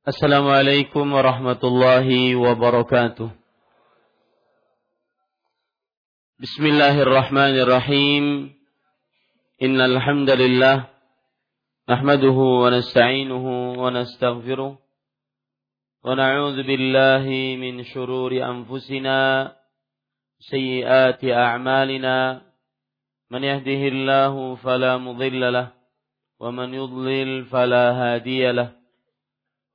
Assalamualaikum warahmatullahi wabarakatuh. Bismillahirrahmanirrahim. Innal hamdalillah nahmaduhu wa nasta'inuhu wa nastaghfiruh wa na'udzu billahi min shururi anfusina sayyiati a'malina man yahdihillahu fala mudilla wa man yudlil fala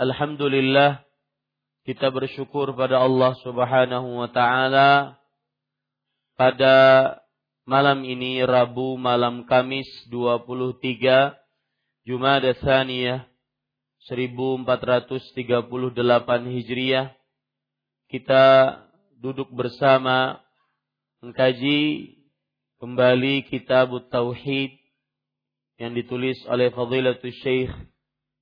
Alhamdulillah kita bersyukur pada Allah Subhanahu wa taala. Pada malam ini Rabu malam Kamis 23 Jumada Tsaniyah 1438 Hijriah kita duduk bersama mengkaji kembali kitab Tauhid yang ditulis oleh Fadilatul Syekh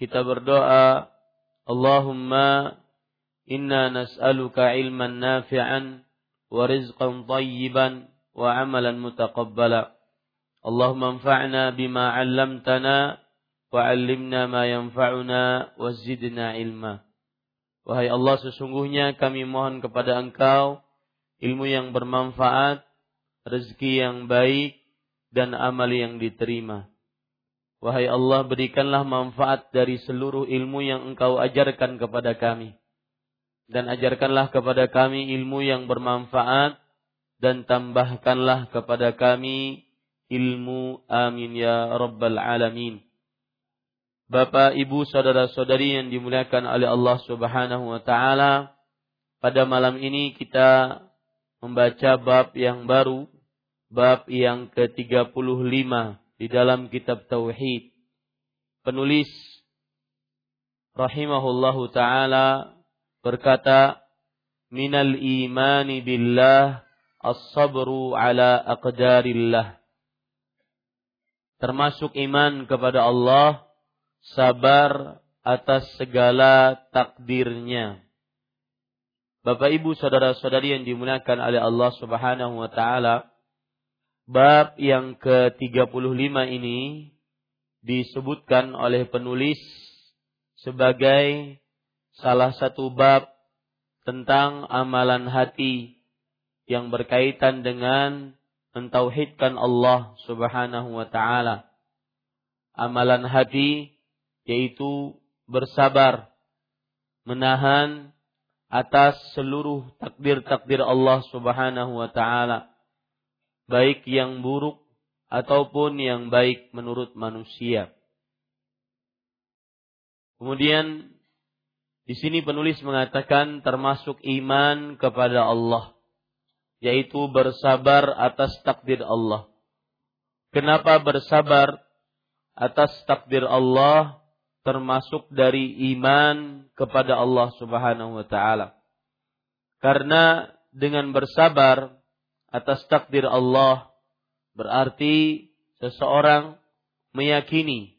kita berdoa Allahumma inna nas'aluka ilman nafi'an wa rizqan tayyiban wa amalan mutaqabbala Allahumma anfa'na bima 'allamtana wa 'allimna ma yanfa'una wa zidna ilma Wahai Allah sesungguhnya kami mohon kepada Engkau ilmu yang bermanfaat, rezeki yang baik dan amal yang diterima. Wahai Allah, berikanlah manfaat dari seluruh ilmu yang Engkau ajarkan kepada kami. Dan ajarkanlah kepada kami ilmu yang bermanfaat dan tambahkanlah kepada kami ilmu. Amin ya Rabbal Alamin. Bapak, Ibu, saudara-saudari yang dimuliakan oleh Allah Subhanahu wa taala, pada malam ini kita membaca bab yang baru, bab yang ke-35 di dalam kitab tauhid. Penulis rahimahullahu taala berkata, "Minal imani billah as-sabru ala aqdarillah." Termasuk iman kepada Allah, sabar atas segala takdirnya. Bapak Ibu saudara-saudari yang dimuliakan oleh Allah Subhanahu wa taala, Bab yang ke-35 ini disebutkan oleh penulis sebagai salah satu bab tentang amalan hati yang berkaitan dengan mentauhidkan Allah Subhanahu wa taala. Amalan hati yaitu bersabar menahan atas seluruh takdir-takdir Allah Subhanahu wa taala baik yang buruk ataupun yang baik menurut manusia. Kemudian Di sini penulis mengatakan termasuk iman kepada Allah, yaitu bersabar atas takdir Allah. Kenapa bersabar atas takdir Allah termasuk dari iman kepada Allah Subhanahu wa taala? Karena dengan bersabar atas takdir Allah berarti seseorang meyakini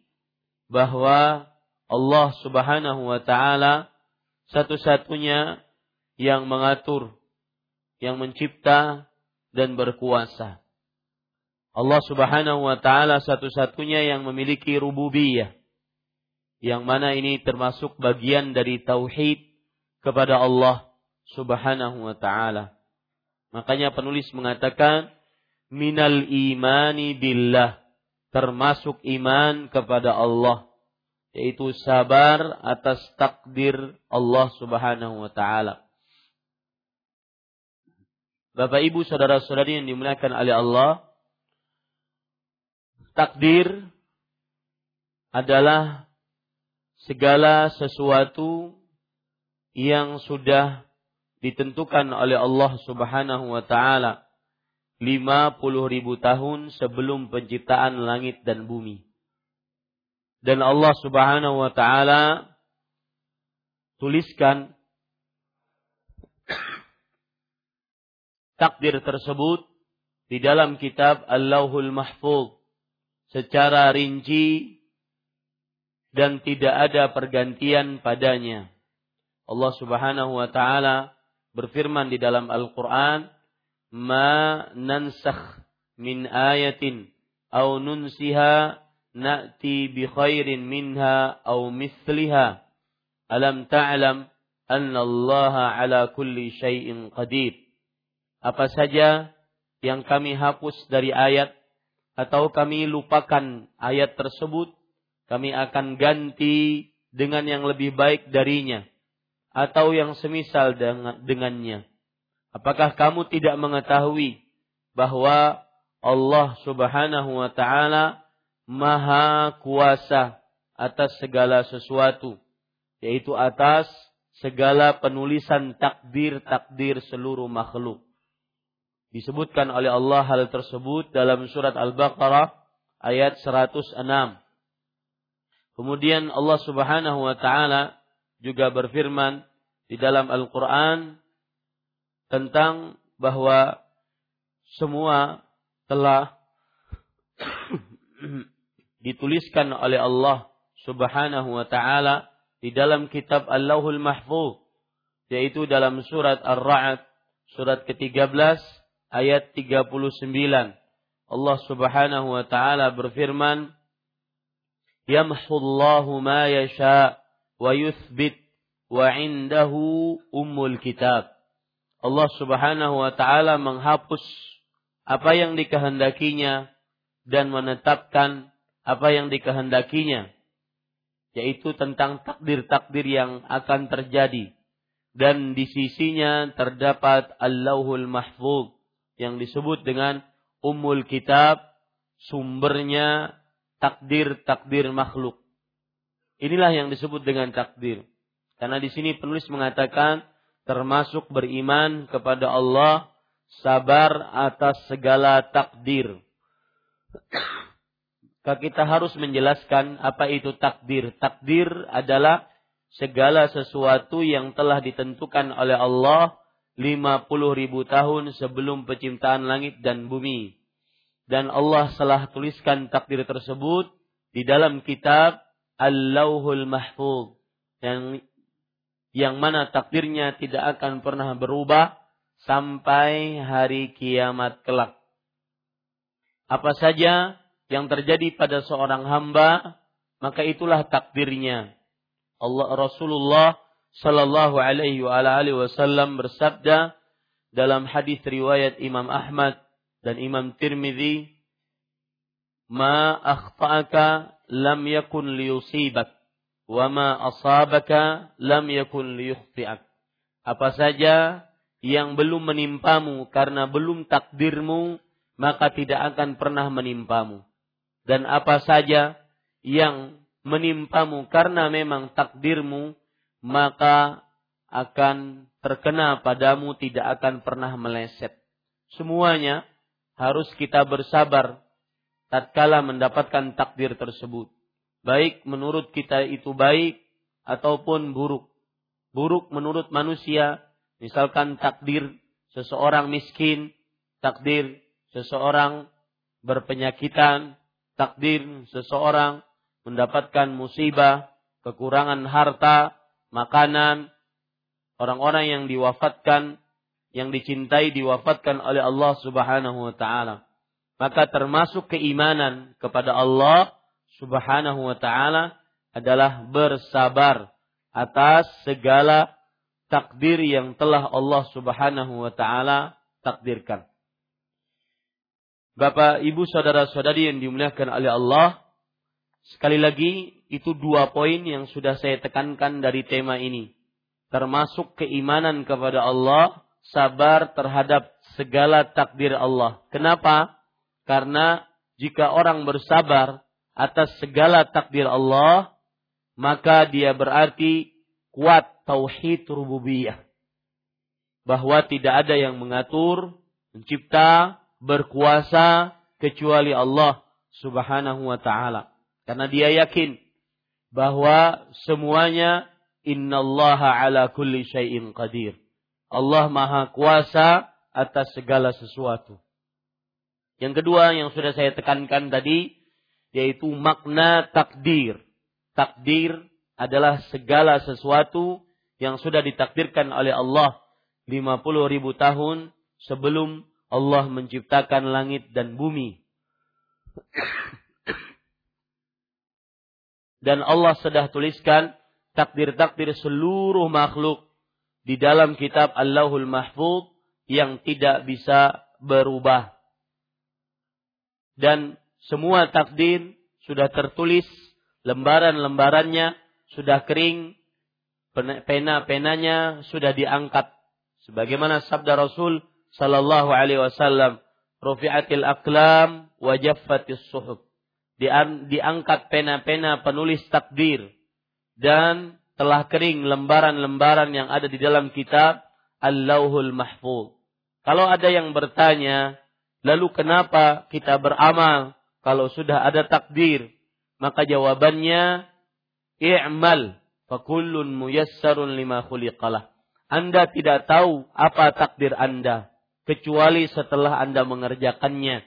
bahwa Allah Subhanahu wa taala satu-satunya yang mengatur, yang mencipta dan berkuasa. Allah Subhanahu wa taala satu-satunya yang memiliki rububiyah. Yang mana ini termasuk bagian dari tauhid kepada Allah Subhanahu wa taala. Makanya penulis mengatakan minal imani billah termasuk iman kepada Allah yaitu sabar atas takdir Allah Subhanahu wa taala. Bapak Ibu saudara-saudari yang dimuliakan oleh Allah, takdir adalah segala sesuatu yang sudah ditentukan oleh Allah Subhanahu wa taala 50 ribu tahun sebelum penciptaan langit dan bumi. Dan Allah subhanahu wa ta'ala tuliskan takdir tersebut di dalam kitab Allahul Mahfuz secara rinci dan tidak ada pergantian padanya. Allah Subhanahu wa taala berfirman di dalam Al-Qur'an ma nansakh min ayatin aw nunsiha na'ti bi khairin minha aw mithliha. Alam ta'lam anna Allah ala kulli syai'in qadir. Apa saja yang kami hapus dari ayat atau kami lupakan ayat tersebut kami akan ganti dengan yang lebih baik darinya atau yang semisal dengannya Apakah kamu tidak mengetahui bahwa Allah Subhanahu wa taala maha kuasa atas segala sesuatu, yaitu atas segala penulisan takdir-takdir seluruh makhluk. Disebutkan oleh Allah hal tersebut dalam surat Al-Baqarah ayat 106. Kemudian Allah Subhanahu wa taala juga berfirman di dalam Al-Qur'an tentang bahwa semua telah dituliskan oleh Allah Subhanahu wa taala di dalam kitab Allahul Mahfuz yaitu dalam surat Ar-Ra'd surat ke-13 ayat 39 Allah Subhanahu wa taala berfirman Yamhullahu ma yasha wa yuthbit wa indahu ummul kitab Allah Subhanahu wa taala menghapus apa yang dikehendakinya dan menetapkan apa yang dikehendakinya yaitu tentang takdir-takdir yang akan terjadi dan di sisinya terdapat Allahul Mahfuz yang disebut dengan Ummul Kitab sumbernya takdir-takdir makhluk. Inilah yang disebut dengan takdir. Karena di sini penulis mengatakan termasuk beriman kepada Allah, sabar atas segala takdir. Kita harus menjelaskan apa itu takdir. Takdir adalah segala sesuatu yang telah ditentukan oleh Allah 50 ribu tahun sebelum penciptaan langit dan bumi. Dan Allah telah tuliskan takdir tersebut di dalam kitab Al-Lauhul Mahfuz yang yang mana takdirnya tidak akan pernah berubah sampai hari kiamat kelak. Apa saja yang terjadi pada seorang hamba, maka itulah takdirnya. Allah Rasulullah Shallallahu Alaihi Wasallam bersabda dalam hadis riwayat Imam Ahmad dan Imam Tirmidzi, "Ma akhta'aka lam yakun liyusibak." Wama asabaka lam yakun liyukhti'ak. Apa saja yang belum menimpamu karena belum takdirmu, maka tidak akan pernah menimpamu. Dan apa saja yang menimpamu karena memang takdirmu, maka akan terkena padamu tidak akan pernah meleset. Semuanya harus kita bersabar tatkala mendapatkan takdir tersebut. Baik menurut kita itu baik ataupun buruk. Buruk menurut manusia, misalkan takdir seseorang miskin, takdir seseorang berpenyakitan, takdir seseorang mendapatkan musibah, kekurangan harta, makanan, orang-orang yang diwafatkan, yang dicintai diwafatkan oleh Allah Subhanahu wa taala. Maka termasuk keimanan kepada Allah Subhanahu wa taala adalah bersabar atas segala takdir yang telah Allah Subhanahu wa taala takdirkan. Bapak, Ibu, saudara-saudari yang dimuliakan oleh Allah, sekali lagi itu dua poin yang sudah saya tekankan dari tema ini termasuk keimanan kepada Allah, sabar terhadap segala takdir Allah. Kenapa? Karena jika orang bersabar atas segala takdir Allah, maka dia berarti kuat tauhid rububiyah. Bahwa tidak ada yang mengatur, mencipta, berkuasa kecuali Allah Subhanahu wa taala. Karena dia yakin bahwa semuanya Innallaha ala kulli syai'in qadir. Allah maha kuasa atas segala sesuatu. Yang kedua yang sudah saya tekankan tadi, yaitu makna takdir. Takdir adalah segala sesuatu yang sudah ditakdirkan oleh Allah 50 ribu tahun sebelum Allah menciptakan langit dan bumi. Dan Allah sudah tuliskan takdir-takdir seluruh makhluk di dalam kitab Allahul Mahfud yang tidak bisa berubah. Dan semua takdir sudah tertulis, lembaran-lembarannya sudah kering, pena-penanya sudah diangkat. Sebagaimana sabda Rasul sallallahu alaihi wasallam, "Rufi'atil aqlam wa jaffatis suhub." Diangkat pena-pena penulis takdir dan telah kering lembaran-lembaran yang ada di dalam kitab Al-Lauhul Mahfuz. Kalau ada yang bertanya, lalu kenapa kita beramal kalau sudah ada takdir? Maka jawabannya, i'mal fakullun muyassarun lima khuliqalah. Anda tidak tahu apa takdir Anda kecuali setelah Anda mengerjakannya.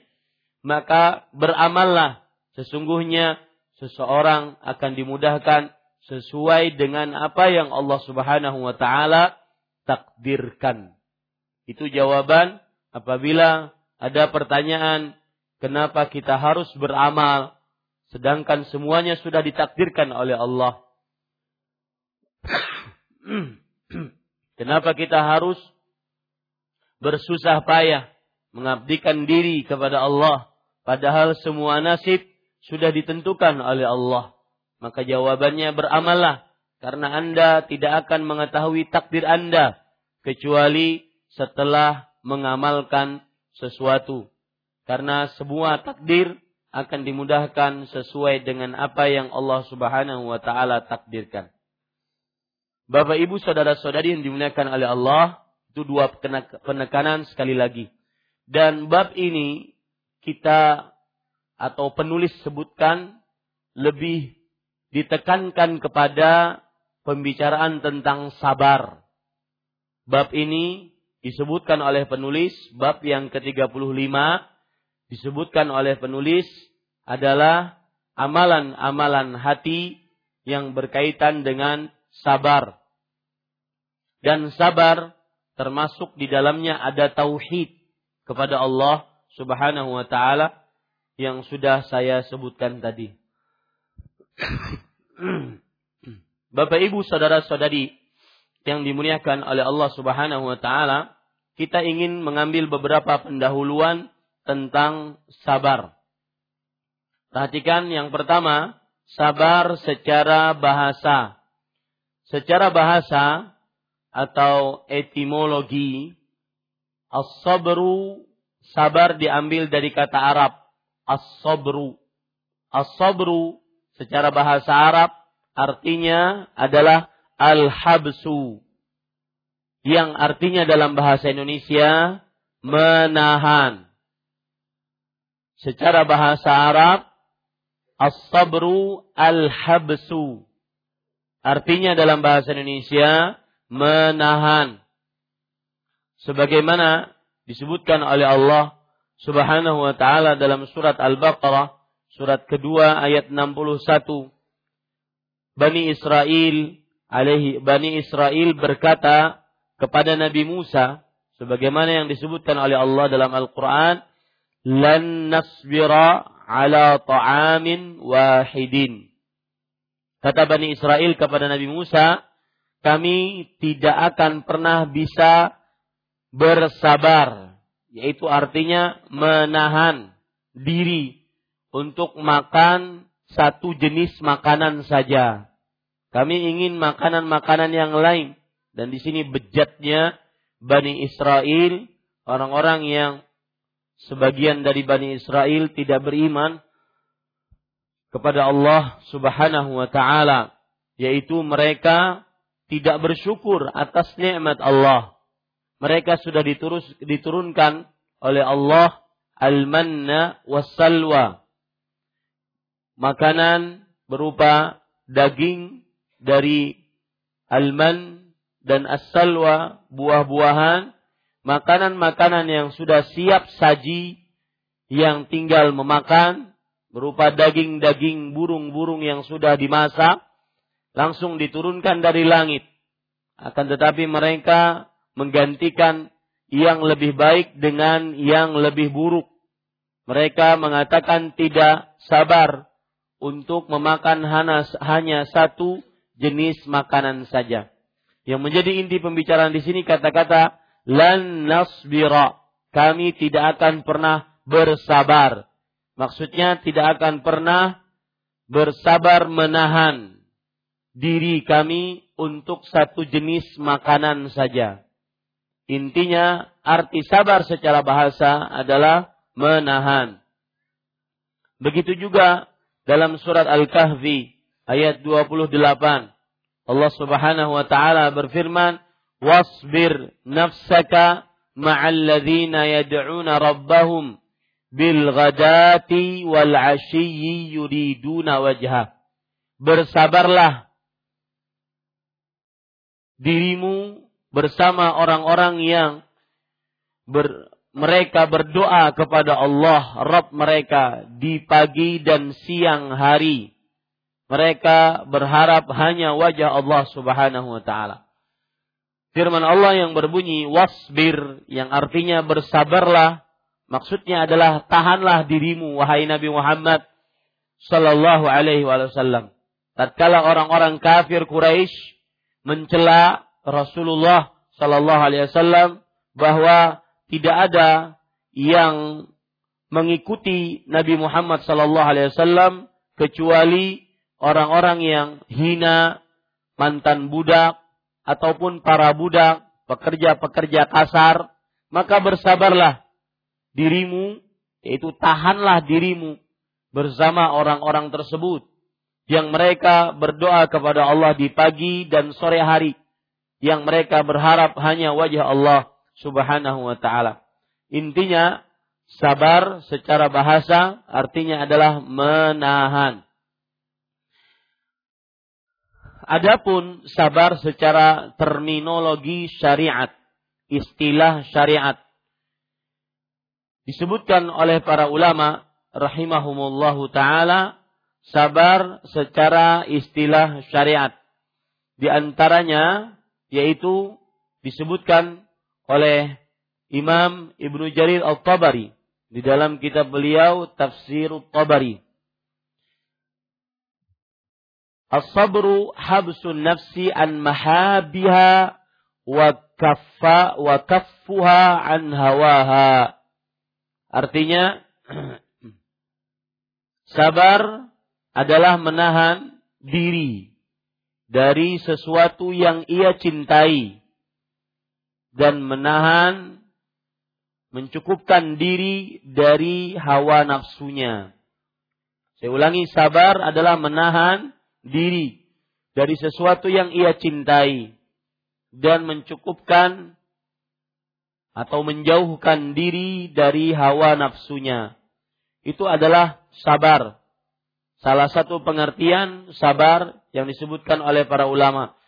Maka beramallah sesungguhnya seseorang akan dimudahkan sesuai dengan apa yang Allah Subhanahu wa taala takdirkan. Itu jawaban apabila ada pertanyaan kenapa kita harus beramal sedangkan semuanya sudah ditakdirkan oleh Allah. Kenapa kita harus bersusah payah mengabdikan diri kepada Allah padahal semua nasib sudah ditentukan oleh Allah. Maka jawabannya beramallah. Karena Anda tidak akan mengetahui takdir Anda. Kecuali setelah mengamalkan sesuatu. Karena semua takdir akan dimudahkan sesuai dengan apa yang Allah Subhanahu wa taala takdirkan. Bapak Ibu saudara-saudari yang dimuliakan oleh Allah, itu dua penekanan sekali lagi. Dan bab ini kita atau penulis sebutkan lebih ditekankan kepada pembicaraan tentang sabar. Bab ini disebutkan oleh penulis, bab yang ke-35 disebutkan oleh penulis adalah amalan-amalan hati yang berkaitan dengan sabar. Dan sabar termasuk di dalamnya ada tauhid kepada Allah Subhanahu wa taala yang sudah saya sebutkan tadi. Bapak Ibu saudara-saudari yang dimuliakan oleh Allah Subhanahu wa taala, kita ingin mengambil beberapa pendahuluan tentang sabar. Perhatikan yang pertama, sabar secara bahasa. Secara bahasa atau etimologi, as-sabru sabar diambil dari kata Arab as-sabru. As-sabru secara bahasa Arab artinya adalah al-habsu yang artinya dalam bahasa Indonesia menahan. Secara bahasa Arab as-sabru al-habsu. Artinya dalam bahasa Indonesia menahan. Sebagaimana disebutkan oleh Allah Subhanahu wa taala dalam surat Al-Baqarah surat kedua ayat 61. Bani Israel alaihi Bani Israel berkata kepada Nabi Musa sebagaimana yang disebutkan oleh Allah dalam Al-Qur'an lan nasbira ala ta'amin wahidin. Kata Bani Israel kepada Nabi Musa kami tidak akan pernah bisa bersabar yaitu artinya menahan diri untuk makan satu jenis makanan saja kami ingin makanan-makanan yang lain dan di sini bejatnya Bani Israel, orang-orang yang sebagian dari Bani Israel tidak beriman kepada Allah Subhanahu wa taala, yaitu mereka tidak bersyukur atas nikmat Allah. Mereka sudah diturus, diturunkan oleh Allah al-manna was-salwa. Makanan berupa daging dari alman dan as-salwa, buah-buahan, makanan-makanan yang sudah siap saji yang tinggal memakan berupa daging-daging burung-burung yang sudah dimasak langsung diturunkan dari langit. Akan tetapi mereka menggantikan yang lebih baik dengan yang lebih buruk. Mereka mengatakan tidak sabar untuk memakan hanya satu jenis makanan saja. Yang menjadi inti pembicaraan di sini kata-kata lan nasbira. Kami tidak akan pernah bersabar. Maksudnya tidak akan pernah bersabar menahan diri kami untuk satu jenis makanan saja. Intinya arti sabar secara bahasa adalah menahan. Begitu juga dalam surat Al-Kahfi ayat 28 Allah Subhanahu wa taala berfirman, "Wasbir nafsaka ma'al ladzina yad'una rabbahum bil ghadati wal 'ashiyyi yuriduna wajha." Bersabarlah dirimu bersama orang-orang yang ber, mereka berdoa kepada Allah Rabb mereka di pagi dan siang hari mereka berharap hanya wajah Allah Subhanahu wa taala. Firman Allah yang berbunyi wasbir yang artinya bersabarlah maksudnya adalah tahanlah dirimu wahai Nabi Muhammad sallallahu alaihi wasallam. Tatkala orang-orang kafir Quraisy mencela Rasulullah sallallahu alaihi wasallam bahwa tidak ada yang mengikuti Nabi Muhammad sallallahu alaihi wasallam kecuali orang-orang yang hina, mantan budak, ataupun para budak, pekerja-pekerja kasar, maka bersabarlah dirimu, yaitu tahanlah dirimu bersama orang-orang tersebut yang mereka berdoa kepada Allah di pagi dan sore hari yang mereka berharap hanya wajah Allah Subhanahu wa taala. Intinya sabar secara bahasa artinya adalah menahan. Adapun sabar secara terminologi syariat, istilah syariat disebutkan oleh para ulama rahimahumullahu taala sabar secara istilah syariat. Di antaranya yaitu disebutkan oleh Imam Ibnu Jarir Al-Tabari di dalam kitab beliau Tafsir Al-Tabari As-sabru habsun nafsi an mahabiha wa kaffa wa kaffuha an hawaha. Artinya sabar adalah menahan diri dari sesuatu yang ia cintai dan menahan mencukupkan diri dari hawa nafsunya. Saya ulangi, sabar adalah menahan diri dari sesuatu yang ia cintai dan mencukupkan atau menjauhkan diri dari hawa nafsunya. Itu adalah sabar. Salah satu pengertian sabar yang disebutkan oleh para ulama.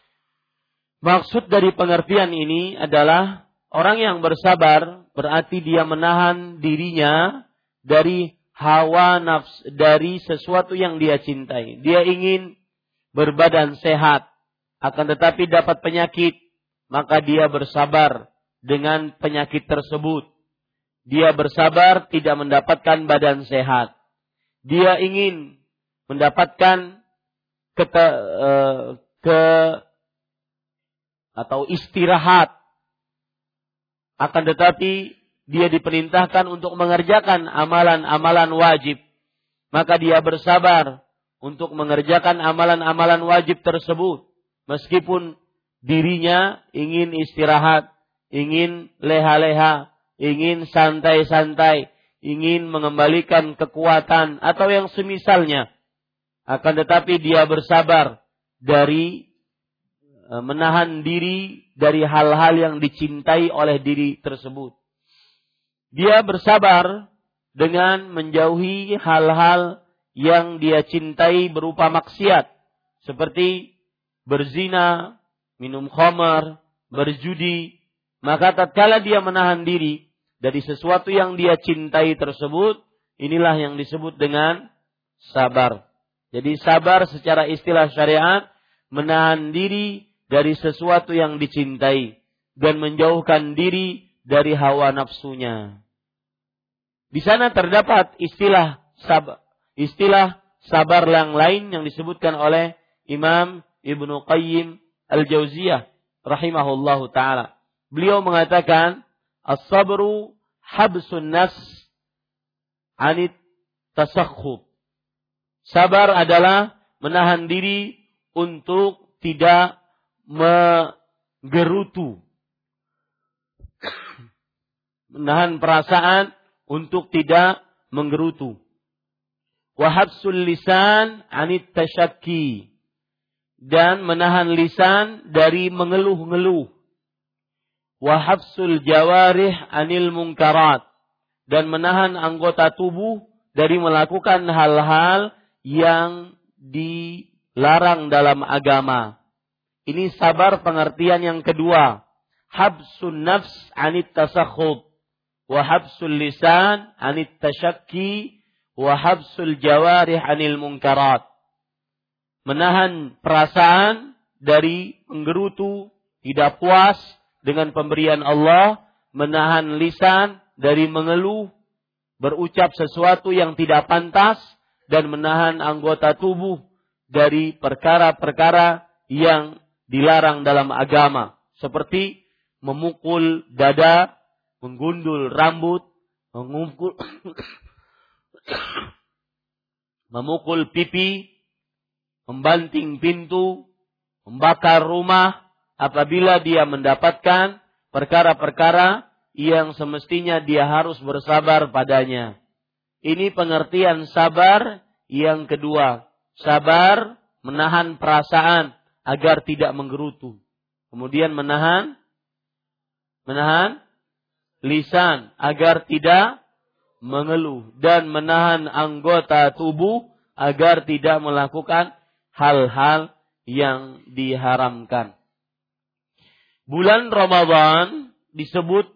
Maksud dari pengertian ini adalah orang yang bersabar berarti dia menahan dirinya dari hawa nafs dari sesuatu yang dia cintai. Dia ingin berbadan sehat, akan tetapi dapat penyakit, maka dia bersabar dengan penyakit tersebut. Dia bersabar tidak mendapatkan badan sehat. Dia ingin mendapatkan ke, eh, ke atau istirahat. Akan tetapi dia diperintahkan untuk mengerjakan amalan-amalan wajib. Maka dia bersabar untuk mengerjakan amalan-amalan wajib tersebut. Meskipun dirinya ingin istirahat, ingin leha-leha, ingin santai-santai, ingin mengembalikan kekuatan atau yang semisalnya. Akan tetapi dia bersabar dari e, menahan diri dari hal-hal yang dicintai oleh diri tersebut. Dia bersabar dengan menjauhi hal-hal yang dia cintai berupa maksiat seperti berzina, minum khamar, berjudi, maka tatkala dia menahan diri dari sesuatu yang dia cintai tersebut, inilah yang disebut dengan sabar. Jadi sabar secara istilah syariat menahan diri dari sesuatu yang dicintai dan menjauhkan diri dari hawa nafsunya. Di sana terdapat istilah sabar, istilah sabar yang lain yang disebutkan oleh Imam Ibnu Qayyim Al-Jauziyah rahimahullahu taala. Beliau mengatakan as-sabru habsun nas anit tasakhub. Sabar adalah menahan diri untuk tidak menggerutu. menahan perasaan untuk tidak menggerutu wahabsul lisan anit tasyakki dan menahan lisan dari mengeluh-ngeluh wahabsul jawarih anil mungkarat dan menahan anggota tubuh dari melakukan hal-hal yang dilarang dalam agama. Ini sabar pengertian yang kedua. Habsun nafs anit tasakhub. Wahabsul lisan anit tasyakki wa habsul jawarih anil munkarat. Menahan perasaan dari menggerutu, tidak puas dengan pemberian Allah, menahan lisan dari mengeluh, berucap sesuatu yang tidak pantas, dan menahan anggota tubuh dari perkara-perkara yang dilarang dalam agama. Seperti memukul dada, menggundul rambut, memukul memukul pipi, membanting pintu, membakar rumah apabila dia mendapatkan perkara-perkara yang semestinya dia harus bersabar padanya. Ini pengertian sabar yang kedua. Sabar menahan perasaan agar tidak menggerutu. Kemudian menahan menahan lisan agar tidak mengeluh dan menahan anggota tubuh agar tidak melakukan hal-hal yang diharamkan. Bulan Ramadan disebut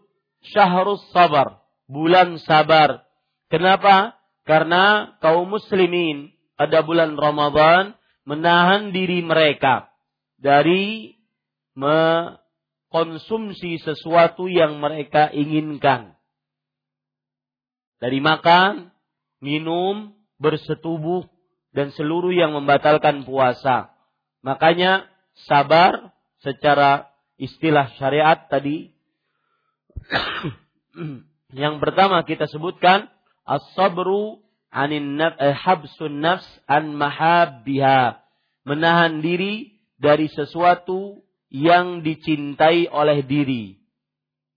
Syahrus Sabar, bulan sabar. Kenapa? Karena kaum muslimin pada bulan Ramadan menahan diri mereka dari mengkonsumsi sesuatu yang mereka inginkan dari makan, minum, bersetubuh, dan seluruh yang membatalkan puasa. Makanya sabar secara istilah syariat tadi. yang pertama kita sebutkan as-sabru anin eh, habsun nafs an mahabbiha. Menahan diri dari sesuatu yang dicintai oleh diri.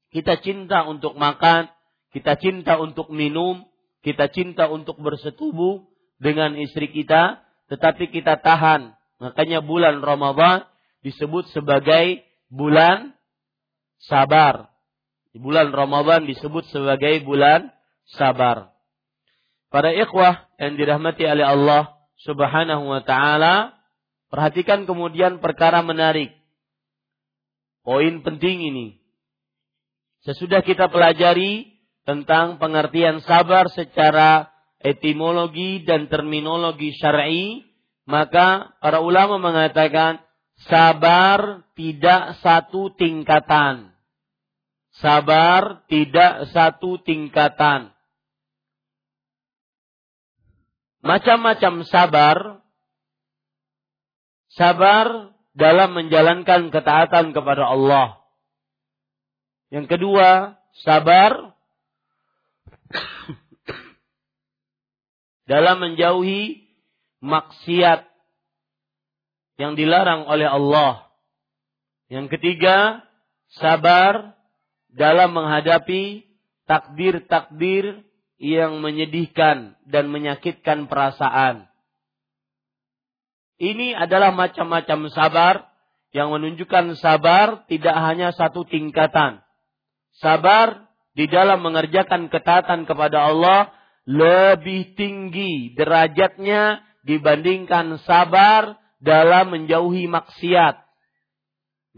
Kita cinta untuk makan, kita cinta untuk minum, kita cinta untuk bersetubuh dengan istri kita, tetapi kita tahan Makanya bulan Ramadan disebut sebagai bulan sabar. Bulan Ramadan disebut sebagai bulan sabar. Para ikhwah yang dirahmati oleh Allah Subhanahu wa taala, perhatikan kemudian perkara menarik. Poin penting ini. Sesudah kita pelajari tentang pengertian sabar secara etimologi dan terminologi syar'i, maka para ulama mengatakan sabar tidak satu tingkatan. Sabar tidak satu tingkatan. Macam-macam sabar. Sabar dalam menjalankan ketaatan kepada Allah. Yang kedua, sabar dalam menjauhi maksiat yang dilarang oleh Allah. Yang ketiga, sabar dalam menghadapi takdir-takdir yang menyedihkan dan menyakitkan perasaan. Ini adalah macam-macam sabar yang menunjukkan sabar tidak hanya satu tingkatan. Sabar di dalam mengerjakan ketaatan kepada Allah lebih tinggi derajatnya dibandingkan sabar dalam menjauhi maksiat.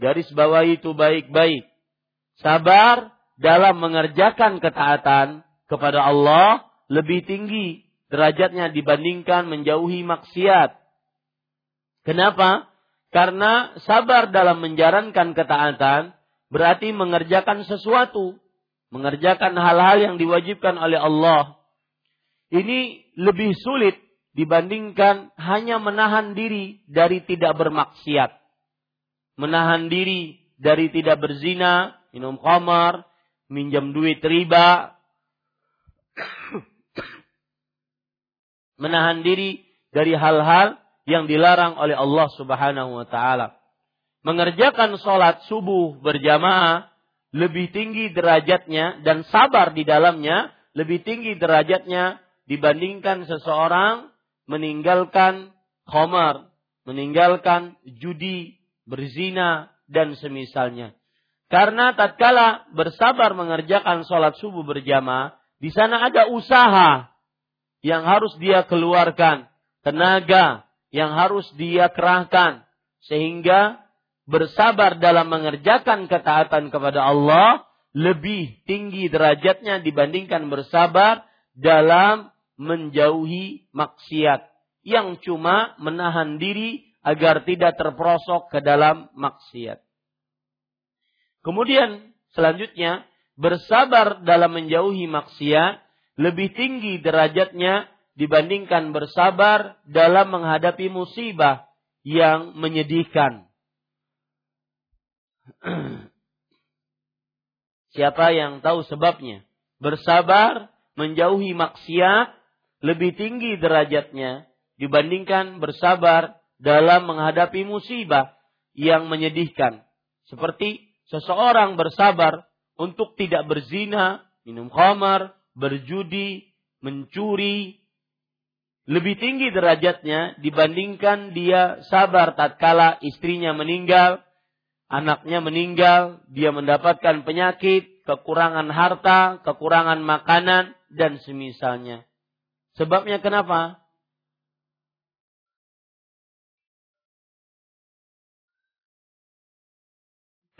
Garis bawah itu baik-baik. Sabar dalam mengerjakan ketaatan kepada Allah lebih tinggi derajatnya dibandingkan menjauhi maksiat. Kenapa? Karena sabar dalam menjalankan ketaatan berarti mengerjakan sesuatu, mengerjakan hal-hal yang diwajibkan oleh Allah. Ini lebih sulit dibandingkan hanya menahan diri dari tidak bermaksiat. Menahan diri dari tidak berzina, minum khamar, minjam duit riba, menahan diri dari hal-hal yang dilarang oleh Allah Subhanahu wa taala. Mengerjakan sholat subuh berjamaah lebih tinggi derajatnya dan sabar di dalamnya lebih tinggi derajatnya dibandingkan seseorang meninggalkan khamar, meninggalkan judi, berzina dan semisalnya. Karena tatkala bersabar mengerjakan sholat subuh berjamaah, di sana ada usaha yang harus dia keluarkan, tenaga yang harus dia kerahkan, sehingga bersabar dalam mengerjakan ketaatan kepada Allah lebih tinggi derajatnya dibandingkan bersabar dalam menjauhi maksiat yang cuma menahan diri agar tidak terperosok ke dalam maksiat. Kemudian selanjutnya bersabar dalam menjauhi maksiat lebih tinggi derajatnya dibandingkan bersabar dalam menghadapi musibah yang menyedihkan. Siapa yang tahu sebabnya? Bersabar menjauhi maksiat lebih tinggi derajatnya dibandingkan bersabar dalam menghadapi musibah yang menyedihkan. Seperti seseorang bersabar untuk tidak berzina, minum khamar, berjudi, mencuri, lebih tinggi derajatnya dibandingkan dia sabar tatkala istrinya meninggal, anaknya meninggal, dia mendapatkan penyakit, kekurangan harta, kekurangan makanan, dan semisalnya. Sebabnya kenapa?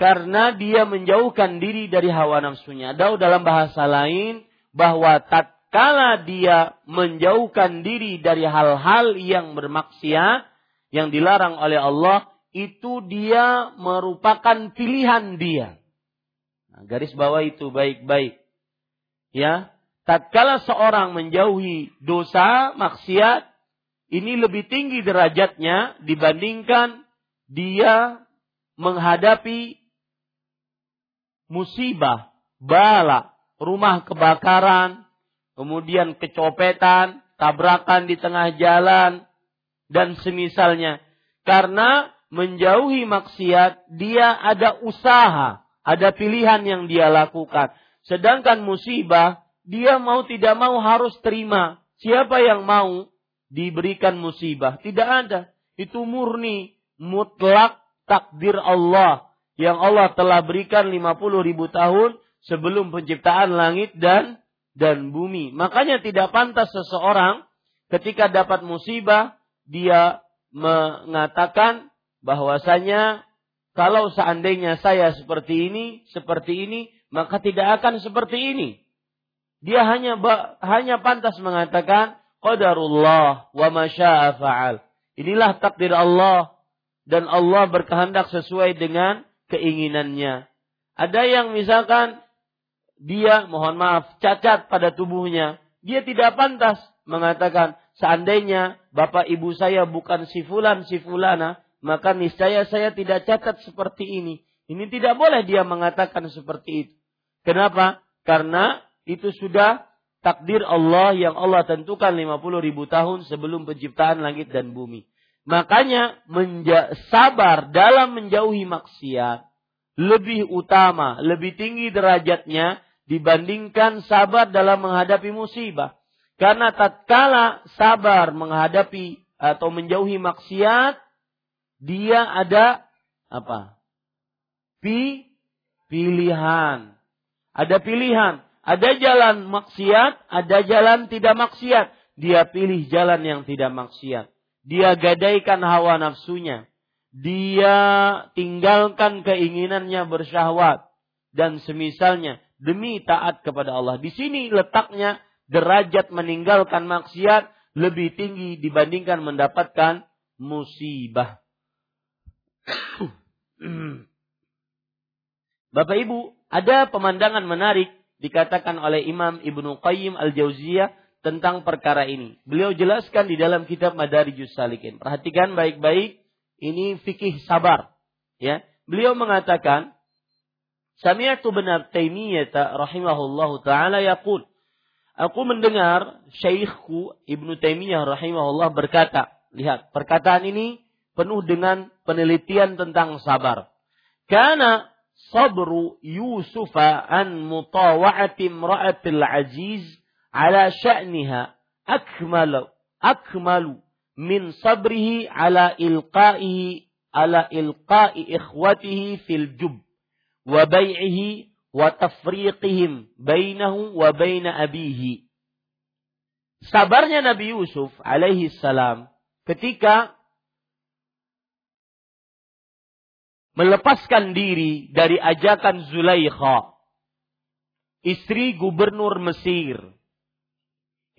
karena dia menjauhkan diri dari hawa nafsunya. Atau dalam bahasa lain bahwa tatkala dia menjauhkan diri dari hal-hal yang bermaksiat yang dilarang oleh Allah, itu dia merupakan pilihan dia. Nah, garis bawah itu baik-baik. Ya, tatkala seorang menjauhi dosa, maksiat, ini lebih tinggi derajatnya dibandingkan dia menghadapi musibah, bala, rumah kebakaran, kemudian kecopetan, tabrakan di tengah jalan, dan semisalnya. Karena menjauhi maksiat, dia ada usaha, ada pilihan yang dia lakukan. Sedangkan musibah, dia mau tidak mau harus terima. Siapa yang mau diberikan musibah? Tidak ada. itu murni, mutlak takdir Allah yang Allah telah berikan 50 ribu tahun sebelum penciptaan langit dan dan bumi. Makanya tidak pantas seseorang ketika dapat musibah dia mengatakan bahwasanya kalau seandainya saya seperti ini, seperti ini, maka tidak akan seperti ini. Dia hanya hanya pantas mengatakan qadarullah wa masya'a fa'al. Inilah takdir Allah dan Allah berkehendak sesuai dengan keinginannya. Ada yang misalkan dia mohon maaf cacat pada tubuhnya, dia tidak pantas mengatakan seandainya bapak ibu saya bukan si fulan si fulana, maka niscaya saya tidak cacat seperti ini. Ini tidak boleh dia mengatakan seperti itu. Kenapa? Karena itu sudah takdir Allah yang Allah tentukan 50 ribu tahun sebelum penciptaan langit dan bumi. Makanya menja- sabar dalam menjauhi maksiat lebih utama, lebih tinggi derajatnya dibandingkan sabar dalam menghadapi musibah. Karena tatkala sabar menghadapi atau menjauhi maksiat, dia ada apa? Pi, pilihan. Ada pilihan. Ada jalan maksiat, ada jalan tidak maksiat. Dia pilih jalan yang tidak maksiat. Dia gadaikan hawa nafsunya. Dia tinggalkan keinginannya bersyahwat. Dan semisalnya demi taat kepada Allah. Di sini letaknya derajat meninggalkan maksiat lebih tinggi dibandingkan mendapatkan musibah. Bapak Ibu, ada pemandangan menarik dikatakan oleh Imam Ibnu Qayyim Al-Jauziyah tentang perkara ini. Beliau jelaskan di dalam kitab Madarijus Salikin. Perhatikan baik-baik, ini fikih sabar. Ya, beliau mengatakan, Sami'tu benar Taimiyah rahimahullahu taala yaqul, Aku mendengar syekhku Ibnu Taimiyah rahimahullah berkata, lihat, perkataan ini penuh dengan penelitian tentang sabar. Karena sabru Yusuf an mutawa'ati imra'atil aziz ala sya'niha akmalu akmalu min sabrihi ala ilqa'ihi ala ilqa'i ikhwatihi fil jub wa bai'ihi wa tafriqihim bainahu wa baina abihi sabarnya Nabi Yusuf alaihi salam ketika melepaskan diri dari ajakan Zulaikha, istri gubernur Mesir.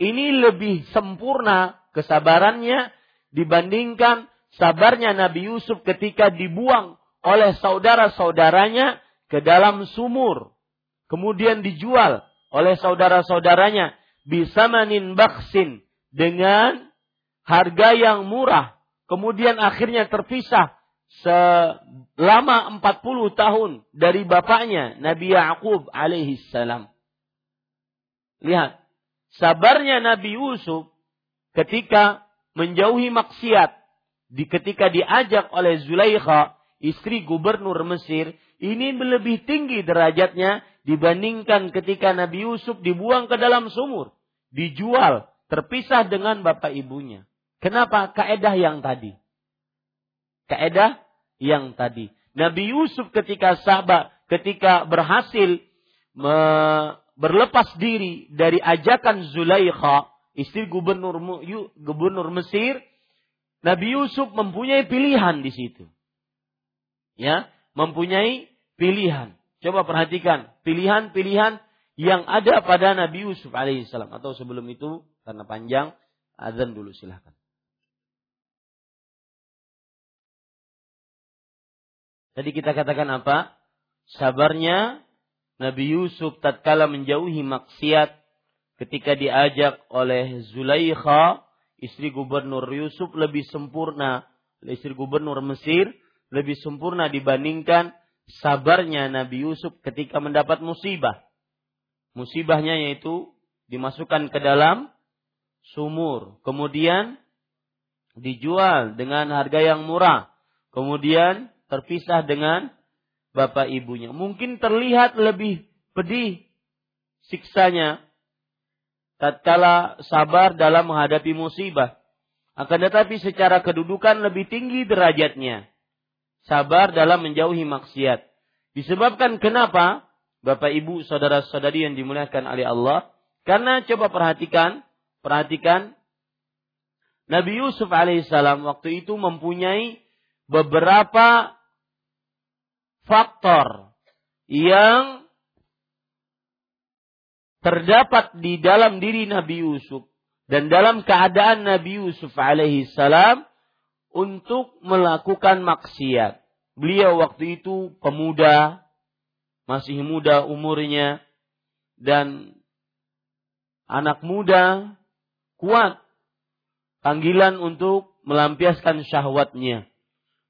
Ini lebih sempurna kesabarannya dibandingkan sabarnya Nabi Yusuf ketika dibuang oleh saudara-saudaranya ke dalam sumur. Kemudian dijual oleh saudara-saudaranya bisamanin baksin dengan harga yang murah. Kemudian akhirnya terpisah selama 40 tahun dari bapaknya Nabi Yakub alaihi salam. Lihat, sabarnya Nabi Yusuf ketika menjauhi maksiat di ketika diajak oleh Zulaikha, istri gubernur Mesir, ini lebih tinggi derajatnya dibandingkan ketika Nabi Yusuf dibuang ke dalam sumur, dijual, terpisah dengan bapak ibunya. Kenapa? Kaedah yang tadi. Kaedah yang tadi. Nabi Yusuf ketika sabar, ketika berhasil me, berlepas diri dari ajakan Zulaikha, istri gubernur gubernur Mesir, Nabi Yusuf mempunyai pilihan di situ. Ya, mempunyai pilihan. Coba perhatikan pilihan-pilihan yang ada pada Nabi Yusuf alaihissalam atau sebelum itu karena panjang azan dulu silahkan. Tadi kita katakan apa? Sabarnya Nabi Yusuf tatkala menjauhi maksiat ketika diajak oleh Zulaikha, istri gubernur Yusuf lebih sempurna, istri gubernur Mesir lebih sempurna dibandingkan sabarnya Nabi Yusuf ketika mendapat musibah. Musibahnya yaitu dimasukkan ke dalam sumur, kemudian dijual dengan harga yang murah. Kemudian terpisah dengan bapak ibunya. Mungkin terlihat lebih pedih siksanya tatkala sabar dalam menghadapi musibah. Akan tetapi secara kedudukan lebih tinggi derajatnya. Sabar dalam menjauhi maksiat. Disebabkan kenapa? Bapak Ibu, saudara-saudari yang dimuliakan oleh Allah. Karena coba perhatikan, perhatikan Nabi Yusuf alaihissalam waktu itu mempunyai beberapa faktor yang terdapat di dalam diri Nabi Yusuf dan dalam keadaan Nabi Yusuf alaihissalam untuk melakukan maksiat. Beliau waktu itu pemuda, masih muda umurnya, dan anak muda kuat panggilan untuk melampiaskan syahwatnya.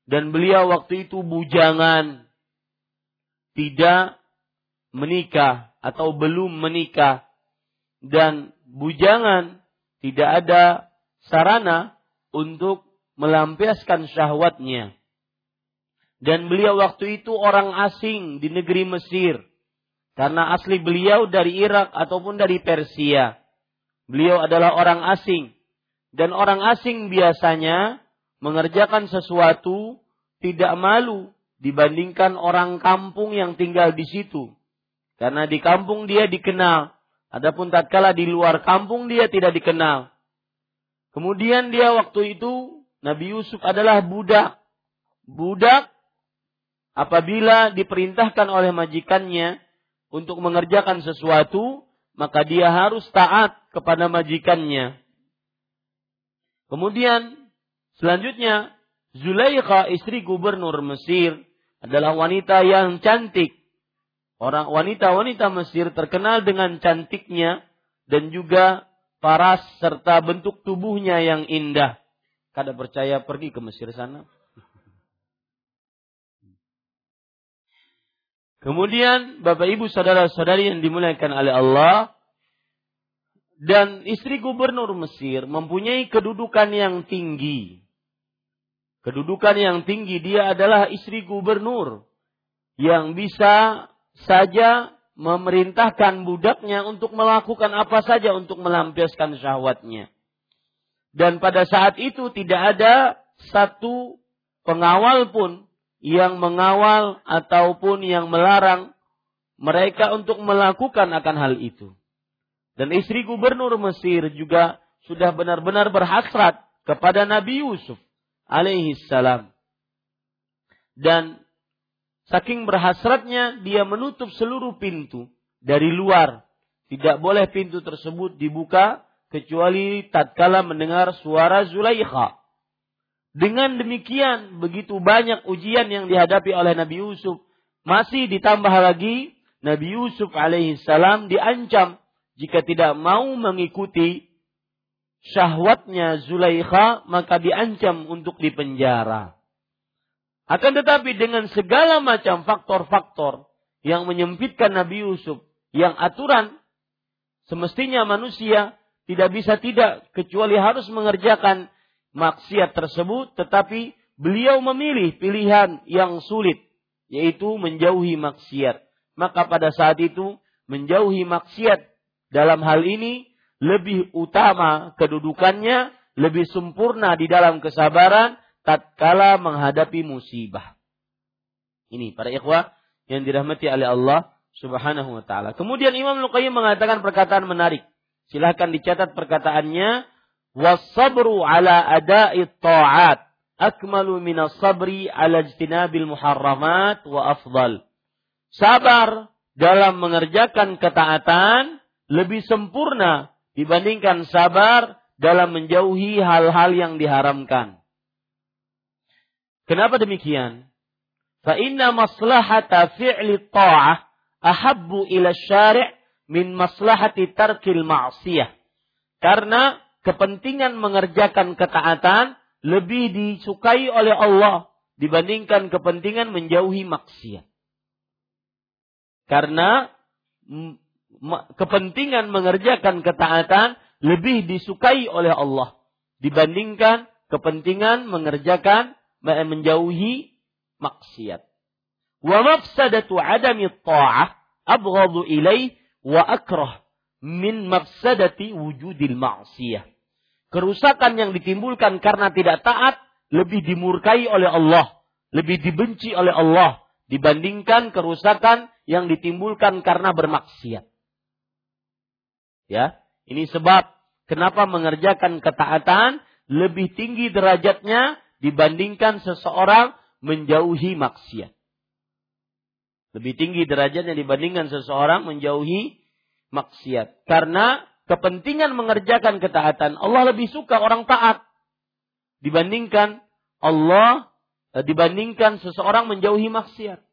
Dan beliau waktu itu bujangan, tidak menikah atau belum menikah. Dan bujangan tidak ada sarana untuk melampiaskan syahwatnya. Dan beliau waktu itu orang asing di negeri Mesir. Karena asli beliau dari Irak ataupun dari Persia. Beliau adalah orang asing dan orang asing biasanya mengerjakan sesuatu tidak malu dibandingkan orang kampung yang tinggal di situ. Karena di kampung dia dikenal. Adapun tatkala di luar kampung dia tidak dikenal. Kemudian dia waktu itu Nabi Yusuf adalah budak. Budak apabila diperintahkan oleh majikannya untuk mengerjakan sesuatu, maka dia harus taat kepada majikannya. Kemudian selanjutnya Zulaikha istri gubernur Mesir adalah wanita yang cantik. Orang wanita-wanita Mesir terkenal dengan cantiknya dan juga paras serta bentuk tubuhnya yang indah. Kada percaya pergi ke Mesir sana. Kemudian Bapak Ibu saudara-saudari yang dimuliakan oleh Allah, dan istri gubernur Mesir mempunyai kedudukan yang tinggi. Kedudukan yang tinggi dia adalah istri gubernur yang bisa saja memerintahkan budaknya untuk melakukan apa saja untuk melampiaskan syahwatnya. Dan pada saat itu tidak ada satu pengawal pun yang mengawal ataupun yang melarang mereka untuk melakukan akan hal itu. Dan istri gubernur Mesir juga sudah benar-benar berhasrat kepada Nabi Yusuf alaihi salam. Dan saking berhasratnya dia menutup seluruh pintu dari luar. Tidak boleh pintu tersebut dibuka kecuali tatkala mendengar suara Zulaikha. Dengan demikian begitu banyak ujian yang dihadapi oleh Nabi Yusuf. Masih ditambah lagi Nabi Yusuf alaihi salam diancam jika tidak mau mengikuti syahwatnya Zulaikha, maka diancam untuk dipenjara. Akan tetapi dengan segala macam faktor-faktor yang menyempitkan Nabi Yusuf, yang aturan semestinya manusia tidak bisa tidak kecuali harus mengerjakan maksiat tersebut, tetapi beliau memilih pilihan yang sulit, yaitu menjauhi maksiat. Maka pada saat itu menjauhi maksiat dalam hal ini lebih utama kedudukannya, lebih sempurna di dalam kesabaran tatkala menghadapi musibah. Ini para ikhwah yang dirahmati oleh Allah Subhanahu wa taala. Kemudian Imam Luqayyim mengatakan perkataan menarik. Silahkan dicatat perkataannya wasabru ala ada'i ta'at akmalu minas sabri ala ijtinabil muharramat wa afdal. Sabar dalam mengerjakan ketaatan lebih sempurna dibandingkan sabar dalam menjauhi hal-hal yang diharamkan. Kenapa demikian? Fa inna maslahata fi'li ta'ah ahabbu ila syari' min maslahati tarkil ma'siyah. Karena kepentingan mengerjakan ketaatan lebih disukai oleh Allah dibandingkan kepentingan menjauhi maksiat. Karena kepentingan mengerjakan ketaatan lebih disukai oleh Allah dibandingkan kepentingan mengerjakan menjauhi maksiat. Wa mafsadatu adami ta'ah abghadu ilaih wa akrah min mafsadati wujudil ma'siyah. kerusakan yang ditimbulkan karena tidak taat lebih dimurkai oleh Allah, lebih dibenci oleh Allah dibandingkan kerusakan yang ditimbulkan karena bermaksiat. Ya, ini sebab kenapa mengerjakan ketaatan lebih tinggi derajatnya dibandingkan seseorang menjauhi maksiat. Lebih tinggi derajatnya dibandingkan seseorang menjauhi maksiat. Karena kepentingan mengerjakan ketaatan, Allah lebih suka orang taat dibandingkan Allah eh, dibandingkan seseorang menjauhi maksiat.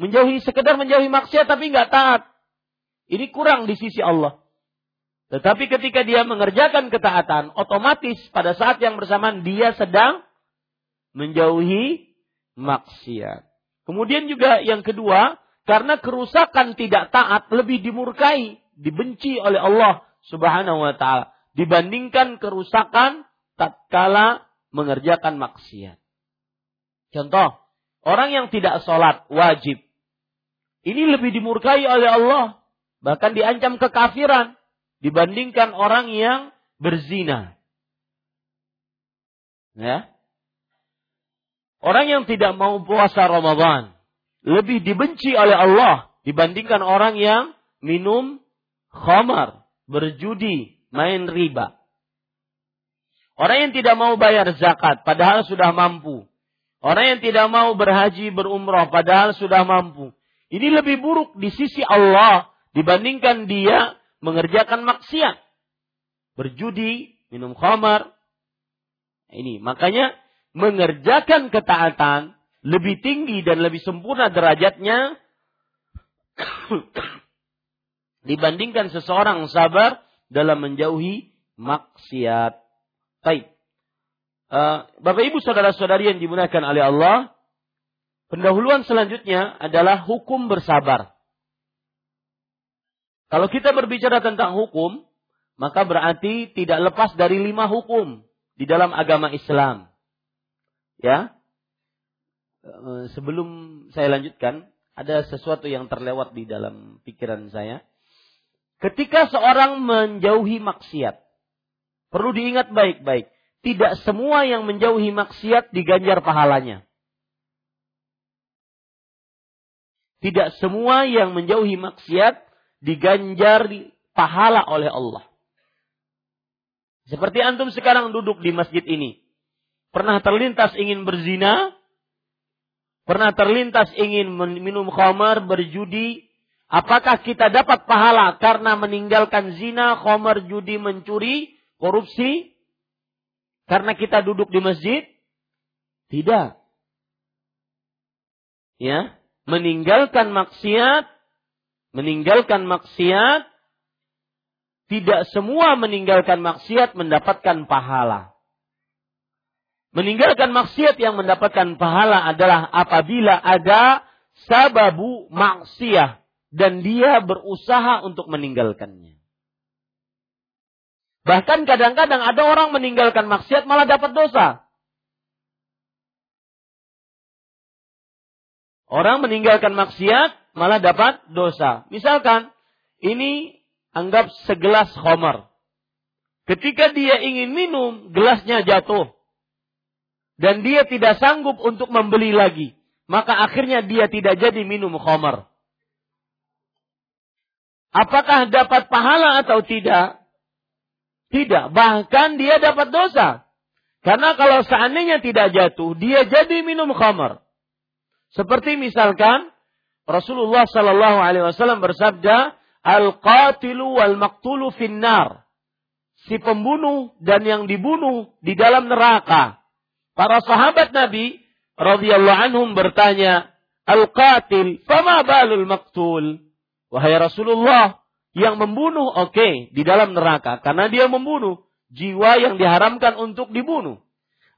Menjauhi sekedar menjauhi maksiat tapi nggak taat. Ini kurang di sisi Allah. Tetapi ketika dia mengerjakan ketaatan, otomatis pada saat yang bersamaan dia sedang menjauhi maksiat. Kemudian juga yang kedua, karena kerusakan tidak taat lebih dimurkai, dibenci oleh Allah Subhanahu wa taala dibandingkan kerusakan tatkala mengerjakan maksiat. Contoh, orang yang tidak sholat wajib ini lebih dimurkai oleh Allah. Bahkan diancam kekafiran. Dibandingkan orang yang berzina. Ya. Orang yang tidak mau puasa Ramadan. Lebih dibenci oleh Allah. Dibandingkan orang yang minum khamar. Berjudi. Main riba. Orang yang tidak mau bayar zakat. Padahal sudah mampu. Orang yang tidak mau berhaji berumrah. Padahal sudah mampu ini lebih buruk di sisi Allah dibandingkan dia mengerjakan maksiat. Berjudi, minum khamar. Ini makanya mengerjakan ketaatan lebih tinggi dan lebih sempurna derajatnya dibandingkan seseorang sabar dalam menjauhi maksiat. Baik. Uh, Bapak Ibu saudara-saudari yang dimuliakan oleh Allah, Pendahuluan selanjutnya adalah hukum bersabar. Kalau kita berbicara tentang hukum, maka berarti tidak lepas dari lima hukum di dalam agama Islam. Ya. Eh, sebelum saya lanjutkan, ada sesuatu yang terlewat di dalam pikiran saya. Ketika seorang menjauhi maksiat, perlu diingat baik-baik, tidak semua yang menjauhi maksiat diganjar pahalanya. Tidak semua yang menjauhi maksiat diganjar di pahala oleh Allah. Seperti antum sekarang duduk di masjid ini. Pernah terlintas ingin berzina? Pernah terlintas ingin minum khamar, berjudi? Apakah kita dapat pahala karena meninggalkan zina, khamar, judi, mencuri, korupsi? Karena kita duduk di masjid? Tidak. Ya, meninggalkan maksiat, meninggalkan maksiat, tidak semua meninggalkan maksiat mendapatkan pahala. Meninggalkan maksiat yang mendapatkan pahala adalah apabila ada sababu maksiat dan dia berusaha untuk meninggalkannya. Bahkan kadang-kadang ada orang meninggalkan maksiat malah dapat dosa. Orang meninggalkan maksiat malah dapat dosa. Misalkan ini anggap segelas khamar. Ketika dia ingin minum, gelasnya jatuh. Dan dia tidak sanggup untuk membeli lagi. Maka akhirnya dia tidak jadi minum khamar. Apakah dapat pahala atau tidak? Tidak. Bahkan dia dapat dosa. Karena kalau seandainya tidak jatuh, dia jadi minum khamar. Seperti misalkan Rasulullah Sallallahu Alaihi Wasallam bersabda, al-qatilu wal maktulu finnar. Si pembunuh dan yang dibunuh di dalam neraka. Para sahabat Nabi radhiyallahu anhum bertanya, al-qatil, fama balul maktul? Wahai Rasulullah, yang membunuh oke okay, di dalam neraka karena dia membunuh jiwa yang diharamkan untuk dibunuh.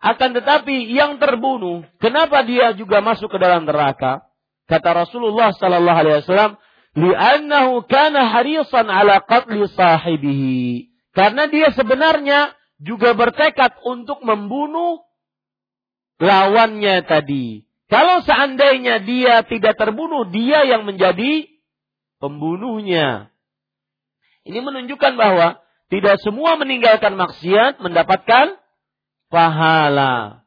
Akan tetapi yang terbunuh, kenapa dia juga masuk ke dalam neraka? Kata Rasulullah sallallahu alaihi wasallam, "Li'annahu kana harisan ala qatli sahibihi." Karena dia sebenarnya juga bertekad untuk membunuh lawannya tadi. Kalau seandainya dia tidak terbunuh, dia yang menjadi pembunuhnya. Ini menunjukkan bahwa Tidak semua meninggalkan maksiat mendapatkan pahala.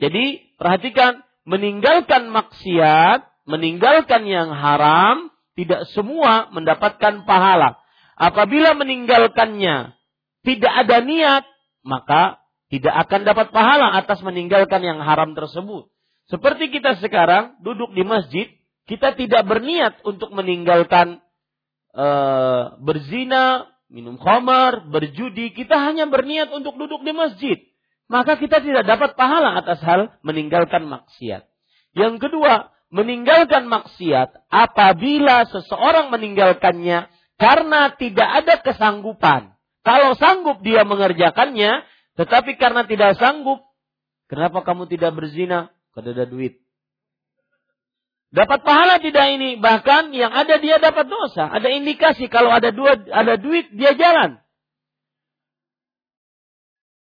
Jadi perhatikan, meninggalkan maksiat, meninggalkan yang haram, tidak semua mendapatkan pahala. Apabila meninggalkannya tidak ada niat, maka tidak akan dapat pahala atas meninggalkan yang haram tersebut. Seperti kita sekarang duduk di masjid, kita tidak berniat untuk meninggalkan e, berzina, minum khamar, berjudi. Kita hanya berniat untuk duduk di masjid maka kita tidak dapat pahala atas hal meninggalkan maksiat. Yang kedua, meninggalkan maksiat apabila seseorang meninggalkannya karena tidak ada kesanggupan. Kalau sanggup dia mengerjakannya, tetapi karena tidak sanggup, kenapa kamu tidak berzina? Kada ada duit. Dapat pahala tidak ini? Bahkan yang ada dia dapat dosa. Ada indikasi kalau ada dua ada duit dia jalan.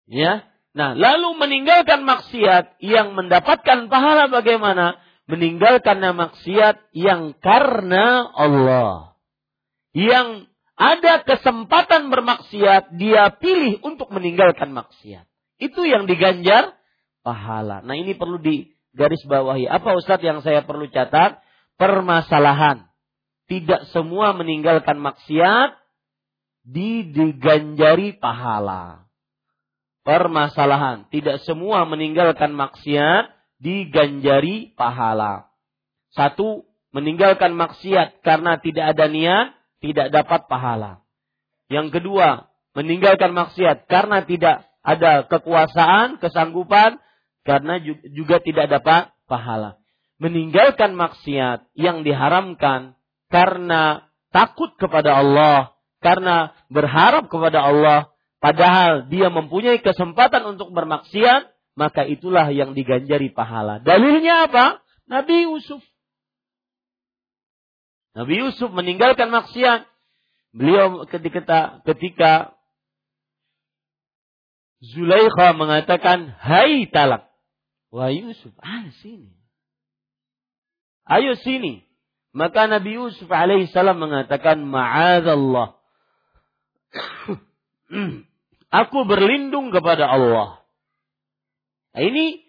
Ya, Nah, lalu meninggalkan maksiat yang mendapatkan pahala bagaimana? Meninggalkan maksiat yang karena Allah. Yang ada kesempatan bermaksiat, dia pilih untuk meninggalkan maksiat. Itu yang diganjar pahala. Nah, ini perlu digaris bawahi. Apa Ustadz yang saya perlu catat? Permasalahan. Tidak semua meninggalkan maksiat diganjari pahala permasalahan. Tidak semua meninggalkan maksiat diganjari pahala. Satu, meninggalkan maksiat karena tidak ada niat, tidak dapat pahala. Yang kedua, meninggalkan maksiat karena tidak ada kekuasaan, kesanggupan, karena juga tidak dapat pahala. Meninggalkan maksiat yang diharamkan karena takut kepada Allah, karena berharap kepada Allah, Padahal dia mempunyai kesempatan untuk bermaksiat, maka itulah yang diganjari pahala. Dalilnya apa? Nabi Yusuf. Nabi Yusuf meninggalkan maksiat. Beliau ketika ketika Zulaikha mengatakan, "Hai talak." Wah Yusuf, ah sini. Ayo sini. Maka Nabi Yusuf alaihissalam mengatakan, "Ma'adzallah." Aku berlindung kepada Allah. Nah, ini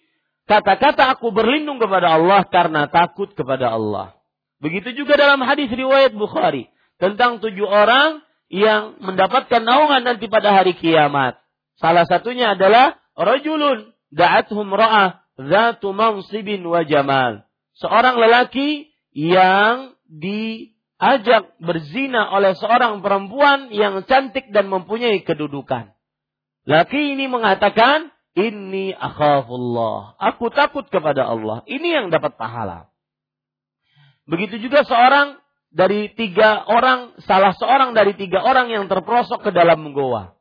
kata-kata aku berlindung kepada Allah karena takut kepada Allah. Begitu juga dalam hadis riwayat Bukhari tentang tujuh orang yang mendapatkan naungan nanti pada hari kiamat. Salah satunya adalah rajulun da'athum ra'ah zatu mansibin wa jamal. Seorang lelaki yang diajak berzina oleh seorang perempuan yang cantik dan mempunyai kedudukan. Laki ini mengatakan, ini akhafullah. Aku takut kepada Allah. Ini yang dapat pahala. Begitu juga seorang dari tiga orang, salah seorang dari tiga orang yang terperosok ke dalam goa.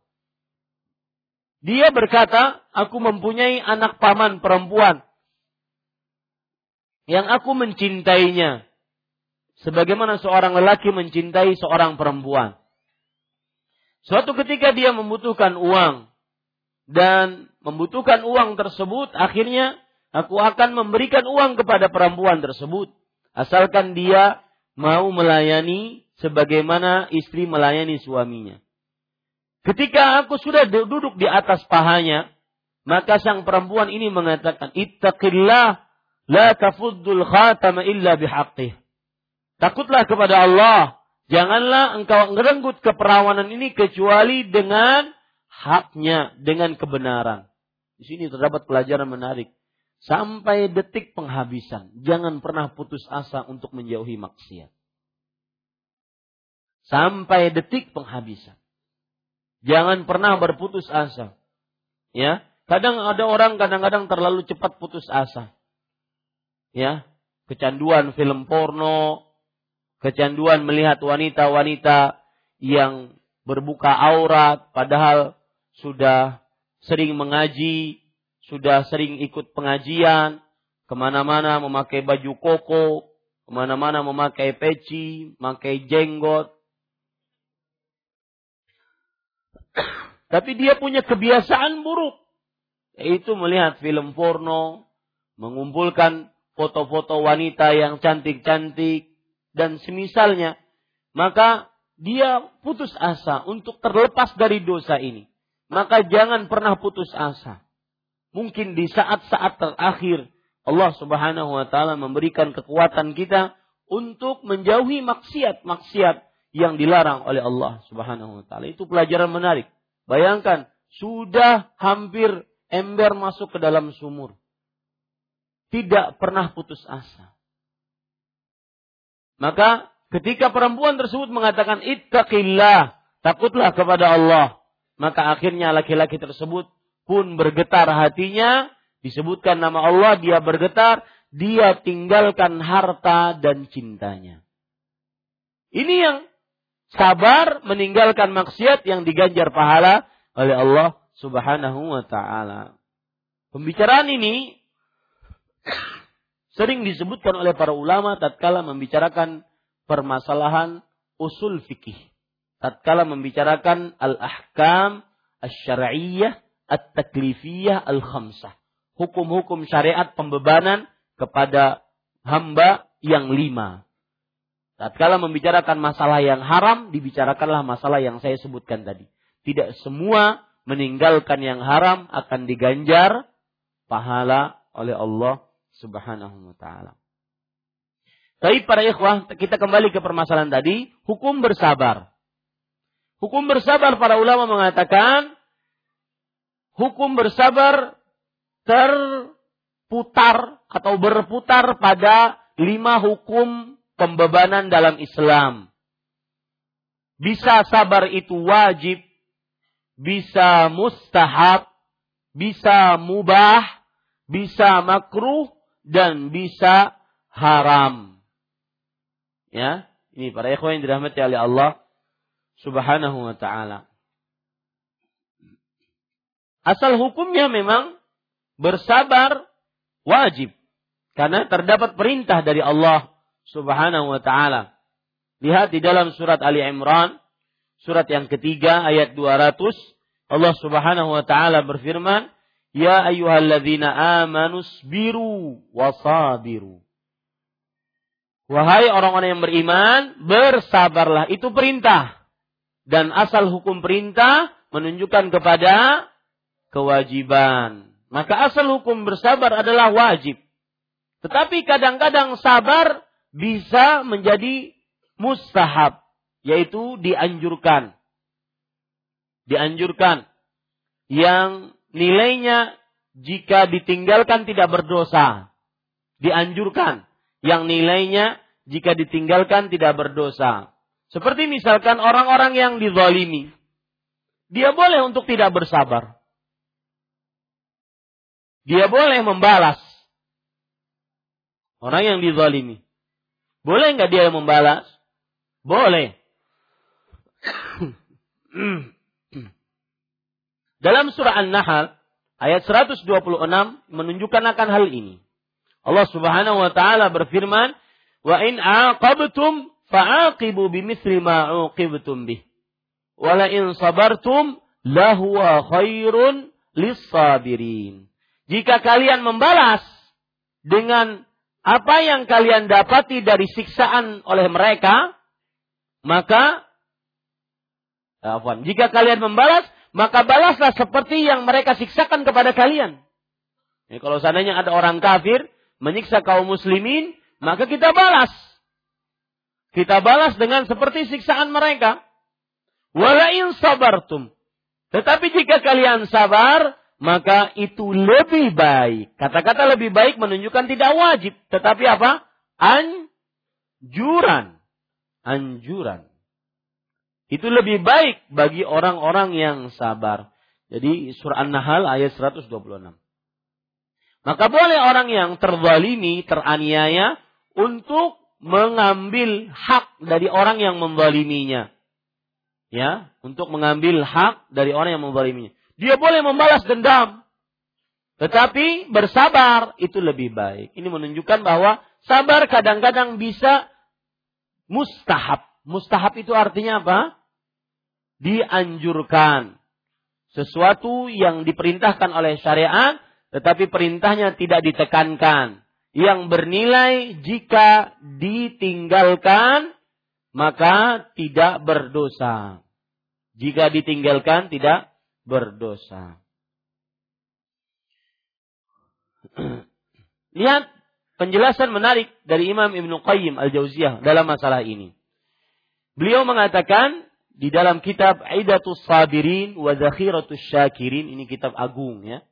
Dia berkata, aku mempunyai anak paman perempuan yang aku mencintainya. Sebagaimana seorang lelaki mencintai seorang perempuan. Suatu ketika dia membutuhkan uang dan membutuhkan uang tersebut, akhirnya aku akan memberikan uang kepada perempuan tersebut. Asalkan dia mau melayani sebagaimana istri melayani suaminya. Ketika aku sudah duduk di atas pahanya, maka sang perempuan ini mengatakan, Ittaqillah la tafuddul khatama illa bihaqqih. Takutlah kepada Allah. Janganlah engkau ngerenggut keperawanan ini kecuali dengan haknya dengan kebenaran. Di sini terdapat pelajaran menarik. Sampai detik penghabisan, jangan pernah putus asa untuk menjauhi maksiat. Sampai detik penghabisan. Jangan pernah berputus asa. Ya, kadang ada orang kadang-kadang terlalu cepat putus asa. Ya, kecanduan film porno, kecanduan melihat wanita-wanita yang berbuka aurat padahal sudah sering mengaji, sudah sering ikut pengajian, ke mana-mana memakai baju koko, ke mana-mana memakai peci, memakai jenggot. Tapi dia punya kebiasaan buruk, yaitu melihat film porno, mengumpulkan foto-foto wanita yang cantik-cantik, dan semisalnya. Maka dia putus asa untuk terlepas dari dosa ini, maka jangan pernah putus asa. Mungkin di saat-saat terakhir Allah Subhanahu wa taala memberikan kekuatan kita untuk menjauhi maksiat-maksiat yang dilarang oleh Allah Subhanahu wa taala. Itu pelajaran menarik. Bayangkan, sudah hampir ember masuk ke dalam sumur. Tidak pernah putus asa. Maka Ketika perempuan tersebut mengatakan ittaqillah, takutlah kepada Allah, maka akhirnya laki-laki tersebut pun bergetar hatinya, disebutkan nama Allah, dia bergetar, dia tinggalkan harta dan cintanya. Ini yang sabar meninggalkan maksiat yang diganjar pahala oleh Allah Subhanahu wa taala. Pembicaraan ini sering disebutkan oleh para ulama tatkala membicarakan permasalahan usul fikih. Tatkala membicarakan al-ahkam asy-syar'iyyah at-taklifiyah al-khamsah. Hukum-hukum syariat pembebanan kepada hamba yang lima. Tatkala membicarakan masalah yang haram, dibicarakanlah masalah yang saya sebutkan tadi. Tidak semua meninggalkan yang haram akan diganjar pahala oleh Allah Subhanahu wa taala. Tapi para ikhwah, kita kembali ke permasalahan tadi, hukum bersabar. Hukum bersabar para ulama mengatakan hukum bersabar terputar atau berputar pada lima hukum pembebanan dalam Islam. Bisa sabar itu wajib, bisa mustahab, bisa mubah, bisa makruh, dan bisa haram. Ya, ini para ikhwan yang dirahmati oleh Allah Subhanahu wa taala. Asal hukumnya memang bersabar wajib karena terdapat perintah dari Allah Subhanahu wa taala. Lihat di dalam surat Ali Imran surat yang ketiga ayat 200 Allah Subhanahu wa taala berfirman, "Ya ayyuhalladzina amanu sabiru wasabiru." Wahai orang-orang yang beriman, bersabarlah. Itu perintah. Dan asal hukum perintah menunjukkan kepada kewajiban. Maka asal hukum bersabar adalah wajib. Tetapi kadang-kadang sabar bisa menjadi mustahab. Yaitu dianjurkan. Dianjurkan. Yang nilainya jika ditinggalkan tidak berdosa. Dianjurkan. Yang nilainya jika ditinggalkan tidak berdosa. Seperti misalkan orang-orang yang dizalimi. Dia boleh untuk tidak bersabar. Dia boleh membalas. Orang yang dizalimi. Boleh nggak dia membalas? Boleh. Dalam surah An-Nahl ayat 126 menunjukkan akan hal ini. Allah Subhanahu wa taala berfirman, Wa in aqabtum fa'aqibu bimithli ma uqibtum bih. Wa la in sabartum lahuwa khairun lis-sabirin. Jika kalian membalas dengan apa yang kalian dapati dari siksaan oleh mereka, maka afwan, jika kalian membalas, maka balaslah seperti yang mereka siksakan kepada kalian. Jadi kalau seandainya ada orang kafir menyiksa kaum muslimin, maka kita balas. Kita balas dengan seperti siksaan mereka. Walain sabartum. Tetapi jika kalian sabar, maka itu lebih baik. Kata-kata lebih baik menunjukkan tidak wajib. Tetapi apa? Anjuran. Anjuran. Itu lebih baik bagi orang-orang yang sabar. Jadi surah An-Nahl ayat 126. Maka boleh orang yang terzalimi, teraniaya, untuk mengambil hak dari orang yang membaliminya. Ya, untuk mengambil hak dari orang yang membaliminya. Dia boleh membalas dendam. Tetapi bersabar itu lebih baik. Ini menunjukkan bahwa sabar kadang-kadang bisa mustahab. Mustahab itu artinya apa? Dianjurkan. Sesuatu yang diperintahkan oleh syariat, tetapi perintahnya tidak ditekankan yang bernilai jika ditinggalkan maka tidak berdosa. Jika ditinggalkan tidak berdosa. Lihat penjelasan menarik dari Imam Ibnu Qayyim Al-Jauziyah dalam masalah ini. Beliau mengatakan di dalam kitab Aidatus Sabirin wa Zakhiratus Syakirin, ini kitab agung ya.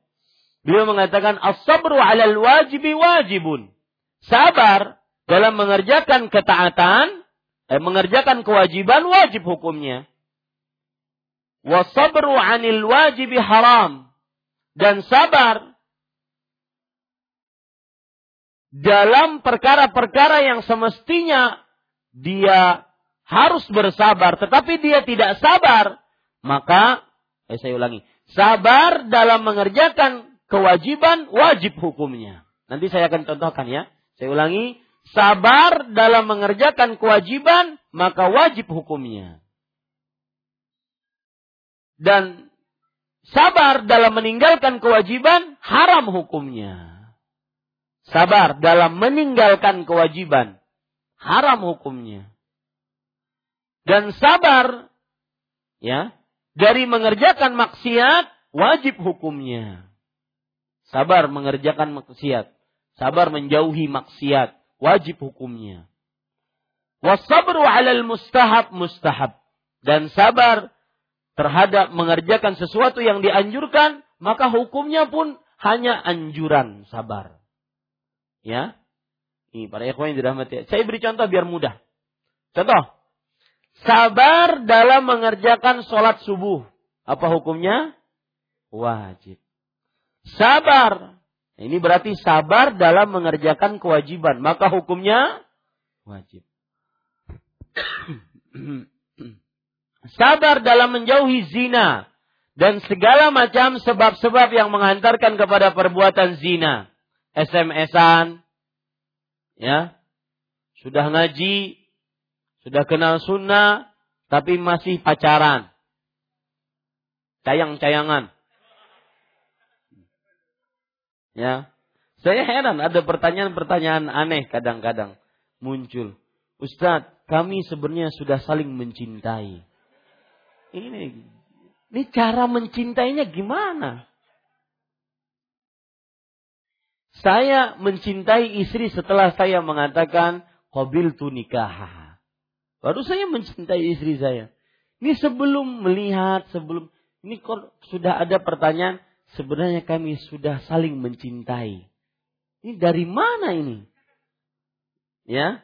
Beliau mengatakan as-sabru 'alal wajibi wajibun. Sabar dalam mengerjakan ketaatan, eh, mengerjakan kewajiban wajib hukumnya. Wasabru 'anil wajibi haram. Dan sabar dalam perkara-perkara yang semestinya dia harus bersabar, tetapi dia tidak sabar, maka eh, saya ulangi, sabar dalam mengerjakan kewajiban wajib hukumnya. Nanti saya akan contohkan ya. Saya ulangi, sabar dalam mengerjakan kewajiban maka wajib hukumnya. Dan sabar dalam meninggalkan kewajiban haram hukumnya. Sabar dalam meninggalkan kewajiban haram hukumnya. Dan sabar ya dari mengerjakan maksiat wajib hukumnya. Sabar mengerjakan maksiat, sabar menjauhi maksiat wajib hukumnya. Wasabru 'alal mustahab mustahab dan sabar terhadap mengerjakan sesuatu yang dianjurkan, maka hukumnya pun hanya anjuran sabar. Ya. Ini para ikhwan yang dirahmati. Saya beri contoh biar mudah. Contoh. Sabar dalam mengerjakan sholat subuh. Apa hukumnya? Wajib. Sabar. Ini berarti sabar dalam mengerjakan kewajiban. Maka hukumnya wajib. sabar dalam menjauhi zina dan segala macam sebab-sebab yang menghantarkan kepada perbuatan zina. SMS-an, ya, sudah ngaji, sudah kenal sunnah, tapi masih pacaran. Cayang-cayangan. Ya. Saya heran ada pertanyaan-pertanyaan aneh kadang-kadang muncul. Ustadz, kami sebenarnya sudah saling mencintai ini ini cara mencintainya gimana? Saya mencintai istri setelah saya mengatakan qabil tu nikah. Baru saya mencintai istri saya. Ini sebelum melihat, sebelum ini sudah ada pertanyaan, sebenarnya kami sudah saling mencintai. Ini dari mana ini? Ya,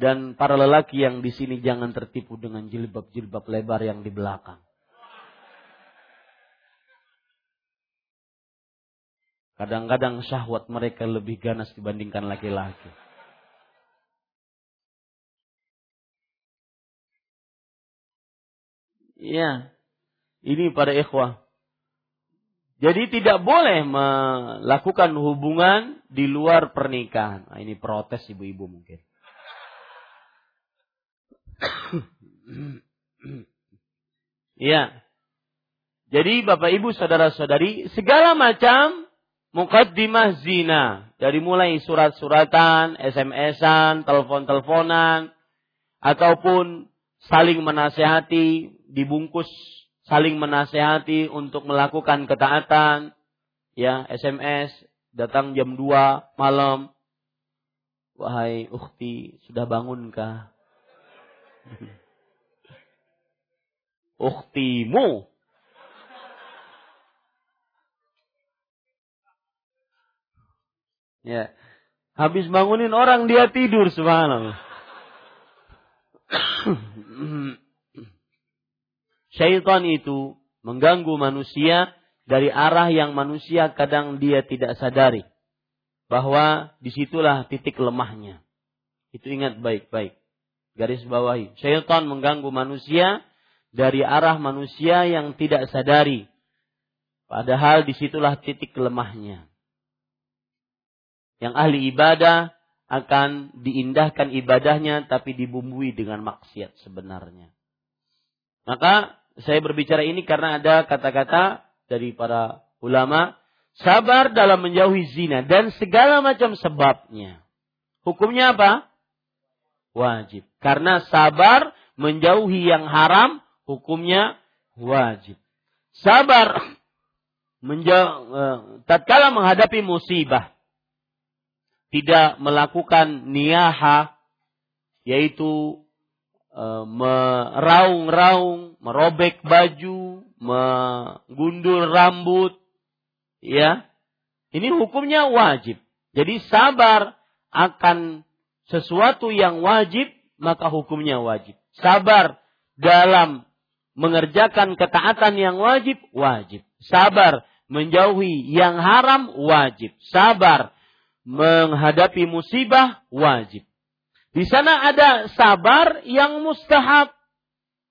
dan para lelaki yang di sini jangan tertipu dengan jilbab-jilbab lebar yang di belakang. Kadang-kadang syahwat mereka lebih ganas dibandingkan laki-laki. Iya. Ini pada ikhwah. Jadi tidak boleh melakukan hubungan di luar pernikahan. Nah, ini protes ibu-ibu mungkin. Ya. Jadi Bapak Ibu saudara-saudari, segala macam mukaddimah zina. Dari mulai surat-suratan, SMS-an, telepon-teleponan, ataupun saling menasehati, dibungkus saling menasehati untuk melakukan ketaatan. Ya, SMS datang jam 2 malam. Wahai ukhti, sudah bangunkah? Ukhtimu. Ya. Habis bangunin orang dia tidur subhanallah. Syaitan itu mengganggu manusia dari arah yang manusia kadang dia tidak sadari. Bahwa di situlah titik lemahnya. Itu ingat baik-baik. Garis bawahi. Syaitan mengganggu manusia dari arah manusia yang tidak sadari. Padahal di situlah titik lemahnya. Yang ahli ibadah akan diindahkan ibadahnya tapi dibumbui dengan maksiat sebenarnya. Maka saya berbicara ini karena ada kata-kata dari para ulama sabar dalam menjauhi zina dan segala macam sebabnya. Hukumnya apa? wajib. Karena sabar menjauhi yang haram hukumnya wajib. Sabar menjauh, eh, tatkala menghadapi musibah tidak melakukan niyaha yaitu e, meraung-raung, merobek baju, menggundul rambut, ya. Ini hukumnya wajib. Jadi sabar akan sesuatu yang wajib, maka hukumnya wajib. Sabar dalam mengerjakan ketaatan yang wajib, wajib. Sabar menjauhi yang haram, wajib. Sabar menghadapi musibah wajib. Di sana ada sabar yang mustahab.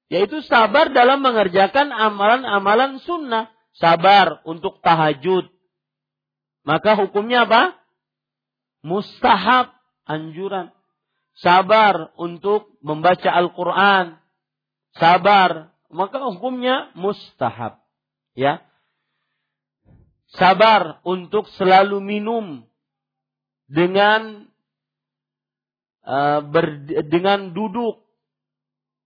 Yaitu sabar dalam mengerjakan amalan-amalan sunnah. Sabar untuk tahajud. Maka hukumnya apa? Mustahab, anjuran. Sabar untuk membaca Al-Quran. Sabar, maka hukumnya mustahab. Ya. Sabar untuk selalu minum dengan uh, ber, dengan duduk.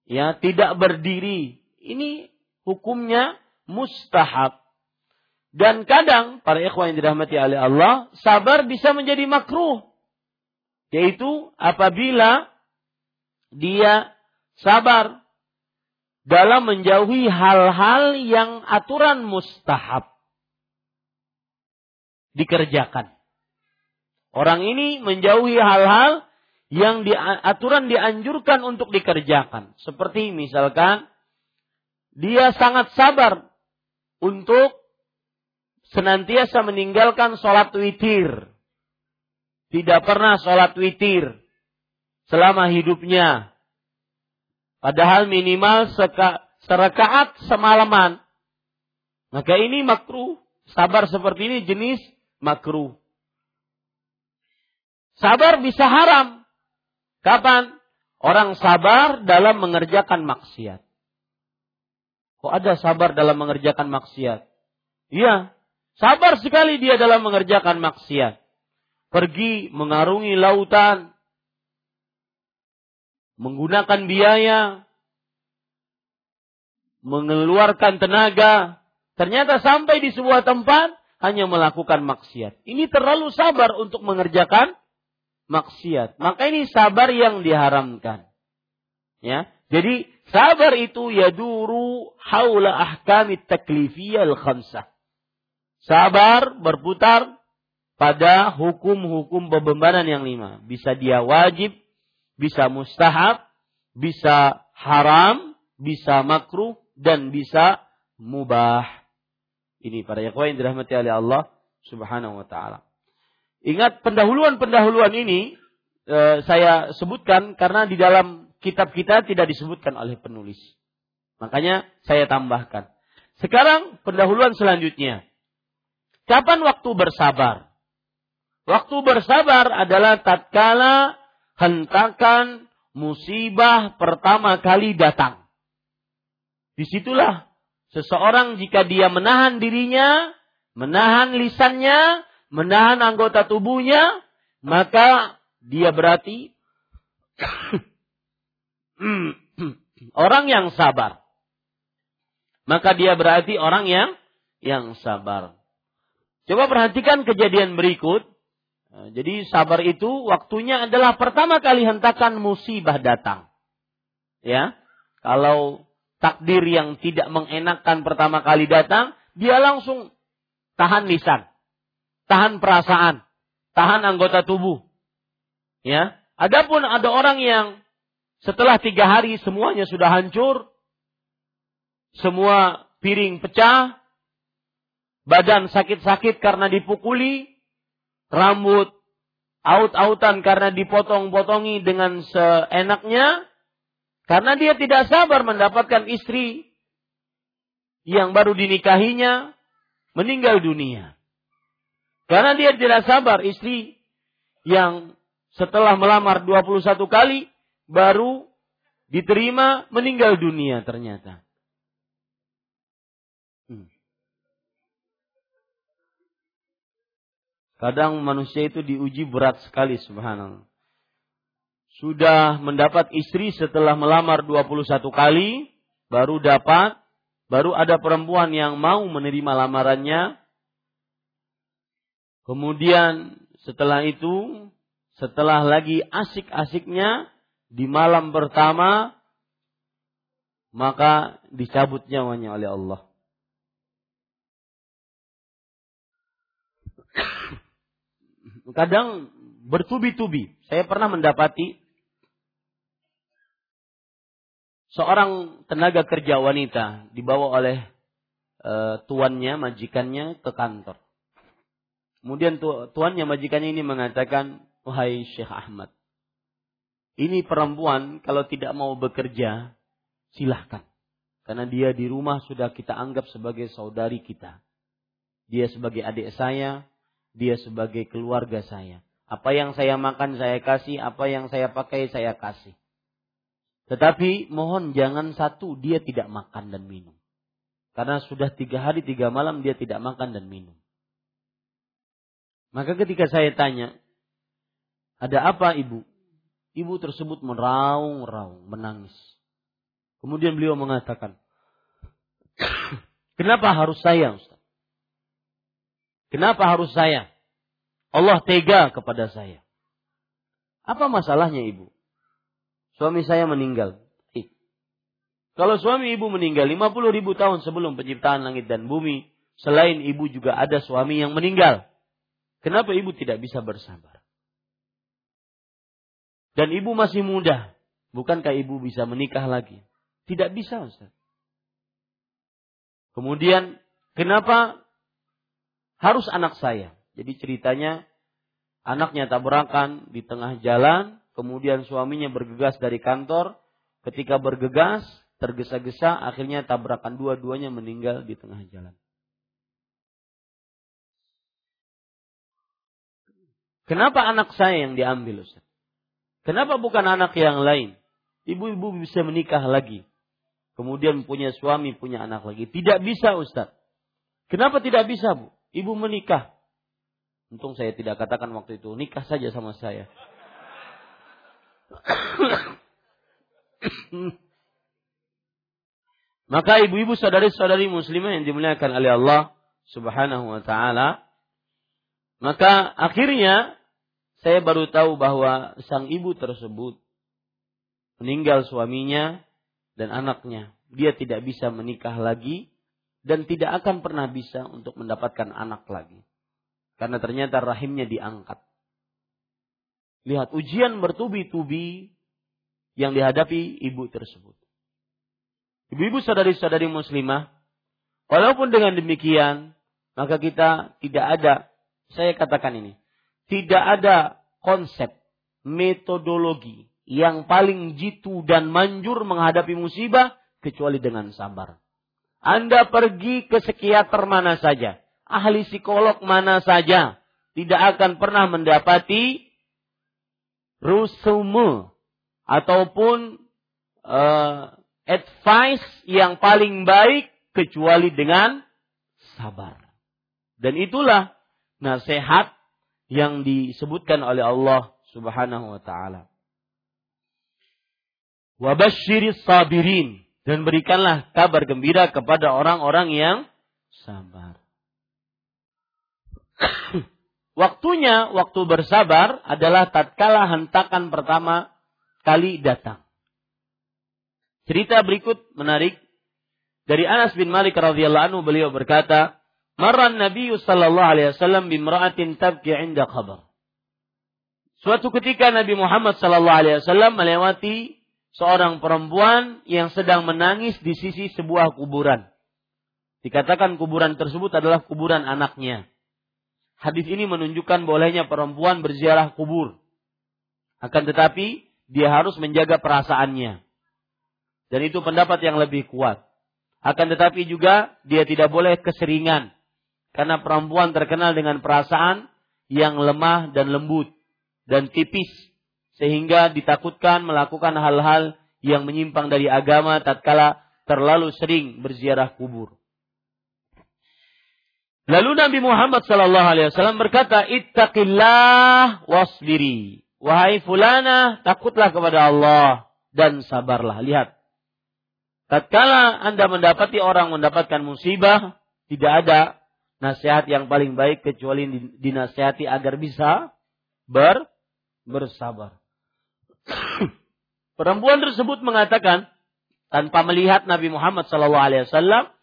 Ya tidak berdiri. Ini hukumnya mustahab. Dan kadang para ikhwan yang dirahmati oleh Allah sabar bisa menjadi makruh. Yaitu apabila dia sabar dalam menjauhi hal-hal yang aturan mustahab dikerjakan. Orang ini menjauhi hal-hal yang di, aturan dianjurkan untuk dikerjakan. Seperti misalkan dia sangat sabar untuk senantiasa meninggalkan sholat witir. Tidak pernah sholat witir selama hidupnya. Padahal minimal seka, serekaat semalaman. Maka ini makruh. Sabar seperti ini jenis makruh. Sabar bisa haram. Kapan? Orang sabar dalam mengerjakan maksiat. Kok ada sabar dalam mengerjakan maksiat? Iya, sabar sekali dia dalam mengerjakan maksiat. Pergi mengarungi lautan, menggunakan biaya, mengeluarkan tenaga, ternyata sampai di sebuah tempat hanya melakukan maksiat. Ini terlalu sabar untuk mengerjakan maksiat. Maka ini sabar yang diharamkan. Ya. Jadi sabar itu yaduru haula ahkami taklifiyah al-khamsah. Sabar berputar pada hukum-hukum pembebanan yang lima. Bisa dia wajib, bisa mustahab, bisa haram, bisa makruh, dan bisa mubah. Ini para ikhwan yang dirahmati oleh Allah subhanahu wa ta'ala. Ingat pendahuluan-pendahuluan ini e, saya sebutkan karena di dalam kitab kita tidak disebutkan oleh penulis. Makanya saya tambahkan. Sekarang pendahuluan selanjutnya. Kapan waktu bersabar? Waktu bersabar adalah tatkala hentakan musibah pertama kali datang. Di situlah seseorang jika dia menahan dirinya, menahan lisannya, menahan anggota tubuhnya, maka dia berarti orang yang sabar. Maka dia berarti orang yang yang sabar. Coba perhatikan kejadian berikut. Jadi sabar itu waktunya adalah pertama kali hentakan musibah datang. Ya. Kalau takdir yang tidak mengenakkan pertama kali datang, dia langsung tahan lisan tahan perasaan, tahan anggota tubuh. Ya, adapun ada orang yang setelah tiga hari semuanya sudah hancur, semua piring pecah, badan sakit-sakit karena dipukuli, rambut aut-autan karena dipotong-potongi dengan seenaknya, karena dia tidak sabar mendapatkan istri yang baru dinikahinya meninggal dunia. Karena dia tidak sabar istri yang setelah melamar 21 kali baru diterima meninggal dunia ternyata. Hmm. Kadang manusia itu diuji berat sekali subhanallah. sudah mendapat istri setelah melamar 21 kali, baru dapat, baru ada perempuan yang mau menerima lamarannya. Kemudian setelah itu, setelah lagi asik-asiknya di malam pertama, maka dicabut nyawanya oleh Allah. Kadang bertubi-tubi. Saya pernah mendapati seorang tenaga kerja wanita dibawa oleh e, tuannya, majikannya ke kantor. Kemudian tu, tuannya, majikannya ini mengatakan, wahai Syekh Ahmad, ini perempuan kalau tidak mau bekerja, silahkan. Karena dia di rumah sudah kita anggap sebagai saudari kita. Dia sebagai adik saya, dia sebagai keluarga saya. Apa yang saya makan saya kasih, apa yang saya pakai saya kasih. Tetapi mohon jangan satu dia tidak makan dan minum. Karena sudah tiga hari tiga malam dia tidak makan dan minum. Maka ketika saya tanya, ada apa ibu? Ibu tersebut meraung-raung, menangis. Kemudian beliau mengatakan, kenapa harus saya Ustaz? Kenapa harus saya? Allah tega kepada saya. Apa masalahnya ibu? Suami saya meninggal. Kalau suami ibu meninggal 50 ribu tahun sebelum penciptaan langit dan bumi, selain ibu juga ada suami yang meninggal. Kenapa ibu tidak bisa bersabar? Dan ibu masih muda. Bukankah ibu bisa menikah lagi? Tidak bisa Ustaz. Kemudian kenapa harus anak saya? Jadi ceritanya anaknya tabrakan di tengah jalan, kemudian suaminya bergegas dari kantor, ketika bergegas tergesa-gesa akhirnya tabrakan dua-duanya meninggal di tengah jalan. Kenapa anak saya yang diambil Ustaz? Kenapa bukan anak yang lain? Ibu-ibu bisa menikah lagi. Kemudian punya suami, punya anak lagi. Tidak bisa Ustaz. Kenapa tidak bisa Bu? Ibu menikah. Untung saya tidak katakan waktu itu. Nikah saja sama saya. Maka ibu-ibu saudari-saudari muslimah yang dimuliakan oleh Allah subhanahu wa ta'ala. Maka akhirnya saya baru tahu bahwa sang ibu tersebut meninggal suaminya dan anaknya. Dia tidak bisa menikah lagi dan tidak akan pernah bisa untuk mendapatkan anak lagi. Karena ternyata rahimnya diangkat. Lihat ujian bertubi-tubi yang dihadapi ibu tersebut. Ibu-ibu saudari-saudari muslimah, walaupun dengan demikian, maka kita tidak ada, saya katakan ini, tidak ada konsep, metodologi yang paling jitu dan manjur menghadapi musibah kecuali dengan sabar. Anda pergi ke psikiater mana saja, ahli psikolog mana saja, tidak akan pernah mendapati rusume ataupun uh, advice yang paling baik kecuali dengan sabar. Dan itulah nasihat yang disebutkan oleh Allah Subhanahu wa taala. Wabashiris sabirin dan berikanlah kabar gembira kepada orang-orang yang sabar. Waktunya, waktu bersabar adalah tatkala hentakan pertama kali datang. Cerita berikut menarik dari Anas bin Malik radhiyallahu anhu beliau berkata, Marran Nabi sallallahu alaihi wasallam bimra'atin tabki 'inda qabr. Suatu ketika Nabi Muhammad sallallahu alaihi wasallam melewati seorang perempuan yang sedang menangis di sisi sebuah kuburan. Dikatakan kuburan tersebut adalah kuburan anaknya. Hadis ini menunjukkan bolehnya perempuan berziarah kubur. Akan tetapi dia harus menjaga perasaannya. Dan itu pendapat yang lebih kuat. Akan tetapi juga dia tidak boleh keseringan karena perempuan terkenal dengan perasaan yang lemah dan lembut dan tipis. Sehingga ditakutkan melakukan hal-hal yang menyimpang dari agama tatkala terlalu sering berziarah kubur. Lalu Nabi Muhammad sallallahu alaihi wasallam berkata, "Ittaqillah wasbiri." wahai fulana, takutlah kepada Allah dan sabarlah. Lihat. Tatkala Anda mendapati orang mendapatkan musibah, tidak ada nasihat yang paling baik kecuali dinasihati agar bisa ber bersabar. Perempuan tersebut mengatakan tanpa melihat Nabi Muhammad SAW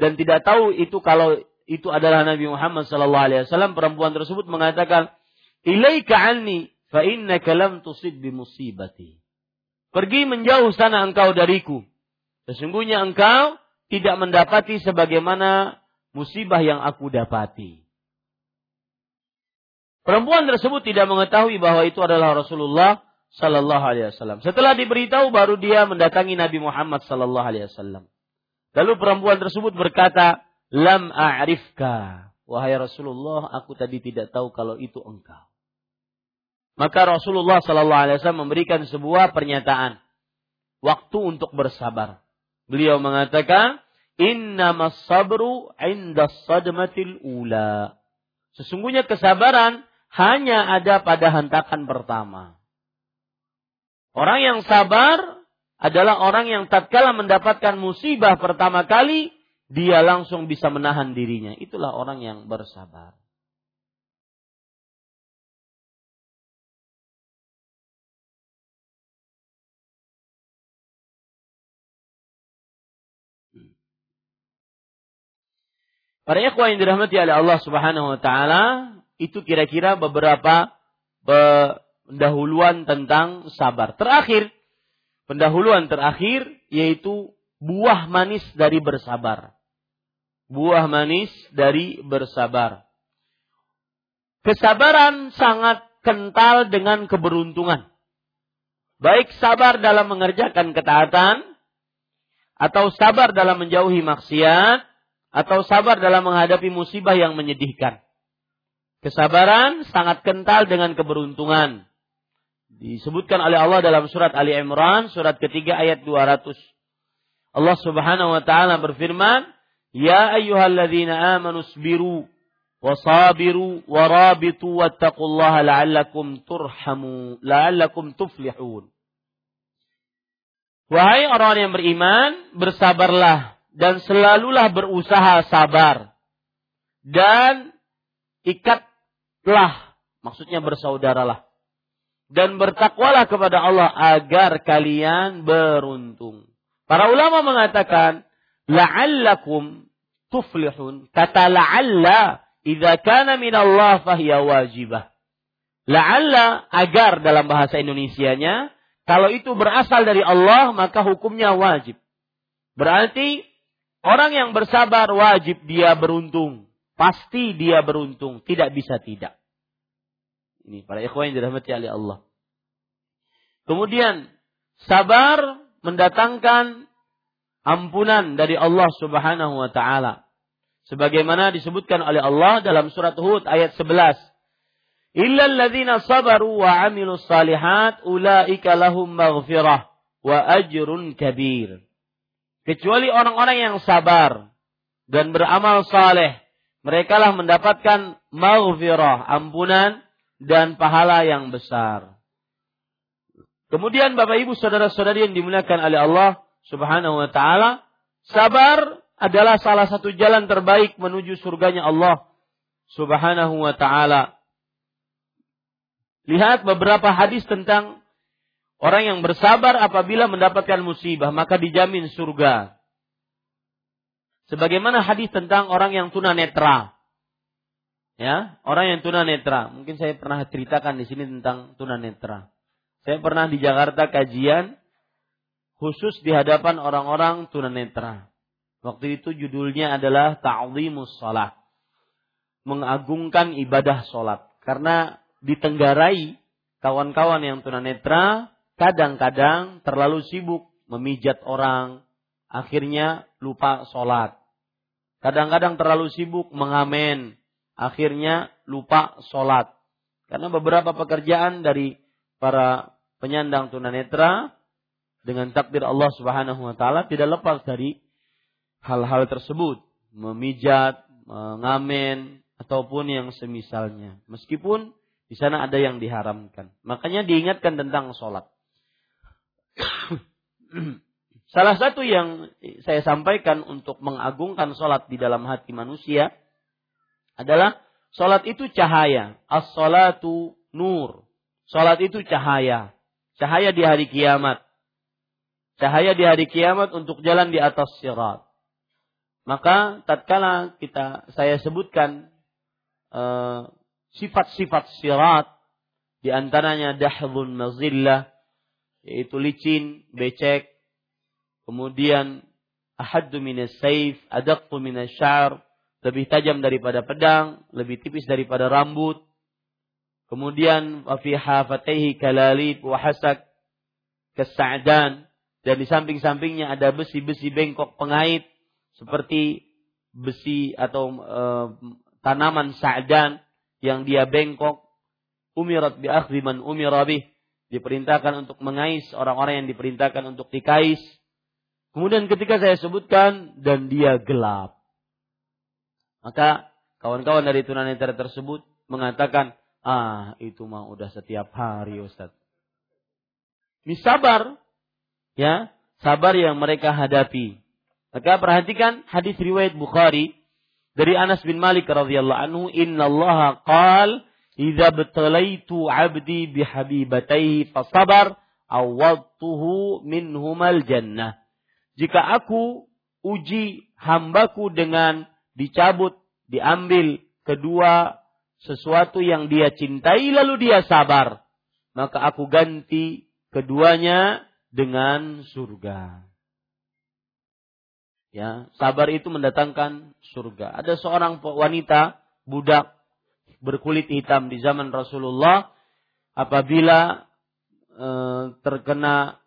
dan tidak tahu itu kalau itu adalah Nabi Muhammad SAW. Perempuan tersebut mengatakan, "Ilaika anni fa innaka lam tusib bi musibati." Pergi menjauh sana engkau dariku. Sesungguhnya engkau tidak mendapati sebagaimana musibah yang aku dapati. Perempuan tersebut tidak mengetahui bahwa itu adalah Rasulullah Sallallahu Alaihi Wasallam. Setelah diberitahu, baru dia mendatangi Nabi Muhammad Sallallahu Alaihi Wasallam. Lalu perempuan tersebut berkata, Lam a'rifka. Wahai Rasulullah, aku tadi tidak tahu kalau itu engkau. Maka Rasulullah Sallallahu Alaihi Wasallam memberikan sebuah pernyataan. Waktu untuk bersabar. Beliau mengatakan, Inna sabru inda sadmatil ula. Sesungguhnya kesabaran hanya ada pada hentakan pertama. Orang yang sabar adalah orang yang tatkala mendapatkan musibah pertama kali, dia langsung bisa menahan dirinya. Itulah orang yang bersabar. Para ikhwah yang dirahmati oleh Allah Subhanahu wa taala, itu kira-kira beberapa pendahuluan tentang sabar. Terakhir, pendahuluan terakhir yaitu buah manis dari bersabar. Buah manis dari bersabar. Kesabaran sangat kental dengan keberuntungan. Baik sabar dalam mengerjakan ketaatan, atau sabar dalam menjauhi maksiat, atau sabar dalam menghadapi musibah yang menyedihkan. Kesabaran sangat kental dengan keberuntungan disebutkan oleh Allah dalam surat Ali Imran surat ketiga ayat 200. Allah Subhanahu wa taala berfirman, "Ya ayyuhalladzina amanu sabiru wasabiru warabitu wattaqullaha la'allakum turhamu la'allakum tuflihun." Wahai orang yang beriman, bersabarlah dan selalulah berusaha sabar. Dan ikatlah, maksudnya bersaudaralah dan bertakwalah kepada Allah agar kalian beruntung. Para ulama mengatakan la'allakum tuflihun. Kata la'alla idza kana min Allah fahiya wajibah. La'alla agar dalam bahasa Indonesianya kalau itu berasal dari Allah maka hukumnya wajib. Berarti orang yang bersabar wajib dia beruntung. Pasti dia beruntung, tidak bisa tidak. Ini para ikhwan yang dirahmati oleh Allah. Kemudian sabar mendatangkan ampunan dari Allah Subhanahu wa taala. Sebagaimana disebutkan oleh Allah dalam surat Hud ayat 11. Illa alladzina sabaru wa amilus salihat ulaika lahum maghfirah wa ajrun kabir. Kecuali orang-orang yang sabar dan beramal saleh, mereka lah mendapatkan maghfirah, ampunan dan pahala yang besar. Kemudian Bapak Ibu saudara-saudari yang dimuliakan oleh Allah Subhanahu wa taala, sabar adalah salah satu jalan terbaik menuju surganya Allah Subhanahu wa taala. Lihat beberapa hadis tentang orang yang bersabar apabila mendapatkan musibah maka dijamin surga. Sebagaimana hadis tentang orang yang tunanetra ya orang yang tunanetra. Mungkin saya pernah ceritakan di sini tentang tunanetra. Saya pernah di Jakarta kajian khusus di hadapan orang-orang tunanetra. Waktu itu judulnya adalah Ta'zimus Salat. Mengagungkan ibadah salat. Karena ditenggarai kawan-kawan yang tunanetra kadang-kadang terlalu sibuk memijat orang, akhirnya lupa sholat. Kadang-kadang terlalu sibuk mengamen, akhirnya lupa sholat. Karena beberapa pekerjaan dari para penyandang tunanetra dengan takdir Allah Subhanahu wa taala tidak lepas dari hal-hal tersebut, memijat, mengamen ataupun yang semisalnya. Meskipun Di sana ada yang diharamkan. Makanya diingatkan tentang sholat. Salah satu yang saya sampaikan untuk mengagungkan sholat di dalam hati manusia adalah sholat itu cahaya. As-sholatu nur. Sholat itu cahaya. Cahaya di hari kiamat. Cahaya di hari kiamat untuk jalan di atas sirat. Maka tatkala kita saya sebutkan uh, sifat-sifat sirat di antaranya dahdun mazillah yaitu licin, becek, Kemudian ahaddu minas saif, adaqqu minas syar, lebih tajam daripada pedang, lebih tipis daripada rambut. Kemudian wa fi hafataihi kalalib wa hasak kesa'dan. Dan di samping-sampingnya ada besi-besi bengkok pengait seperti besi atau e, tanaman sa'dan yang dia bengkok. Umirat bi akhdhi man umira bih diperintahkan untuk mengais orang-orang yang diperintahkan untuk dikais Kemudian ketika saya sebutkan dan dia gelap. Maka kawan-kawan dari tunanetra tersebut mengatakan, ah itu mah udah setiap hari Ustaz. Ini sabar. Ya, sabar yang mereka hadapi. Maka perhatikan hadis riwayat Bukhari dari Anas bin Malik radhiyallahu anhu, "Inna Allah qal, "Idza batalaitu 'abdi bihabibataihi fasabar, awwadtuhu minhumal jannah." jika aku uji hambaku dengan dicabut, diambil kedua sesuatu yang dia cintai lalu dia sabar, maka aku ganti keduanya dengan surga. Ya, sabar itu mendatangkan surga. Ada seorang wanita budak berkulit hitam di zaman Rasulullah apabila e, terkena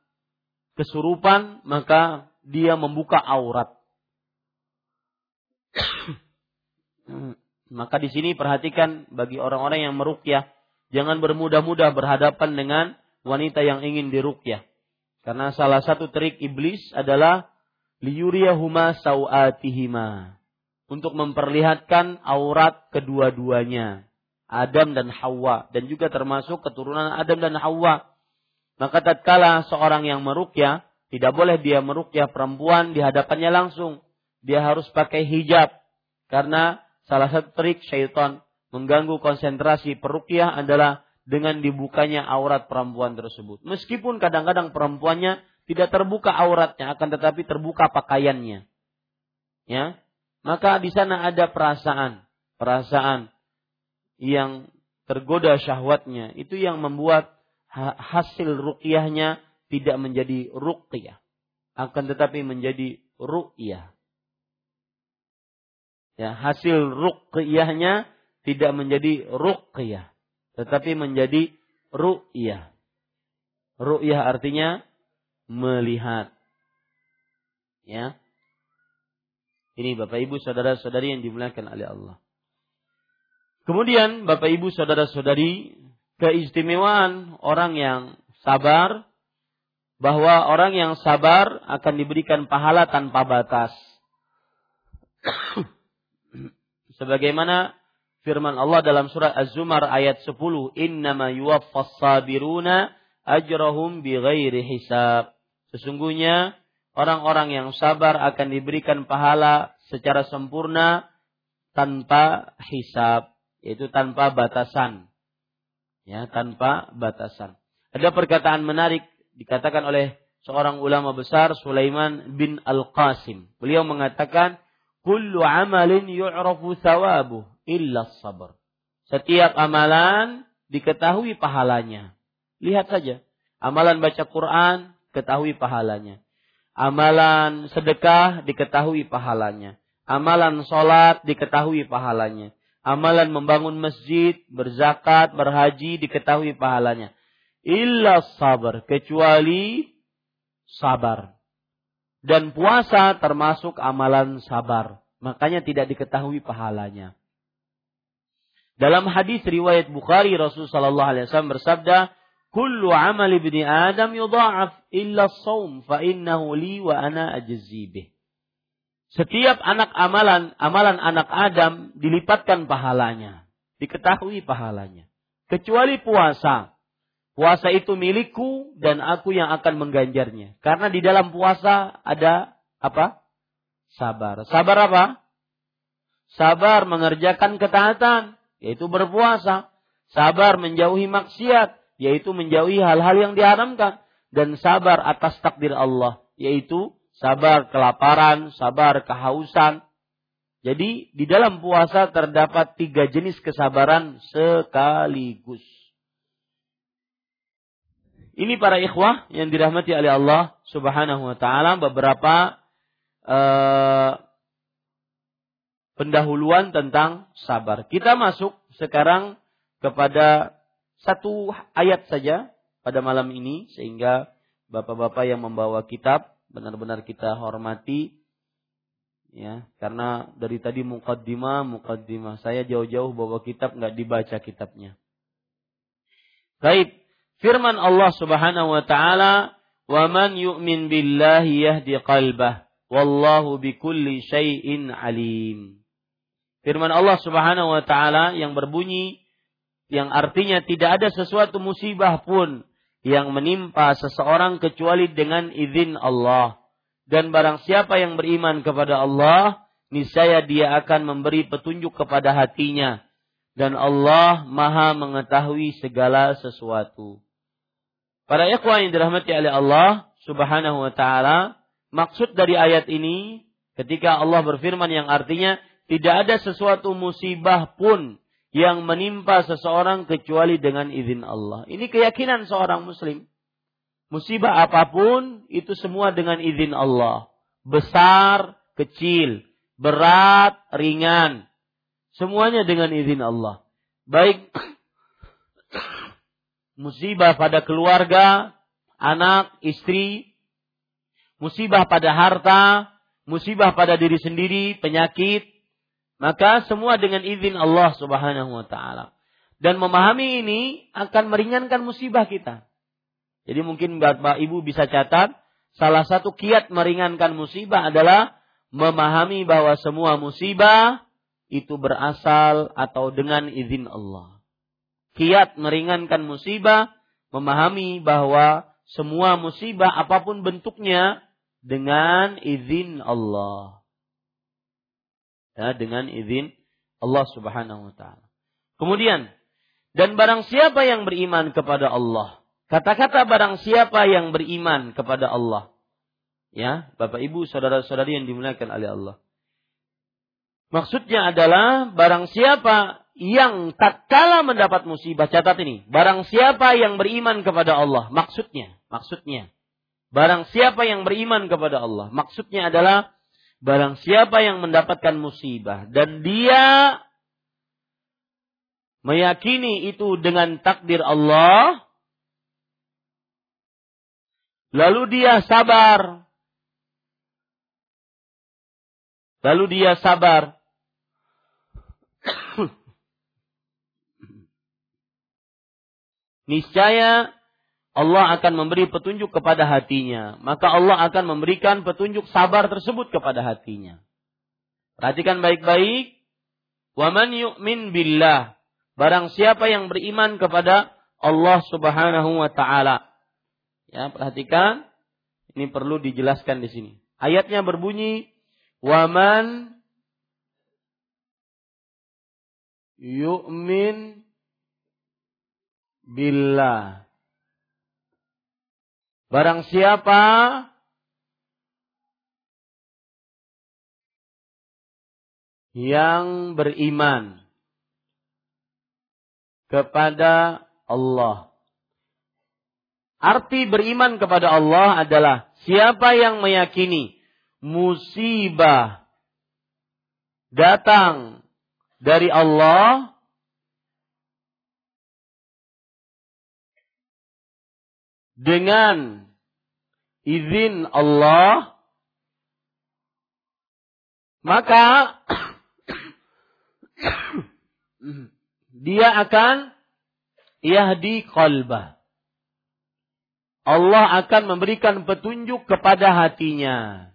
kesurupan maka dia membuka aurat. Maka di sini perhatikan bagi orang-orang yang merukyah, jangan bermudah-mudah berhadapan dengan wanita yang ingin dirukyah. Karena salah satu trik iblis adalah liyuriyahuma sawatihima. Untuk memperlihatkan aurat kedua-duanya. Adam dan Hawa. Dan juga termasuk keturunan Adam dan Hawa. Maka tatkala seorang yang merukyah, tidak boleh dia merukyah perempuan di hadapannya langsung. Dia harus pakai hijab. Karena salah satu trik syaitan mengganggu konsentrasi perukyah adalah dengan dibukanya aurat perempuan tersebut. Meskipun kadang-kadang perempuannya tidak terbuka auratnya, akan tetapi terbuka pakaiannya. Ya, maka di sana ada perasaan, perasaan yang tergoda syahwatnya, itu yang membuat hasil rukyahnya tidak menjadi ruqyah akan tetapi menjadi ru'yah. Ya, hasil ruqyahnya tidak menjadi ruqyah, tetapi menjadi ru'yah. Ru'yah artinya melihat. Ya. Ini Bapak Ibu saudara-saudari yang dimuliakan oleh Allah. Kemudian Bapak Ibu saudara-saudari, keistimewaan orang yang sabar bahwa orang yang sabar akan diberikan pahala tanpa batas. Sebagaimana firman Allah dalam surat Az-Zumar ayat 10, "Innama yuwaffas sabiruna ajrahum bighairi hisab." Sesungguhnya orang-orang yang sabar akan diberikan pahala secara sempurna tanpa hisab, yaitu tanpa batasan. Ya, tanpa batasan. Ada perkataan menarik dikatakan oleh seorang ulama besar Sulaiman bin Al-Qasim. Beliau mengatakan, "Kullu amalin yu'rafu thawabuh illa sabr." Setiap amalan diketahui pahalanya. Lihat saja, amalan baca Quran ketahui pahalanya. Amalan sedekah diketahui pahalanya. Amalan sholat diketahui pahalanya. Amalan membangun masjid, berzakat, berhaji diketahui pahalanya illa sabar kecuali sabar. Dan puasa termasuk amalan sabar. Makanya tidak diketahui pahalanya. Dalam hadis riwayat Bukhari Rasulullah sallallahu alaihi wasallam bersabda, "Kullu amal ibni Adam yudha'af illa saum fa innahu li wa ana ajzi Setiap anak amalan, amalan anak Adam dilipatkan pahalanya, diketahui pahalanya kecuali puasa. Puasa itu milikku dan aku yang akan mengganjarnya. Karena di dalam puasa ada apa? Sabar. Sabar apa? Sabar mengerjakan ketaatan, yaitu berpuasa. Sabar menjauhi maksiat, yaitu menjauhi hal-hal yang diharamkan. Dan sabar atas takdir Allah, yaitu sabar kelaparan, sabar kehausan. Jadi di dalam puasa terdapat tiga jenis kesabaran sekaligus. Ini para ikhwah yang dirahmati oleh Allah Subhanahu wa taala beberapa uh, pendahuluan tentang sabar. Kita masuk sekarang kepada satu ayat saja pada malam ini sehingga bapak-bapak yang membawa kitab benar-benar kita hormati ya karena dari tadi mukaddimah mukaddimah saya jauh-jauh bawa kitab nggak dibaca kitabnya. Baik, Firman Allah Subhanahu wa taala, "Wa yu'min billahi yahdi qalbah, wallahu bikulli syai'in alim." Firman Allah Subhanahu wa taala yang berbunyi yang artinya tidak ada sesuatu musibah pun yang menimpa seseorang kecuali dengan izin Allah. Dan barang siapa yang beriman kepada Allah, niscaya dia akan memberi petunjuk kepada hatinya. Dan Allah maha mengetahui segala sesuatu. Para ikhwan yang dirahmati oleh Allah Subhanahu wa taala, maksud dari ayat ini ketika Allah berfirman yang artinya tidak ada sesuatu musibah pun yang menimpa seseorang kecuali dengan izin Allah. Ini keyakinan seorang muslim. Musibah apa pun itu semua dengan izin Allah. Besar, kecil, berat, ringan. Semuanya dengan izin Allah. Baik musibah pada keluarga, anak, istri, musibah pada harta, musibah pada diri sendiri, penyakit, maka semua dengan izin Allah Subhanahu wa taala. Dan memahami ini akan meringankan musibah kita. Jadi mungkin Bapak Ibu bisa catat, salah satu kiat meringankan musibah adalah memahami bahwa semua musibah itu berasal atau dengan izin Allah kiat meringankan musibah, memahami bahwa semua musibah apa pun bentuknya dengan izin Allah. Ya, dengan izin Allah Subhanahu wa taala. Kemudian dan barang siapa yang beriman kepada Allah. Kata-kata barang siapa yang beriman kepada Allah. Ya, Bapak Ibu, saudara-saudari yang dimuliakan oleh Allah. Maksudnya adalah barang siapa yang tak kalah mendapat musibah catat ini barang siapa yang beriman kepada Allah maksudnya maksudnya barang siapa yang beriman kepada Allah maksudnya adalah barang siapa yang mendapatkan musibah dan dia meyakini itu dengan takdir Allah lalu dia sabar. Lalu dia sabar. Niscaya Allah akan memberi petunjuk kepada hatinya. Maka Allah akan memberikan petunjuk sabar tersebut kepada hatinya. Perhatikan baik-baik. Waman yu'min billah. Barang siapa yang beriman kepada Allah subhanahu wa ta'ala. Ya, perhatikan. Ini perlu dijelaskan di sini. Ayatnya berbunyi. Waman yu'min billah. Barang siapa yang beriman kepada Allah. Arti beriman kepada Allah adalah siapa yang meyakini musibah datang dari Allah dengan izin Allah maka dia akan yahdi qalbah. Allah akan memberikan petunjuk kepada hatinya.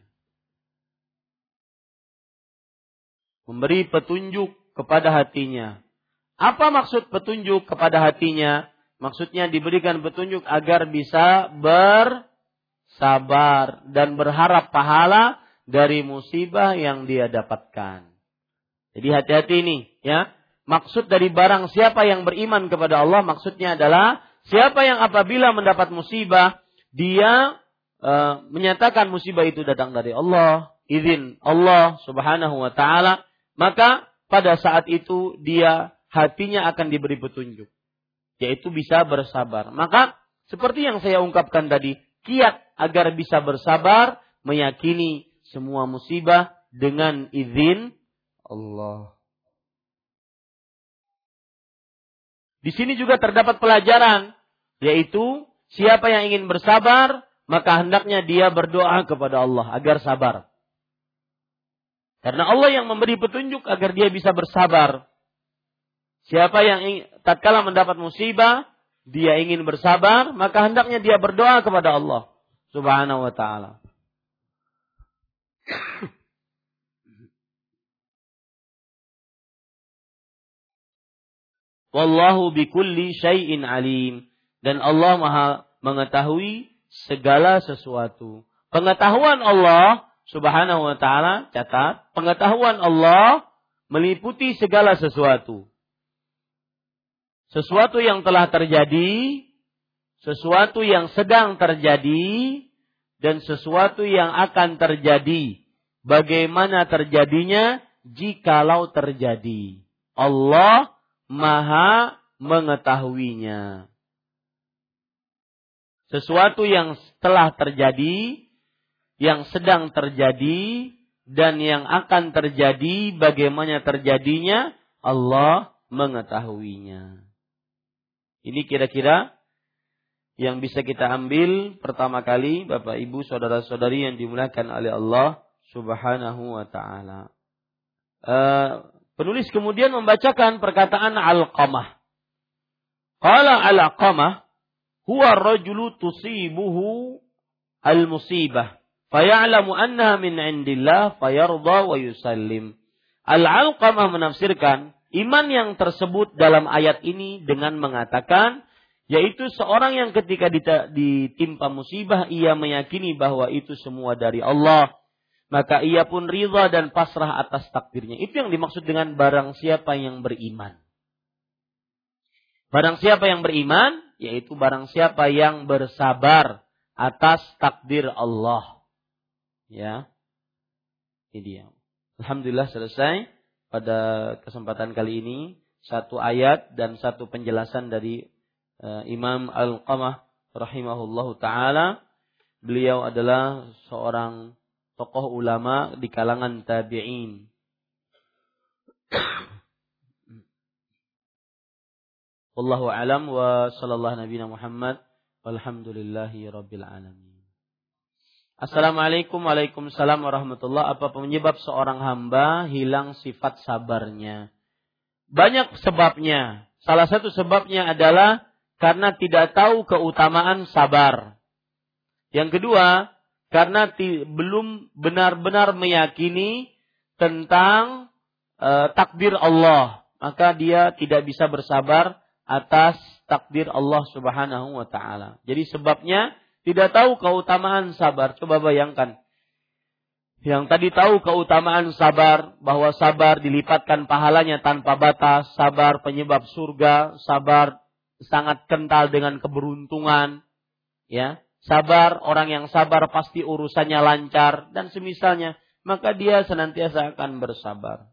Memberi petunjuk kepada hatinya. Apa maksud petunjuk kepada hatinya? Maksudnya diberikan petunjuk agar bisa bersabar dan berharap pahala dari musibah yang dia dapatkan. Jadi hati-hati ini ya. Maksud dari barang siapa yang beriman kepada Allah maksudnya adalah siapa yang apabila mendapat musibah dia e, menyatakan musibah itu datang dari Allah, izin Allah Subhanahu wa taala, maka pada saat itu dia hatinya akan diberi petunjuk yaitu bisa bersabar. Maka seperti yang saya ungkapkan tadi, kiat agar bisa bersabar meyakini semua musibah dengan izin Allah. Di sini juga terdapat pelajaran, yaitu siapa yang ingin bersabar, maka hendaknya dia berdoa kepada Allah agar sabar. Karena Allah yang memberi petunjuk agar dia bisa bersabar. Siapa yang ingin, tatkala mendapat musibah, dia ingin bersabar, maka hendaknya dia berdoa kepada Allah Subhanahu wa taala. Wallahu bikulli syai'in alim. Dan Allah Maha mengetahui segala sesuatu. Pengetahuan Allah Subhanahu wa taala, catat, pengetahuan Allah meliputi segala sesuatu. Sesuatu yang telah terjadi, sesuatu yang sedang terjadi, dan sesuatu yang akan terjadi. Bagaimana terjadinya jikalau terjadi. Allah maha mengetahuinya. Sesuatu yang telah terjadi, yang sedang terjadi, dan yang akan terjadi, bagaimana terjadinya, Allah mengetahuinya. Ini kira-kira yang bisa kita ambil pertama kali Bapak Ibu saudara-saudari yang dimuliakan oleh Allah Subhanahu wa taala. Uh, Penulis kemudian membacakan perkataan Al-Qamah. Qala Al-Qamah huwa rajulu tusibuhu al-musibah faya'lamu annaha min indillah fayarda wa yusallim. Al-Alqamah menafsirkan iman yang tersebut dalam ayat ini dengan mengatakan yaitu seorang yang ketika ditimpa musibah ia meyakini bahwa itu semua dari Allah maka ia pun ridha dan pasrah atas takdirnya. Itu yang dimaksud dengan barang siapa yang beriman. Barang siapa yang beriman, yaitu barang siapa yang bersabar atas takdir Allah. Ya. Ini dia. Alhamdulillah selesai pada kesempatan kali ini satu ayat dan satu penjelasan dari uh, Imam Al-Qamah rahimahullahu taala. Beliau adalah seorang tokoh ulama di kalangan tabi'in. Wallahu alam wa sallallahu nabi Muhammad walhamdulillahi rabbil alamin. Assalamualaikum Waalaikumsalam warahmatullah. Apa penyebab seorang hamba hilang sifat sabarnya? Banyak sebabnya. Salah satu sebabnya adalah karena tidak tahu keutamaan sabar. Yang kedua, karena belum benar-benar meyakini tentang e, takdir Allah, maka dia tidak bisa bersabar atas takdir Allah Subhanahu wa taala. Jadi sebabnya tidak tahu keutamaan sabar. Coba bayangkan. Yang tadi tahu keutamaan sabar, bahwa sabar dilipatkan pahalanya tanpa batas, sabar penyebab surga, sabar sangat kental dengan keberuntungan, ya sabar, orang yang sabar pasti urusannya lancar dan semisalnya, maka dia senantiasa akan bersabar.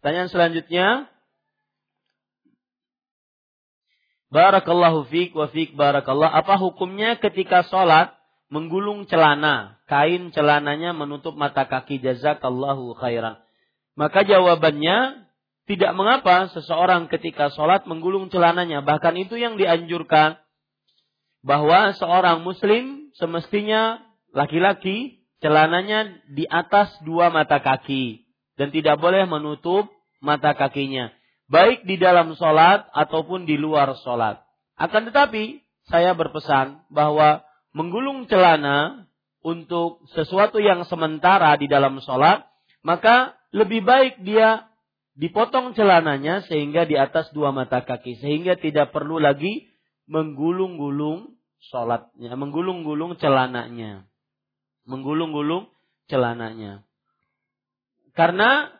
Pertanyaan selanjutnya. Barakallahu fiq wa fiq barakallah. Apa hukumnya ketika sholat menggulung celana, kain celananya menutup mata kaki jazakallahu khairan. Maka jawabannya tidak mengapa seseorang ketika sholat menggulung celananya. Bahkan itu yang dianjurkan. Bahwa seorang muslim semestinya laki-laki celananya di atas dua mata kaki. Dan tidak boleh menutup mata kakinya. Baik di dalam sholat ataupun di luar sholat. Akan tetapi saya berpesan bahwa menggulung celana untuk sesuatu yang sementara di dalam sholat, maka lebih baik dia dipotong celananya sehingga di atas dua mata kaki. Sehingga tidak perlu lagi menggulung-gulung sholatnya, menggulung-gulung celananya. Menggulung-gulung celananya. Karena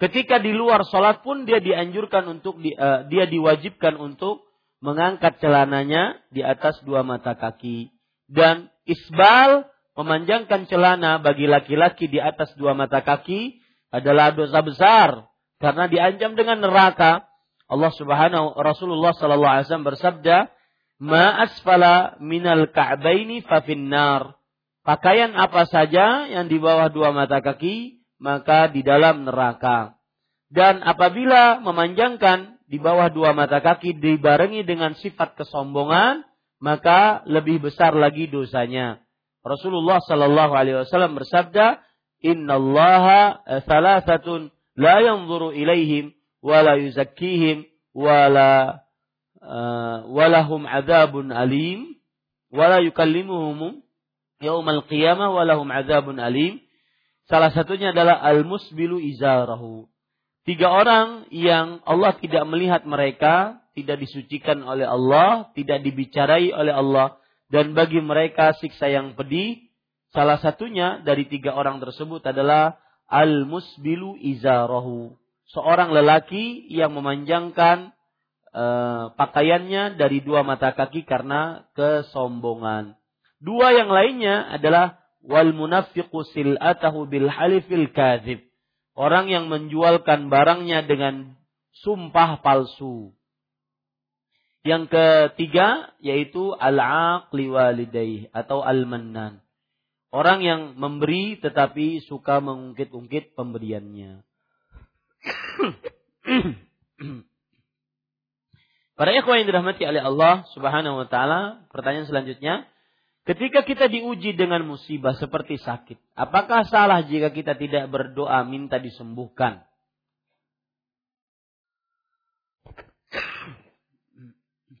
ketika di luar sholat pun dia dianjurkan untuk di, uh, dia diwajibkan untuk mengangkat celananya di atas dua mata kaki dan isbal memanjangkan celana bagi laki-laki di atas dua mata kaki adalah dosa besar karena diancam dengan neraka. Allah Subhanahu Rasulullah sallallahu alaihi wasallam bersabda, "Ma asfala minal ka'baini fa finnar." Pakaian apa saja yang di bawah dua mata kaki maka di dalam neraka. Dan apabila memanjangkan di bawah dua mata kaki dibarengi dengan sifat kesombongan, maka lebih besar lagi dosanya. Rasulullah Shallallahu Alaihi Wasallam bersabda, Inna Allah thalathatun la yanzuru ilaihim wa la yuzakkihim wa la uh, walahum adzabun alim wa la yukallimuhum yaumal qiyamah wa lahum adzabun alim. Salah satunya adalah al-musbilu izarahu. Tiga orang yang Allah tidak melihat mereka, tidak disucikan oleh Allah, tidak dibicarai oleh Allah, dan bagi mereka siksa yang pedih. Salah satunya dari tiga orang tersebut adalah al-musbilu izarahu. Seorang lelaki yang memanjangkan uh, pakaiannya dari dua mata kaki karena kesombongan. Dua yang lainnya adalah wal munafiqu sil'atahu bil halifil kadzib Orang yang menjualkan barangnya dengan sumpah palsu. Yang ketiga yaitu al-aqli walidaih atau al-mannan. Orang yang memberi tetapi suka mengungkit-ungkit pemberiannya. Para ikhwan yang dirahmati oleh Allah Subhanahu wa taala, pertanyaan selanjutnya, Ketika kita diuji dengan musibah seperti sakit, apakah salah jika kita tidak berdoa minta disembuhkan?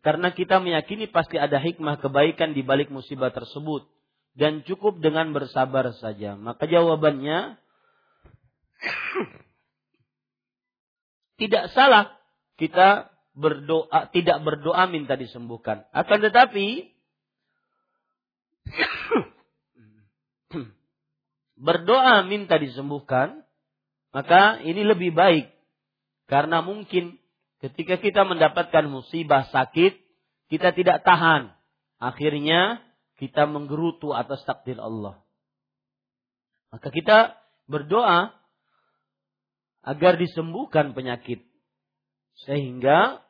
Karena kita meyakini pasti ada hikmah kebaikan di balik musibah tersebut dan cukup dengan bersabar saja. Maka jawabannya tidak salah kita berdoa tidak berdoa minta disembuhkan. Akan tetapi berdoa minta disembuhkan, maka ini lebih baik. Karena mungkin ketika kita mendapatkan musibah sakit, kita tidak tahan. Akhirnya kita menggerutu atas takdir Allah. Maka kita berdoa agar disembuhkan penyakit. Sehingga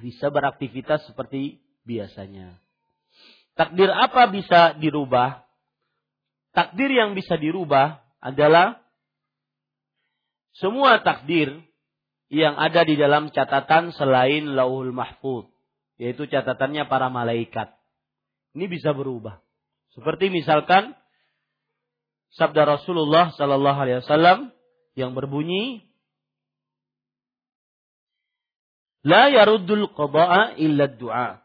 bisa beraktivitas seperti biasanya. Takdir apa bisa dirubah? Takdir yang bisa dirubah adalah semua takdir yang ada di dalam catatan selain lauhul mahfud. Yaitu catatannya para malaikat. Ini bisa berubah. Seperti misalkan sabda Rasulullah Sallallahu Alaihi Wasallam yang berbunyi La yaruddul qada'a illa du'a.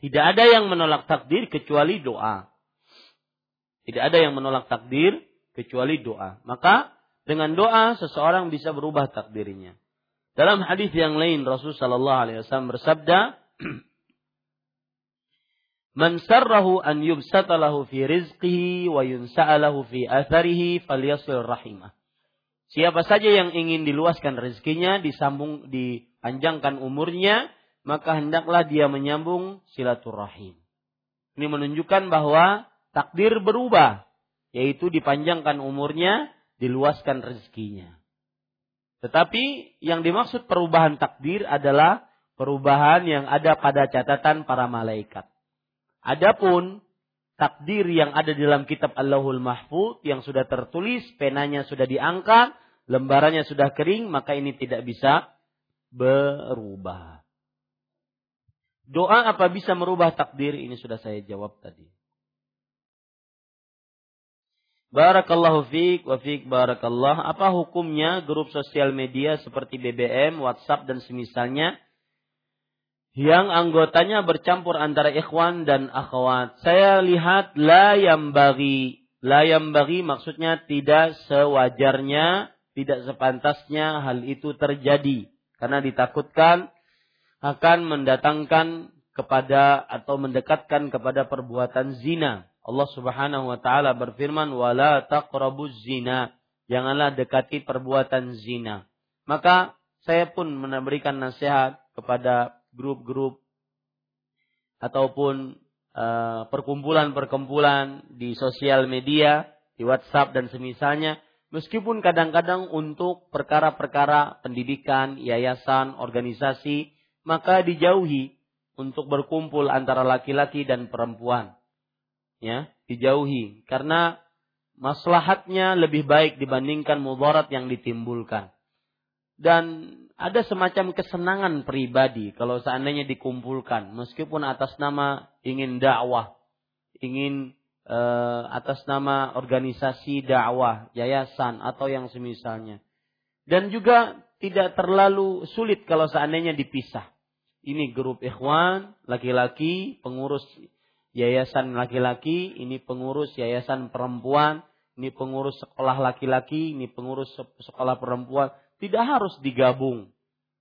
Tidak ada yang menolak takdir kecuali doa. Tidak ada yang menolak takdir kecuali doa. Maka dengan doa seseorang bisa berubah takdirnya. Dalam hadis yang lain Rasul sallallahu alaihi wasallam bersabda, Man sarrahu an yubsata lahu fi rizqihi wa yunsa'alahu fi atharihi falyasil rahimah. Siapa saja yang ingin diluaskan rezekinya, disambung, dipanjangkan umurnya, maka hendaklah dia menyambung silaturahim. Ini menunjukkan bahwa takdir berubah, yaitu dipanjangkan umurnya, diluaskan rezekinya. Tetapi yang dimaksud perubahan takdir adalah perubahan yang ada pada catatan para malaikat. Adapun takdir yang ada di dalam kitab Allahul Mahfud yang sudah tertulis, penanya sudah diangkat, lembarannya sudah kering, maka ini tidak bisa berubah. Doa apa bisa merubah takdir? Ini sudah saya jawab tadi. Barakallahu fiik wa fiik barakallah. Apa hukumnya grup sosial media seperti BBM, WhatsApp dan semisalnya yang anggotanya bercampur antara ikhwan dan akhwat? Saya lihat la yang bagi. La yang bagi maksudnya tidak sewajarnya, tidak sepantasnya hal itu terjadi. Karena ditakutkan akan mendatangkan kepada atau mendekatkan kepada perbuatan zina Allah Subhanahu wa taala berfirman wala taqrabuz zina. Janganlah dekati perbuatan zina. Maka saya pun memberikan nasihat kepada grup-grup ataupun uh, perkumpulan-perkumpulan di sosial media, di WhatsApp dan semisalnya, meskipun kadang-kadang untuk perkara-perkara pendidikan, yayasan, organisasi, maka dijauhi untuk berkumpul antara laki-laki dan perempuan ya dijauhi karena maslahatnya lebih baik dibandingkan mudarat yang ditimbulkan. Dan ada semacam kesenangan pribadi kalau seandainya dikumpulkan meskipun atas nama ingin dakwah, ingin uh, atas nama organisasi dakwah, yayasan atau yang semisalnya. Dan juga tidak terlalu sulit kalau seandainya dipisah. Ini grup ikhwan, laki-laki, pengurus yayasan laki-laki, ini pengurus yayasan perempuan, ini pengurus sekolah laki-laki, ini pengurus sekolah perempuan, tidak harus digabung.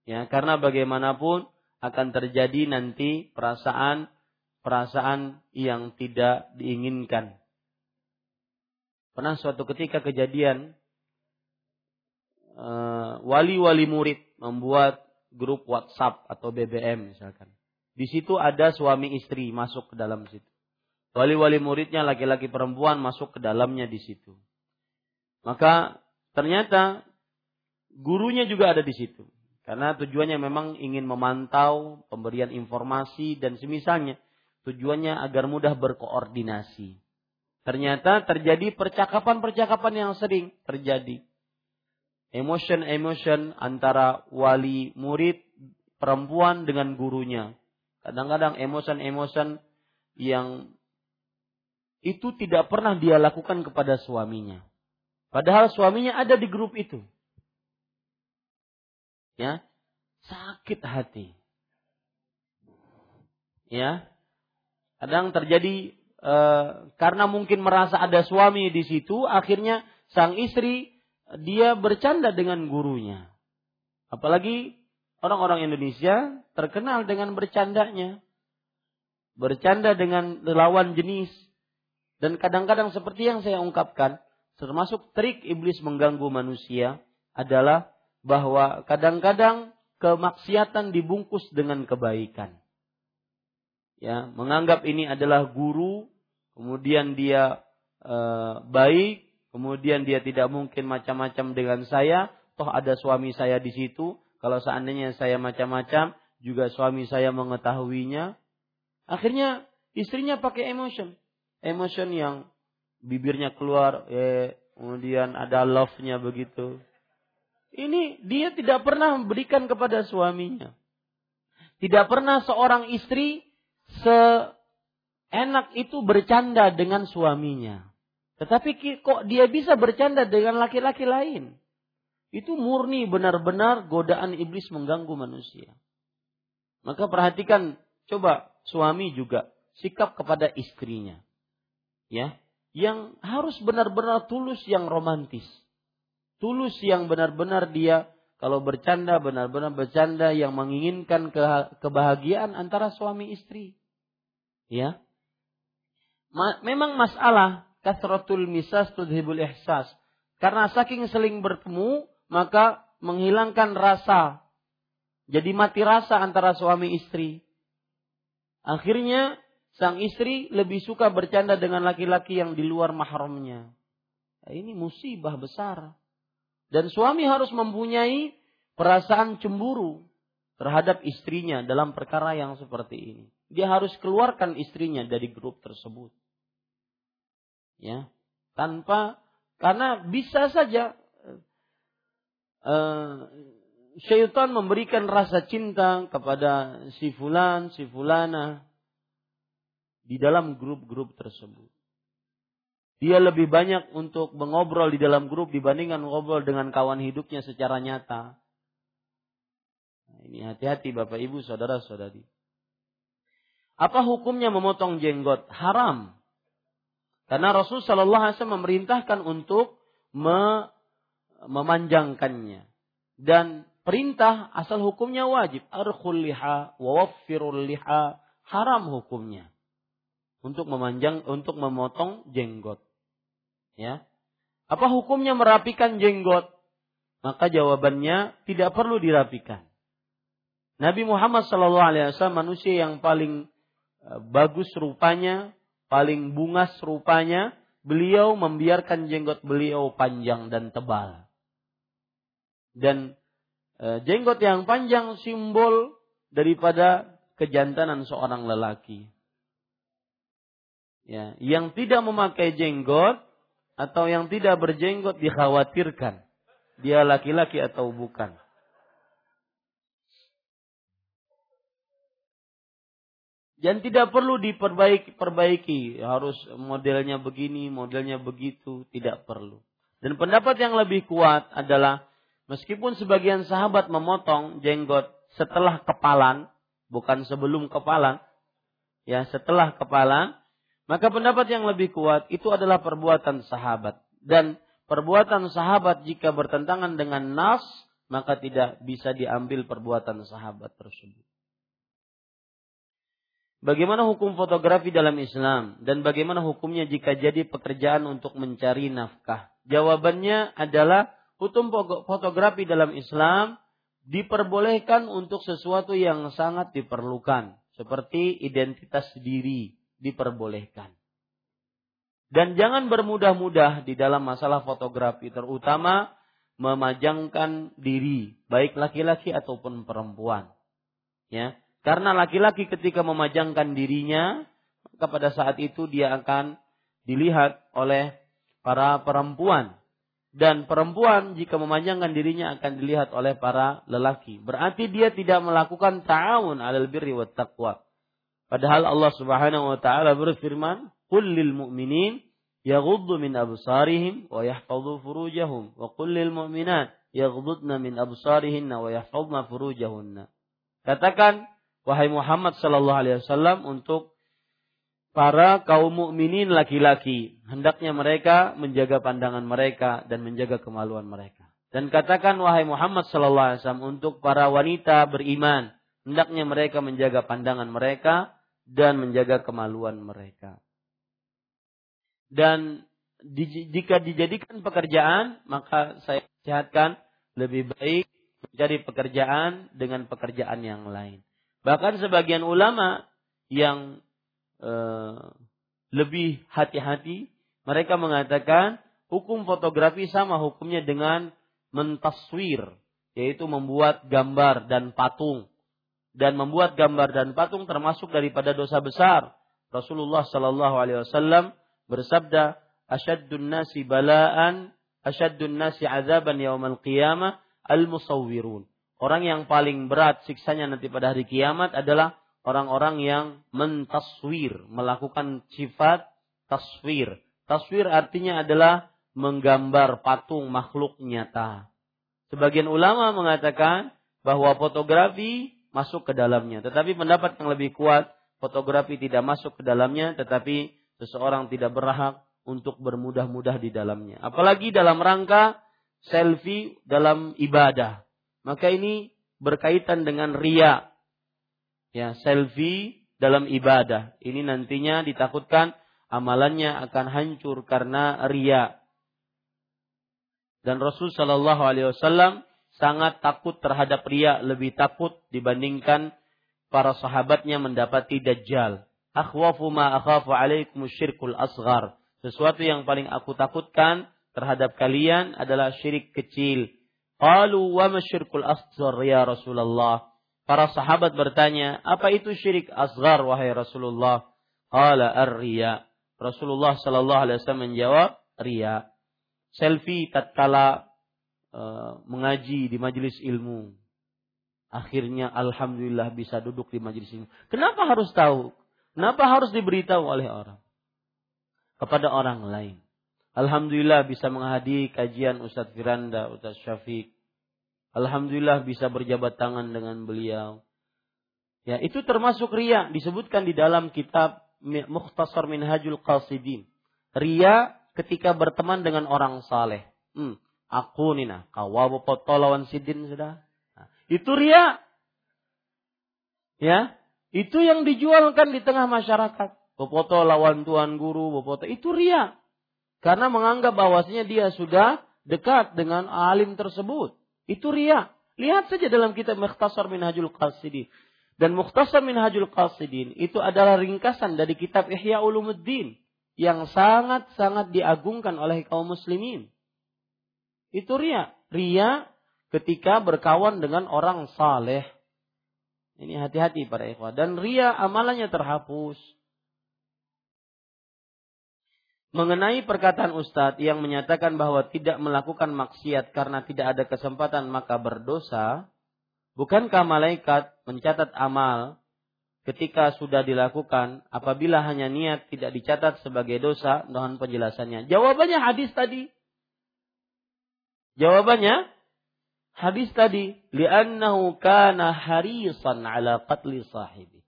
Ya, karena bagaimanapun akan terjadi nanti perasaan perasaan yang tidak diinginkan. Pernah suatu ketika kejadian eh, wali-wali murid membuat grup WhatsApp atau BBM misalkan. Di situ ada suami istri masuk ke dalam situ. Wali-wali muridnya laki-laki perempuan masuk ke dalamnya di situ. Maka ternyata gurunya juga ada di situ. Karena tujuannya memang ingin memantau pemberian informasi dan semisalnya. Tujuannya agar mudah berkoordinasi. Ternyata terjadi percakapan-percakapan yang sering terjadi. Emotion-emotion antara wali murid perempuan dengan gurunya Kadang-kadang emosi-emosi yang itu tidak pernah dia lakukan kepada suaminya. Padahal suaminya ada di grup itu. Ya, sakit hati. Ya, kadang terjadi e, karena mungkin merasa ada suami di situ, akhirnya sang istri dia bercanda dengan gurunya. Apalagi orang-orang Indonesia terkenal dengan bercandanya. Bercanda dengan lawan jenis. Dan kadang-kadang seperti yang saya ungkapkan, termasuk trik iblis mengganggu manusia adalah bahwa kadang-kadang kemaksiatan dibungkus dengan kebaikan. Ya, menganggap ini adalah guru, kemudian dia e, baik, kemudian dia tidak mungkin macam-macam dengan saya, toh ada suami saya di situ, kalau seandainya saya macam-macam, juga suami saya mengetahuinya. Akhirnya istrinya pakai emotion. Emotion yang bibirnya keluar, eh, kemudian ada love-nya begitu. Ini dia tidak pernah memberikan kepada suaminya. Tidak pernah seorang istri seenak itu bercanda dengan suaminya. Tetapi kok dia bisa bercanda dengan laki-laki lain? Itu murni benar-benar godaan iblis mengganggu manusia. Maka perhatikan, coba suami juga sikap kepada istrinya. Ya, yang harus benar-benar tulus yang romantis. Tulus yang benar-benar dia kalau bercanda benar-benar bercanda yang menginginkan ke, kebahagiaan antara suami istri. Ya. Ma, memang masalah kasratul misas tudhibul ihsas. Karena saking seling bertemu, maka menghilangkan rasa. Jadi mati rasa antara suami istri. Akhirnya sang istri lebih suka bercanda dengan laki-laki yang di luar mahramnya. Nah, ini musibah besar. Dan suami harus mempunyai perasaan cemburu terhadap istrinya dalam perkara yang seperti ini. Dia harus keluarkan istrinya dari grup tersebut. Ya, tanpa karena bisa saja uh, syaitan memberikan rasa cinta kepada si fulan, si fulana di dalam grup-grup tersebut. Dia lebih banyak untuk mengobrol di dalam grup dibandingkan mengobrol dengan kawan hidupnya secara nyata. Nah, ini hati-hati Bapak Ibu, saudara-saudari. Apa hukumnya memotong jenggot? Haram. Karena Rasul Shallallahu Alaihi Wasallam memerintahkan untuk me memanjangkannya. Dan perintah asal hukumnya wajib. Arkhul liha, wawaffirul liha. Haram hukumnya. Untuk memanjang, untuk memotong jenggot. Ya. Apa hukumnya merapikan jenggot? Maka jawabannya tidak perlu dirapikan. Nabi Muhammad Wasallam manusia yang paling eh, bagus rupanya, paling bungas rupanya, beliau membiarkan jenggot beliau panjang dan tebal. Dan e, jenggot yang panjang simbol daripada kejantanan seorang lelaki. Ya, yang tidak memakai jenggot atau yang tidak berjenggot dikhawatirkan dia laki-laki atau bukan. Dan tidak perlu diperbaiki, perbaiki. Harus modelnya begini, modelnya begitu. Tidak perlu. Dan pendapat yang lebih kuat adalah meskipun sebagian sahabat memotong jenggot setelah kepalan, bukan sebelum kepalan, ya setelah kepalan, maka pendapat yang lebih kuat itu adalah perbuatan sahabat. Dan perbuatan sahabat jika bertentangan dengan nas, maka tidak bisa diambil perbuatan sahabat tersebut. Bagaimana hukum fotografi dalam Islam dan bagaimana hukumnya jika jadi pekerjaan untuk mencari nafkah? Jawabannya adalah hukum fotografi dalam Islam diperbolehkan untuk sesuatu yang sangat diperlukan, seperti identitas diri diperbolehkan. Dan jangan bermudah-mudah di dalam masalah fotografi, terutama memajangkan diri, baik laki-laki ataupun perempuan. Ya, karena laki-laki ketika memajangkan dirinya, maka pada saat itu dia akan dilihat oleh para perempuan. Dan perempuan jika memajangkan dirinya akan dilihat oleh para lelaki. Berarti dia tidak melakukan ta'awun alal birri wa taqwa. Padahal Allah Subhanahu wa taala berfirman, "Qul lil mu'minin yaghuddu min absarihim wa yahfazu furujahum wa qul lil mu'minat yaghuddna min absarihinna wa yahfazna furujahunna." Katakan wahai Muhammad sallallahu alaihi wasallam untuk para kaum mukminin laki-laki hendaknya mereka menjaga pandangan mereka dan menjaga kemaluan mereka. Dan katakan wahai Muhammad sallallahu alaihi wasallam untuk para wanita beriman hendaknya mereka menjaga pandangan mereka dan menjaga kemaluan mereka. Dan jika dijadikan pekerjaan maka saya sehatkan lebih baik mencari pekerjaan dengan pekerjaan yang lain. Bahkan sebagian ulama yang e, lebih hati-hati, mereka mengatakan hukum fotografi sama hukumnya dengan mentaswir, yaitu membuat gambar dan patung. Dan membuat gambar dan patung termasuk daripada dosa besar. Rasulullah Shallallahu Alaihi Wasallam bersabda, "Ashaddun nasi balaan, ashaddun nasi azaban yaumal qiyamah al-musawwirun." Orang yang paling berat siksanya nanti pada hari kiamat adalah orang-orang yang mentaswir, melakukan sifat taswir. Taswir artinya adalah menggambar patung makhluk nyata. Sebagian ulama mengatakan bahwa fotografi masuk ke dalamnya. Tetapi pendapat yang lebih kuat, fotografi tidak masuk ke dalamnya, tetapi seseorang tidak berhak untuk bermudah-mudah di dalamnya. Apalagi dalam rangka selfie dalam ibadah maka ini berkaitan dengan ria. Ya, selfie dalam ibadah. Ini nantinya ditakutkan amalannya akan hancur karena ria. Dan Rasul Shallallahu Alaihi Wasallam sangat takut terhadap ria, lebih takut dibandingkan para sahabatnya mendapati dajjal. Akhwafu ma akhafu alaikum syirkul asghar. Sesuatu yang paling aku takutkan terhadap kalian adalah syirik kecil. Qalu wa masyirkul asghar ya Rasulullah. Para sahabat bertanya, apa itu syirik asghar wahai Rasulullah? Qala ar-riya. Rasulullah sallallahu alaihi wasallam menjawab, riya. Selfie tatkala mengaji di majelis ilmu. Akhirnya alhamdulillah bisa duduk di majelis ilmu. Kenapa harus tahu? Kenapa harus diberitahu oleh orang? Kepada orang lain. Alhamdulillah bisa menghadiri kajian Ustadz Firanda, Ustadz Syafiq. Alhamdulillah bisa berjabat tangan dengan beliau. Ya, itu termasuk ria disebutkan di dalam kitab Mukhtasar Minhajul Qasidin. Ria ketika berteman dengan orang saleh. Hmm, aku nina kawabu potolawan sidin sudah. Nah, itu ria. Ya, itu yang dijualkan di tengah masyarakat. Bopoto lawan tuan guru, bopoto itu ria. Karena menganggap bahwasanya dia sudah dekat dengan alim tersebut. Itu ria. Lihat saja dalam kitab Mukhtasar Minhajul Qasidin. Dan Mukhtasar Minhajul Qasidin itu adalah ringkasan dari kitab Ihya Ulumuddin yang sangat-sangat diagungkan oleh kaum muslimin. Itu ria. Ria ketika berkawan dengan orang saleh. Ini hati-hati para ikhwah. Dan ria amalannya terhapus. Mengenai perkataan Ustadz yang menyatakan bahwa tidak melakukan maksiat karena tidak ada kesempatan maka berdosa, Bukankah malaikat mencatat amal ketika sudah dilakukan apabila hanya niat tidak dicatat sebagai dosa? Mohon penjelasannya. Jawabannya hadis tadi. Jawabannya hadis tadi, li'annahu kana harisan ala qatli sahibi.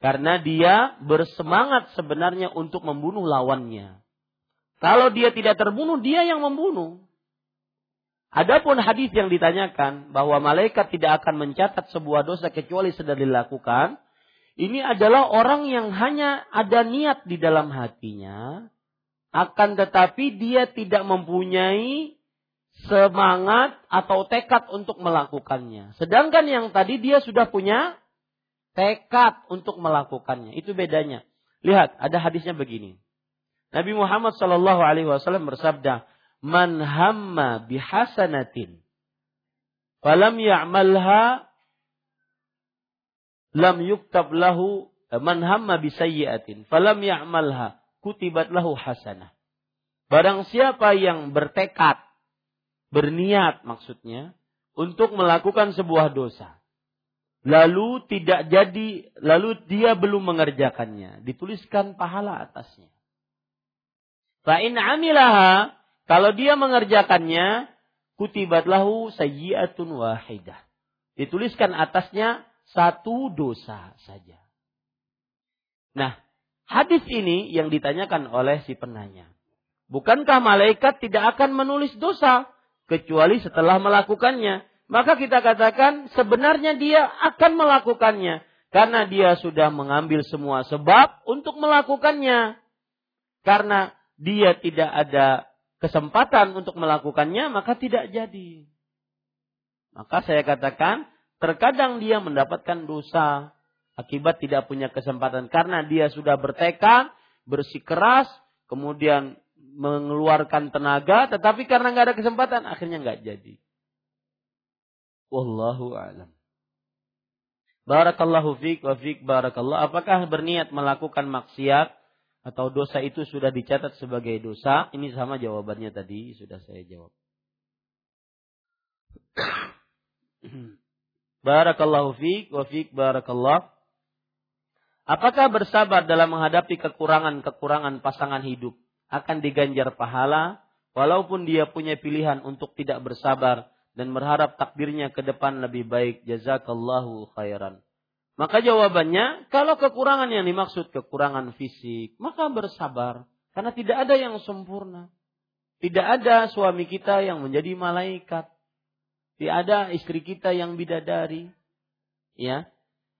Karena dia bersemangat sebenarnya untuk membunuh lawannya. Kalau dia tidak terbunuh, dia yang membunuh. Adapun hadis yang ditanyakan bahwa malaikat tidak akan mencatat sebuah dosa kecuali sudah dilakukan, ini adalah orang yang hanya ada niat di dalam hatinya, akan tetapi dia tidak mempunyai semangat atau tekad untuk melakukannya. Sedangkan yang tadi dia sudah punya tekad untuk melakukannya. Itu bedanya. Lihat, ada hadisnya begini. Nabi Muhammad Shallallahu Alaihi Wasallam bersabda, man hamma bihasanatin falam ya'malha lam yuktab lahu man hamma bisayyi'atin falam ya'malha kutibat lahu hasanah barang siapa yang bertekad berniat maksudnya untuk melakukan sebuah dosa lalu tidak jadi lalu dia belum mengerjakannya dituliskan pahala atasnya fa in amilaha kalau dia mengerjakannya, kutibat lahu sayyi'atun wahidah. Dituliskan atasnya satu dosa saja. Nah, hadis ini yang ditanyakan oleh si penanya. Bukankah malaikat tidak akan menulis dosa kecuali setelah melakukannya? Maka kita katakan sebenarnya dia akan melakukannya karena dia sudah mengambil semua sebab untuk melakukannya. Karena dia tidak ada kesempatan untuk melakukannya, maka tidak jadi. Maka saya katakan, terkadang dia mendapatkan dosa akibat tidak punya kesempatan karena dia sudah bertekad, bersikeras, kemudian mengeluarkan tenaga, tetapi karena nggak ada kesempatan, akhirnya nggak jadi. Wallahu a'lam. Barakallahu fiq wa fiq barakallah. Apakah berniat melakukan maksiat atau dosa itu sudah dicatat sebagai dosa, ini sama jawabannya tadi sudah saya jawab. Barakallahu fiik wa fiik barakallah. Apakah bersabar dalam menghadapi kekurangan-kekurangan pasangan hidup akan diganjar pahala walaupun dia punya pilihan untuk tidak bersabar dan berharap takdirnya ke depan lebih baik jazakallahu khairan. Maka jawabannya, kalau kekurangan yang dimaksud kekurangan fisik, maka bersabar. Karena tidak ada yang sempurna. Tidak ada suami kita yang menjadi malaikat. Tidak ada istri kita yang bidadari. Ya,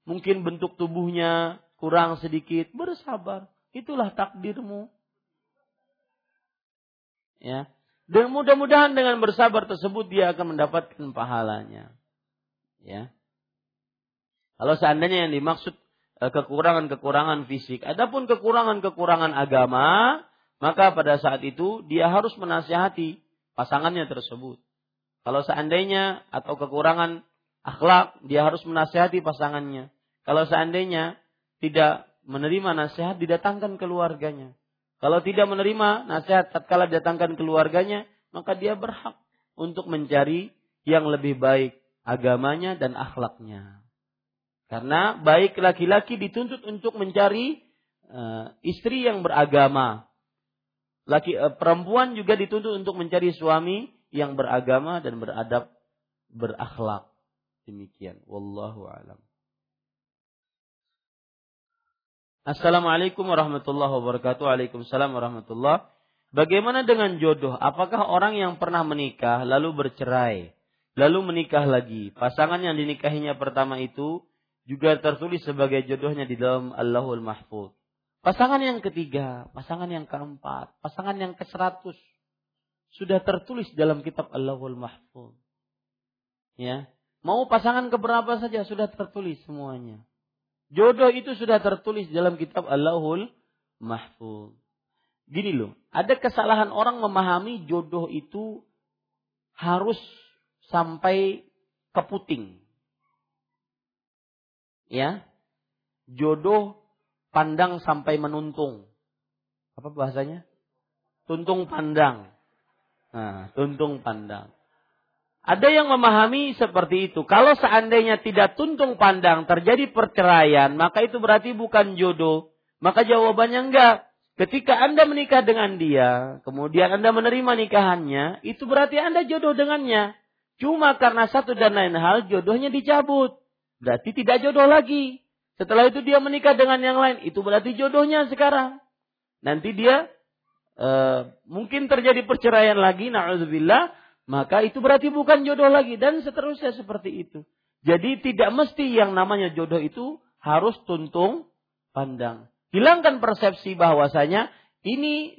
Mungkin bentuk tubuhnya kurang sedikit, bersabar. Itulah takdirmu. Ya. Dan mudah-mudahan dengan bersabar tersebut dia akan mendapatkan pahalanya. Ya. Kalau seandainya yang dimaksud e, kekurangan-kekurangan fisik, adapun kekurangan-kekurangan agama, maka pada saat itu dia harus menasihati pasangannya tersebut. Kalau seandainya atau kekurangan akhlak, dia harus menasihati pasangannya. Kalau seandainya tidak menerima nasihat, didatangkan keluarganya. Kalau tidak menerima nasihat tatkala didatangkan keluarganya, maka dia berhak untuk mencari yang lebih baik agamanya dan akhlaknya. Karena baik laki-laki dituntut untuk mencari uh, istri yang beragama. laki eh, perempuan juga dituntut untuk mencari suami yang beragama dan beradab, berakhlak. Demikian. Wallahu alam. Assalamualaikum warahmatullahi wabarakatuh. Waalaikumsalam warahmatullahi Bagaimana dengan jodoh? Apakah orang yang pernah menikah lalu bercerai, lalu menikah lagi, pasangan yang dinikahinya pertama itu juga tertulis sebagai jodohnya di dalam Allahul Mahfud. Pasangan yang ketiga, pasangan yang keempat, pasangan yang ke seratus sudah tertulis dalam kitab Allahul Mahfuz. Ya, mau pasangan keberapa saja sudah tertulis semuanya. Jodoh itu sudah tertulis dalam kitab Allahul Mahfuz. Gini loh, ada kesalahan orang memahami jodoh itu harus sampai ke puting. Ya, jodoh pandang sampai menuntung. Apa bahasanya? Tuntung pandang. Nah, tuntung pandang. Ada yang memahami seperti itu. Kalau seandainya tidak tuntung pandang terjadi perceraian, maka itu berarti bukan jodoh. Maka jawabannya enggak. Ketika Anda menikah dengan dia, kemudian Anda menerima nikahannya, itu berarti Anda jodoh dengannya. Cuma karena satu dan lain hal jodohnya dicabut. Berarti tidak jodoh lagi. Setelah itu dia menikah dengan yang lain, itu berarti jodohnya sekarang. Nanti dia e, mungkin terjadi perceraian lagi, na'udzubillah, maka itu berarti bukan jodoh lagi dan seterusnya seperti itu. Jadi tidak mesti yang namanya jodoh itu harus tuntung pandang. Hilangkan persepsi bahwasanya ini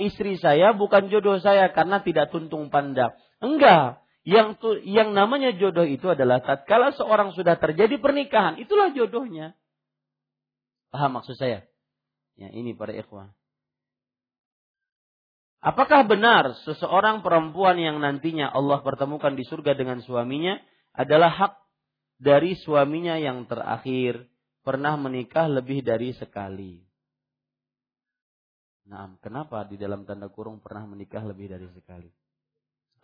istri saya bukan jodoh saya karena tidak tuntung pandang. Enggak. Yang tu, yang namanya jodoh itu adalah tatkala seorang sudah terjadi pernikahan, itulah jodohnya. Paham maksud saya? Ya, ini para ikhwan. Apakah benar seseorang perempuan yang nantinya Allah pertemukan di surga dengan suaminya adalah hak dari suaminya yang terakhir pernah menikah lebih dari sekali? Nah, kenapa di dalam tanda kurung pernah menikah lebih dari sekali?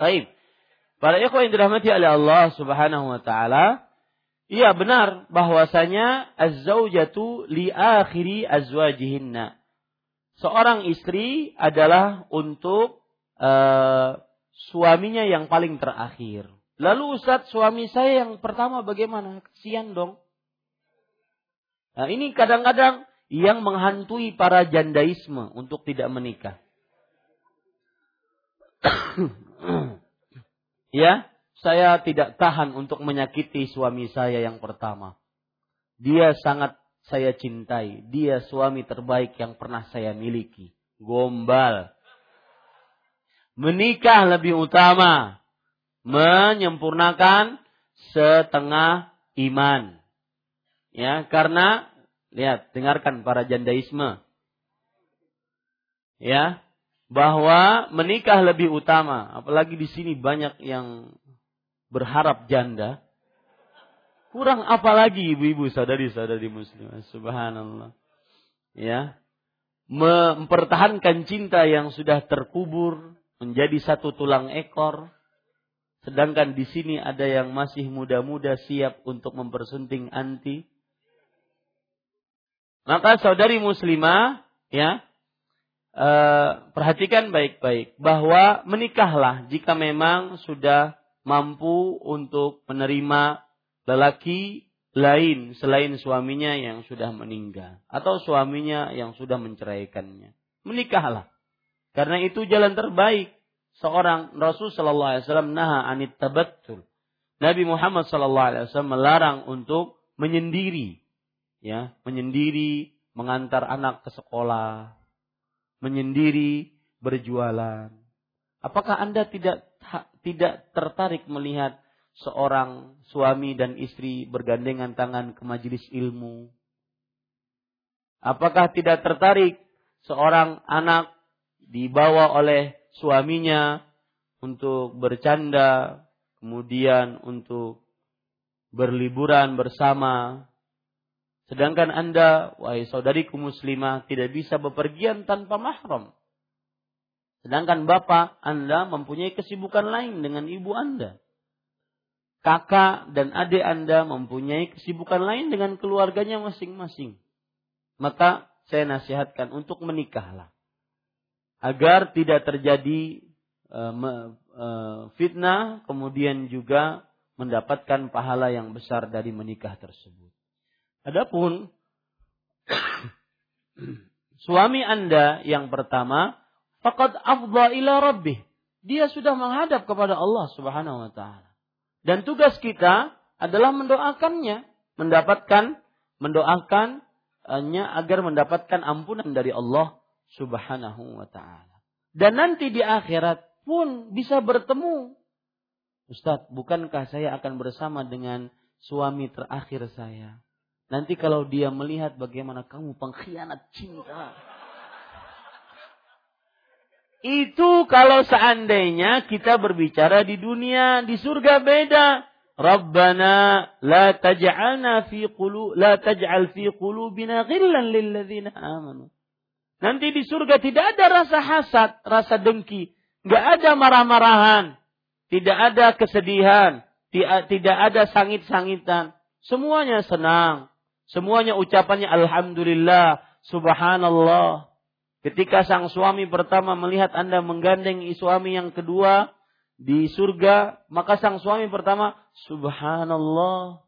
Baik. Para ikhwan yang dirahmati oleh Allah Subhanahu wa taala, Iya benar bahwasanya az-zaujatu li akhiri azwajihinna. Seorang istri adalah untuk uh, suaminya yang paling terakhir. Lalu Ustaz suami saya yang pertama bagaimana? Kesian dong. Nah, ini kadang-kadang yang menghantui para jandaisme untuk tidak menikah. ya, saya tidak tahan untuk menyakiti suami saya yang pertama. Dia sangat saya cintai. Dia suami terbaik yang pernah saya miliki. Gombal. Menikah lebih utama. Menyempurnakan setengah iman. Ya, karena lihat, dengarkan para jandaisme. Ya, bahwa menikah lebih utama, apalagi di sini banyak yang berharap janda. Kurang apa lagi ibu-ibu sadari-sadari muslim. Subhanallah. Ya. Mempertahankan cinta yang sudah terkubur menjadi satu tulang ekor. Sedangkan di sini ada yang masih muda-muda siap untuk mempersunting anti. Maka saudari muslimah, ya, eh, perhatikan baik-baik bahwa menikahlah jika memang sudah mampu untuk menerima lelaki lain selain suaminya yang sudah meninggal atau suaminya yang sudah menceraikannya. Menikahlah. Karena itu jalan terbaik seorang Rasul sallallahu alaihi wasallam naha anit tabattul. Nabi Muhammad sallallahu alaihi wasallam melarang untuk menyendiri. Ya, menyendiri, mengantar anak ke sekolah, menyendiri, berjualan. Apakah Anda tidak tidak tertarik melihat seorang suami dan istri bergandengan tangan ke majelis ilmu? Apakah tidak tertarik seorang anak dibawa oleh suaminya untuk bercanda, kemudian untuk berliburan bersama? Sedangkan Anda, wahai saudariku muslimah, tidak bisa bepergian tanpa mahram. Sedangkan bapak Anda mempunyai kesibukan lain dengan ibu Anda. Kakak dan adik Anda mempunyai kesibukan lain dengan keluarganya masing-masing. Maka saya nasihatkan untuk menikahlah. agar tidak terjadi uh, uh, fitnah kemudian juga mendapatkan pahala yang besar dari menikah tersebut. Adapun suami Anda yang pertama faqad afdha ila rabbih. Dia sudah menghadap kepada Allah Subhanahu wa taala. Dan tugas kita adalah mendoakannya, mendapatkan mendoakannya agar mendapatkan ampunan dari Allah Subhanahu wa taala. Dan nanti di akhirat pun bisa bertemu. Ustaz, bukankah saya akan bersama dengan suami terakhir saya? Nanti kalau dia melihat bagaimana kamu pengkhianat cinta. Itu kalau seandainya kita berbicara di dunia, di surga beda. Rabbana la taj'alna fi qulu la taj'al fi qulubina ghillan lil ladzina amanu. Nanti di surga tidak ada rasa hasad, rasa dengki, enggak ada marah-marahan, tidak ada kesedihan, tidak ada sangit-sangitan. Semuanya senang, semuanya ucapannya alhamdulillah, subhanallah, Ketika sang suami pertama melihat Anda menggandeng suami yang kedua di surga, maka sang suami pertama, Subhanallah.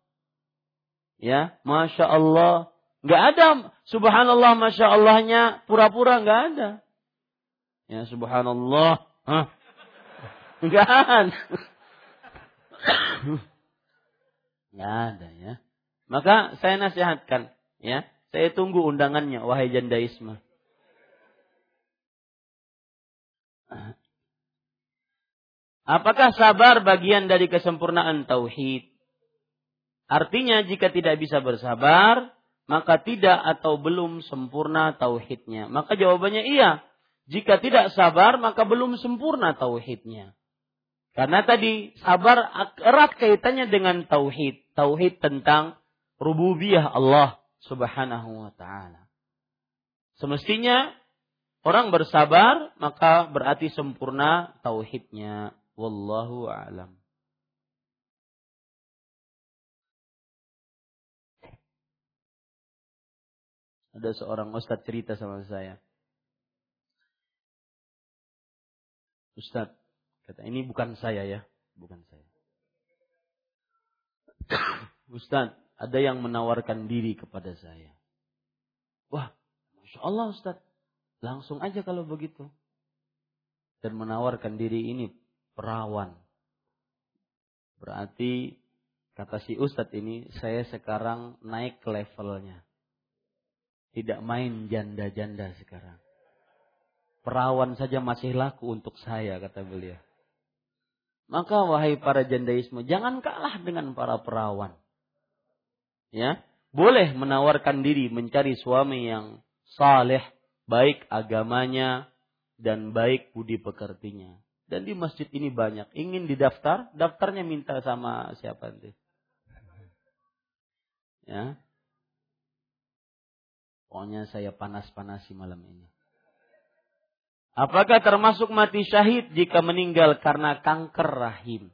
Ya, Masya Allah. Nggak ada Subhanallah, Masya Allahnya pura-pura nggak ada. Ya, Subhanallah. Hah? Nggak ada. Nggak ada ya. Maka saya nasihatkan, ya, saya tunggu undangannya, wahai janda Apakah sabar bagian dari kesempurnaan tauhid? Artinya jika tidak bisa bersabar, maka tidak atau belum sempurna tauhidnya. Maka jawabannya iya. Jika tidak sabar, maka belum sempurna tauhidnya. Karena tadi sabar erat kaitannya dengan tauhid. Tauhid tentang rububiyah Allah subhanahu wa ta'ala. Semestinya orang bersabar, maka berarti sempurna tauhidnya. Wallahu a'lam. Ada seorang ustadz cerita sama saya. Ustadz, kata ini bukan saya ya, bukan saya. Ustadz, ada yang menawarkan diri kepada saya. Wah, Masya Allah Ustadz, langsung aja kalau begitu. Dan menawarkan diri ini perawan. Berarti kata si Ustadz ini saya sekarang naik levelnya. Tidak main janda-janda sekarang. Perawan saja masih laku untuk saya kata beliau. Maka wahai para jandaisme jangan kalah dengan para perawan. Ya, boleh menawarkan diri mencari suami yang saleh, baik agamanya dan baik budi pekertinya. Dan di masjid ini banyak. Ingin didaftar, daftarnya minta sama siapa nanti. Ya. Pokoknya saya panas-panasi malam ini. Apakah termasuk mati syahid jika meninggal karena kanker rahim?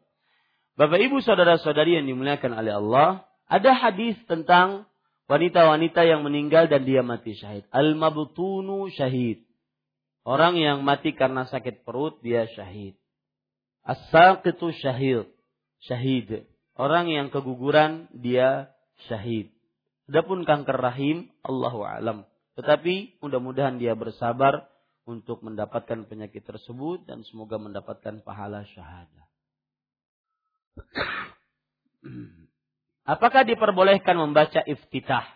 Bapak ibu saudara saudari yang dimuliakan oleh Allah. Ada hadis tentang wanita-wanita yang meninggal dan dia mati syahid. Al-mabtunu syahid. Orang yang mati karena sakit perut dia syahid. As-saqitu syahid. Syahid. Orang yang keguguran dia syahid. Adapun kanker rahim Allahu alam. Tetapi mudah-mudahan dia bersabar untuk mendapatkan penyakit tersebut dan semoga mendapatkan pahala syahadah. Apakah diperbolehkan membaca iftitah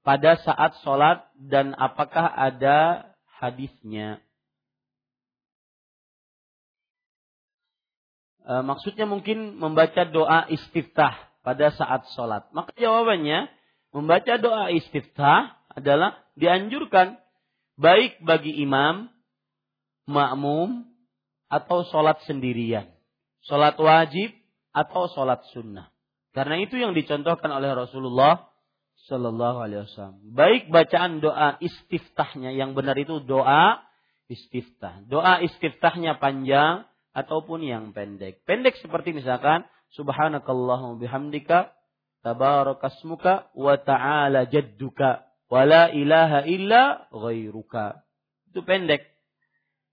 pada saat sholat dan apakah ada hadisnya. E, maksudnya mungkin membaca doa istiftah pada saat sholat. Maka jawabannya, membaca doa istiftah adalah dianjurkan baik bagi imam, makmum, atau sholat sendirian. Sholat wajib atau sholat sunnah. Karena itu yang dicontohkan oleh Rasulullah Shallallahu Alaihi Wasallam. Baik bacaan doa istiftahnya yang benar itu doa istiftah. Doa istiftahnya panjang ataupun yang pendek. Pendek seperti misalkan Subhanakallahumma bihamdika tabarakasmuka wa ta'ala jadduka wa la ilaha illa ghairuka. Itu pendek.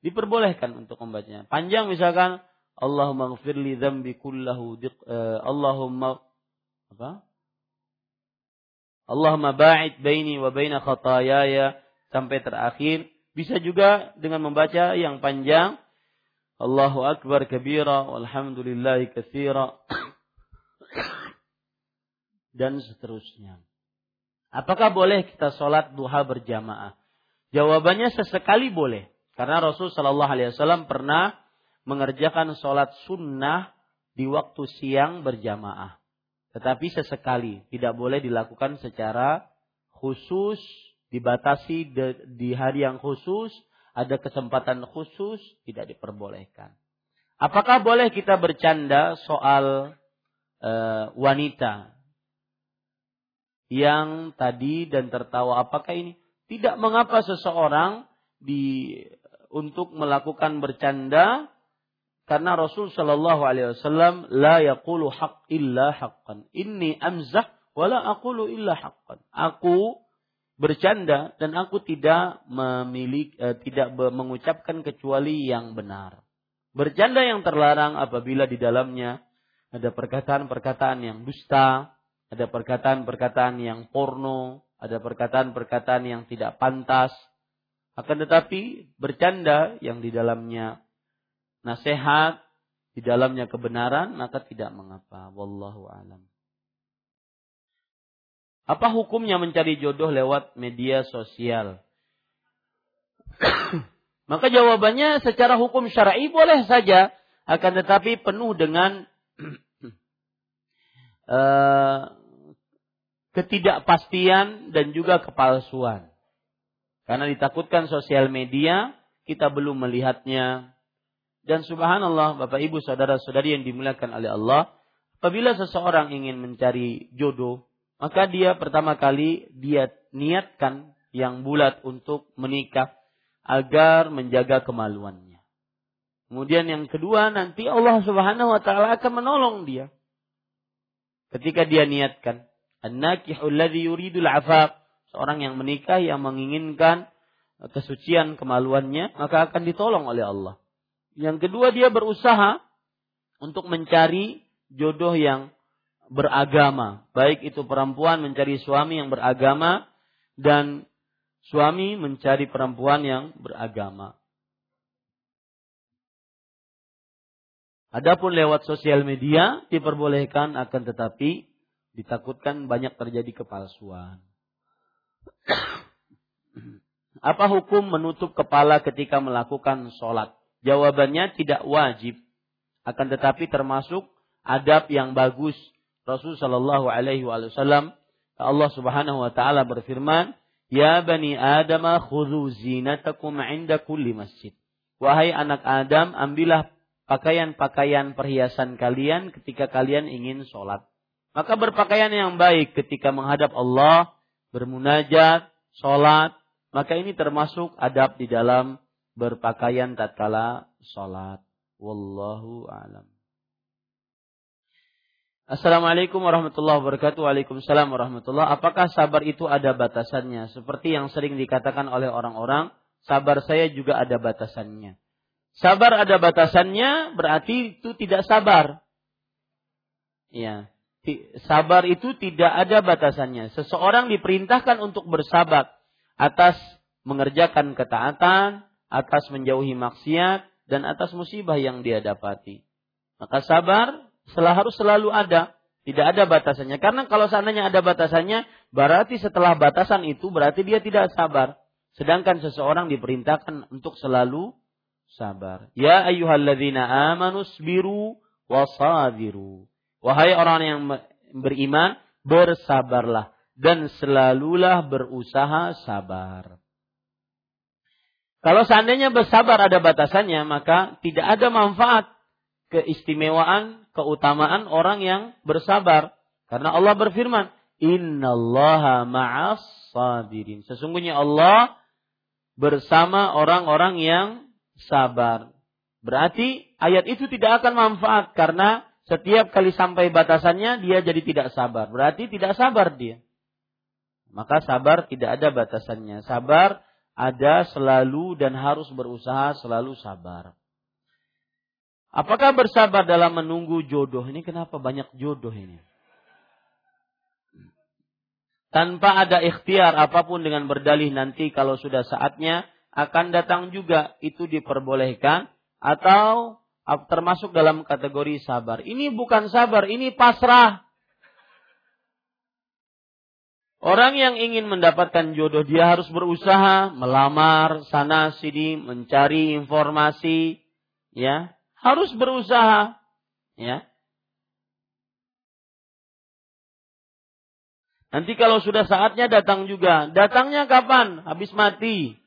Diperbolehkan untuk membacanya. Panjang misalkan Allahumma gfirli dzambi kullahu uh, Allahumma apa? Allahumma ba'id baini wa baina khataayaya sampai terakhir. Bisa juga dengan membaca yang panjang Allahu akbar kabira walhamdulillahi katsira dan seterusnya. Apakah boleh kita sholat duha berjamaah? Jawabannya sesekali boleh. Karena Rasul Shallallahu Alaihi Wasallam pernah mengerjakan sholat sunnah di waktu siang berjamaah. Tetapi sesekali, tidak boleh dilakukan secara khusus, dibatasi di hari yang khusus, ada kesempatan khusus, tidak diperbolehkan. Apakah boleh kita bercanda soal e, wanita yang tadi dan tertawa? Apakah ini tidak mengapa seseorang di untuk melakukan bercanda karena Rasul Shallallahu Alaihi Wasallam la yaqulu haq illa haqqan. Inni amzah wala aqulu illa haqqan. Aku bercanda dan aku tidak memiliki eh, tidak mengucapkan kecuali yang benar. Bercanda yang terlarang apabila di dalamnya ada perkataan-perkataan yang dusta, ada perkataan-perkataan yang porno, ada perkataan-perkataan yang tidak pantas. Akan tetapi bercanda yang di dalamnya nasihat, di dalamnya kebenaran, maka tidak mengapa. Wallahu alam. Apa hukumnya mencari jodoh lewat media sosial? maka jawabannya secara hukum syar'i boleh saja, akan tetapi penuh dengan uh, ketidakpastian dan juga kepalsuan. Karena ditakutkan sosial media, kita belum melihatnya, dan subhanallah, Bapak Ibu saudara-saudari yang dimuliakan oleh Allah, apabila seseorang ingin mencari jodoh, maka dia pertama kali dia niatkan yang bulat untuk menikah agar menjaga kemaluannya. Kemudian yang kedua nanti Allah Subhanahu wa taala akan menolong dia. Ketika dia niatkan an-nakihul ladzi yuridul seorang yang menikah yang menginginkan kesucian kemaluannya, maka akan ditolong oleh Allah. Yang kedua dia berusaha untuk mencari jodoh yang beragama. Baik itu perempuan mencari suami yang beragama dan suami mencari perempuan yang beragama. Adapun lewat sosial media diperbolehkan akan tetapi ditakutkan banyak terjadi kepalsuan. Apa hukum menutup kepala ketika melakukan sholat? Jawabannya tidak wajib. Akan tetapi termasuk adab yang bagus. Rasul Shallallahu Alaihi Wasallam Allah Subhanahu Wa Taala berfirman, Ya bani Adam khudhu zinatakum inda kulli masjid. Wahai anak Adam, ambillah pakaian-pakaian perhiasan kalian ketika kalian ingin sholat. Maka berpakaian yang baik ketika menghadap Allah, bermunajat, sholat, maka ini termasuk adab di dalam berpakaian tatkala sholat. Wallahu a'lam. Assalamualaikum warahmatullahi wabarakatuh. Waalaikumsalam warahmatullahi Apakah sabar itu ada batasannya? Seperti yang sering dikatakan oleh orang-orang, sabar saya juga ada batasannya. Sabar ada batasannya berarti itu tidak sabar. Ya. Sabar itu tidak ada batasannya. Seseorang diperintahkan untuk bersabar atas mengerjakan ketaatan, atas menjauhi maksiat dan atas musibah yang dia dapati. Maka sabar setelah harus selalu ada, tidak ada batasannya. Karena kalau seandainya ada batasannya, berarti setelah batasan itu berarti dia tidak sabar. Sedangkan seseorang diperintahkan untuk selalu sabar. Ya ayyuhalladzina amanu sabiru wasabiru. Wahai orang yang beriman, bersabarlah dan selalulah berusaha sabar. Kalau seandainya bersabar ada batasannya, maka tidak ada manfaat keistimewaan, keutamaan orang yang bersabar. Karena Allah berfirman, Innallaha ma'as sabirin. Sesungguhnya Allah bersama orang-orang yang sabar. Berarti ayat itu tidak akan manfaat karena setiap kali sampai batasannya dia jadi tidak sabar. Berarti tidak sabar dia. Maka sabar tidak ada batasannya. Sabar ada selalu dan harus berusaha selalu sabar. Apakah bersabar dalam menunggu jodoh ini? Kenapa banyak jodoh ini? Tanpa ada ikhtiar apa pun dengan berdalih nanti kalau sudah saatnya akan datang juga itu diperbolehkan atau termasuk dalam kategori sabar. Ini bukan sabar, ini pasrah. Orang yang ingin mendapatkan jodoh dia harus berusaha melamar sana sini, mencari informasi, ya, harus berusaha, ya. Nanti kalau sudah saatnya datang juga, datangnya kapan? Habis mati.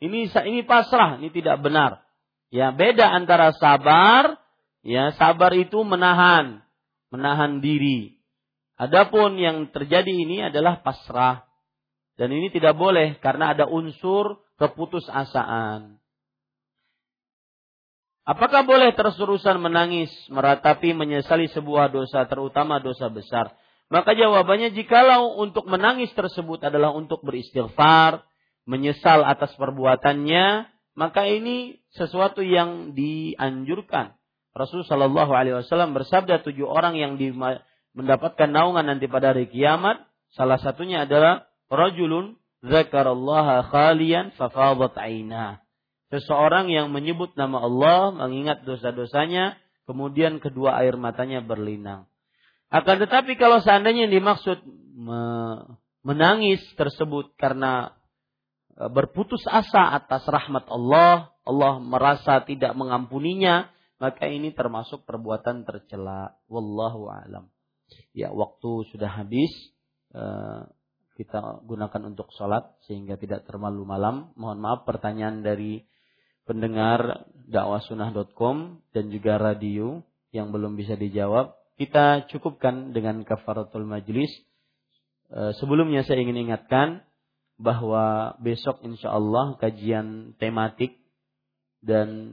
Ini ini pasrah, ini tidak benar. Ya, beda antara sabar, ya, sabar itu menahan, menahan diri. Adapun yang terjadi ini adalah pasrah. Dan ini tidak boleh karena ada unsur keputusasaan. Apakah boleh terus-terusan menangis, meratapi, menyesali sebuah dosa, terutama dosa besar? Maka jawabannya jikalau untuk menangis tersebut adalah untuk beristighfar, menyesal atas perbuatannya, maka ini sesuatu yang dianjurkan. Rasulullah Shallallahu Wasallam bersabda tujuh orang yang di, mendapatkan naungan nanti pada hari kiamat. Salah satunya adalah rajulun zakarallaha khalian fafadat aina. Seseorang yang menyebut nama Allah, mengingat dosa-dosanya, kemudian kedua air matanya berlinang. Akan tetapi kalau seandainya yang dimaksud menangis tersebut karena e, berputus asa atas rahmat Allah, Allah merasa tidak mengampuninya, maka ini termasuk perbuatan tercela. Wallahu alam. Ya, waktu sudah habis. Eh, kita gunakan untuk sholat sehingga tidak terlalu malam. Mohon maaf pertanyaan dari pendengar dakwahsunnah.com dan juga radio yang belum bisa dijawab. Kita cukupkan dengan kafaratul majlis. Eh, sebelumnya saya ingin ingatkan bahwa besok insya Allah kajian tematik dan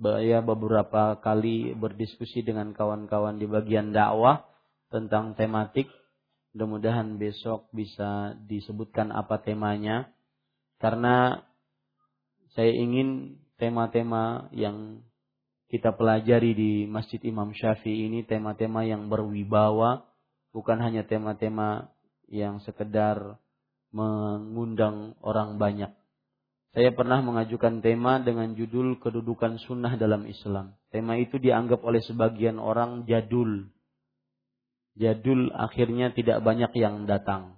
ya beberapa kali berdiskusi dengan kawan-kawan di bagian dakwah tentang tematik. Mudah-mudahan besok bisa disebutkan apa temanya. Karena saya ingin tema-tema yang kita pelajari di Masjid Imam Syafi'i ini tema-tema yang berwibawa, bukan hanya tema-tema yang sekedar mengundang orang banyak. Saya pernah mengajukan tema dengan judul kedudukan sunnah dalam Islam. Tema itu dianggap oleh sebagian orang jadul. Jadul akhirnya tidak banyak yang datang.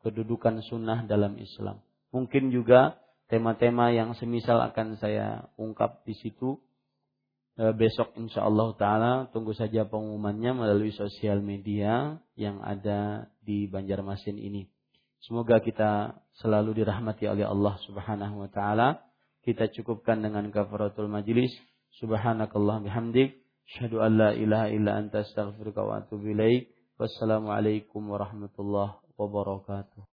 Kedudukan sunnah dalam Islam. Mungkin juga tema-tema yang semisal akan saya ungkap di situ. E, besok insya Allah Ta'ala tunggu saja pengumumannya melalui sosial media yang ada di Banjarmasin ini. Semoga kita selalu dirahmati oleh Allah Subhanahu wa taala. Kita cukupkan dengan kafaratul majlis. Subhanakallah bihamdik. Asyhadu an la ilaha illa anta astaghfiruka wa atubu ilaik. Wassalamualaikum warahmatullahi wabarakatuh.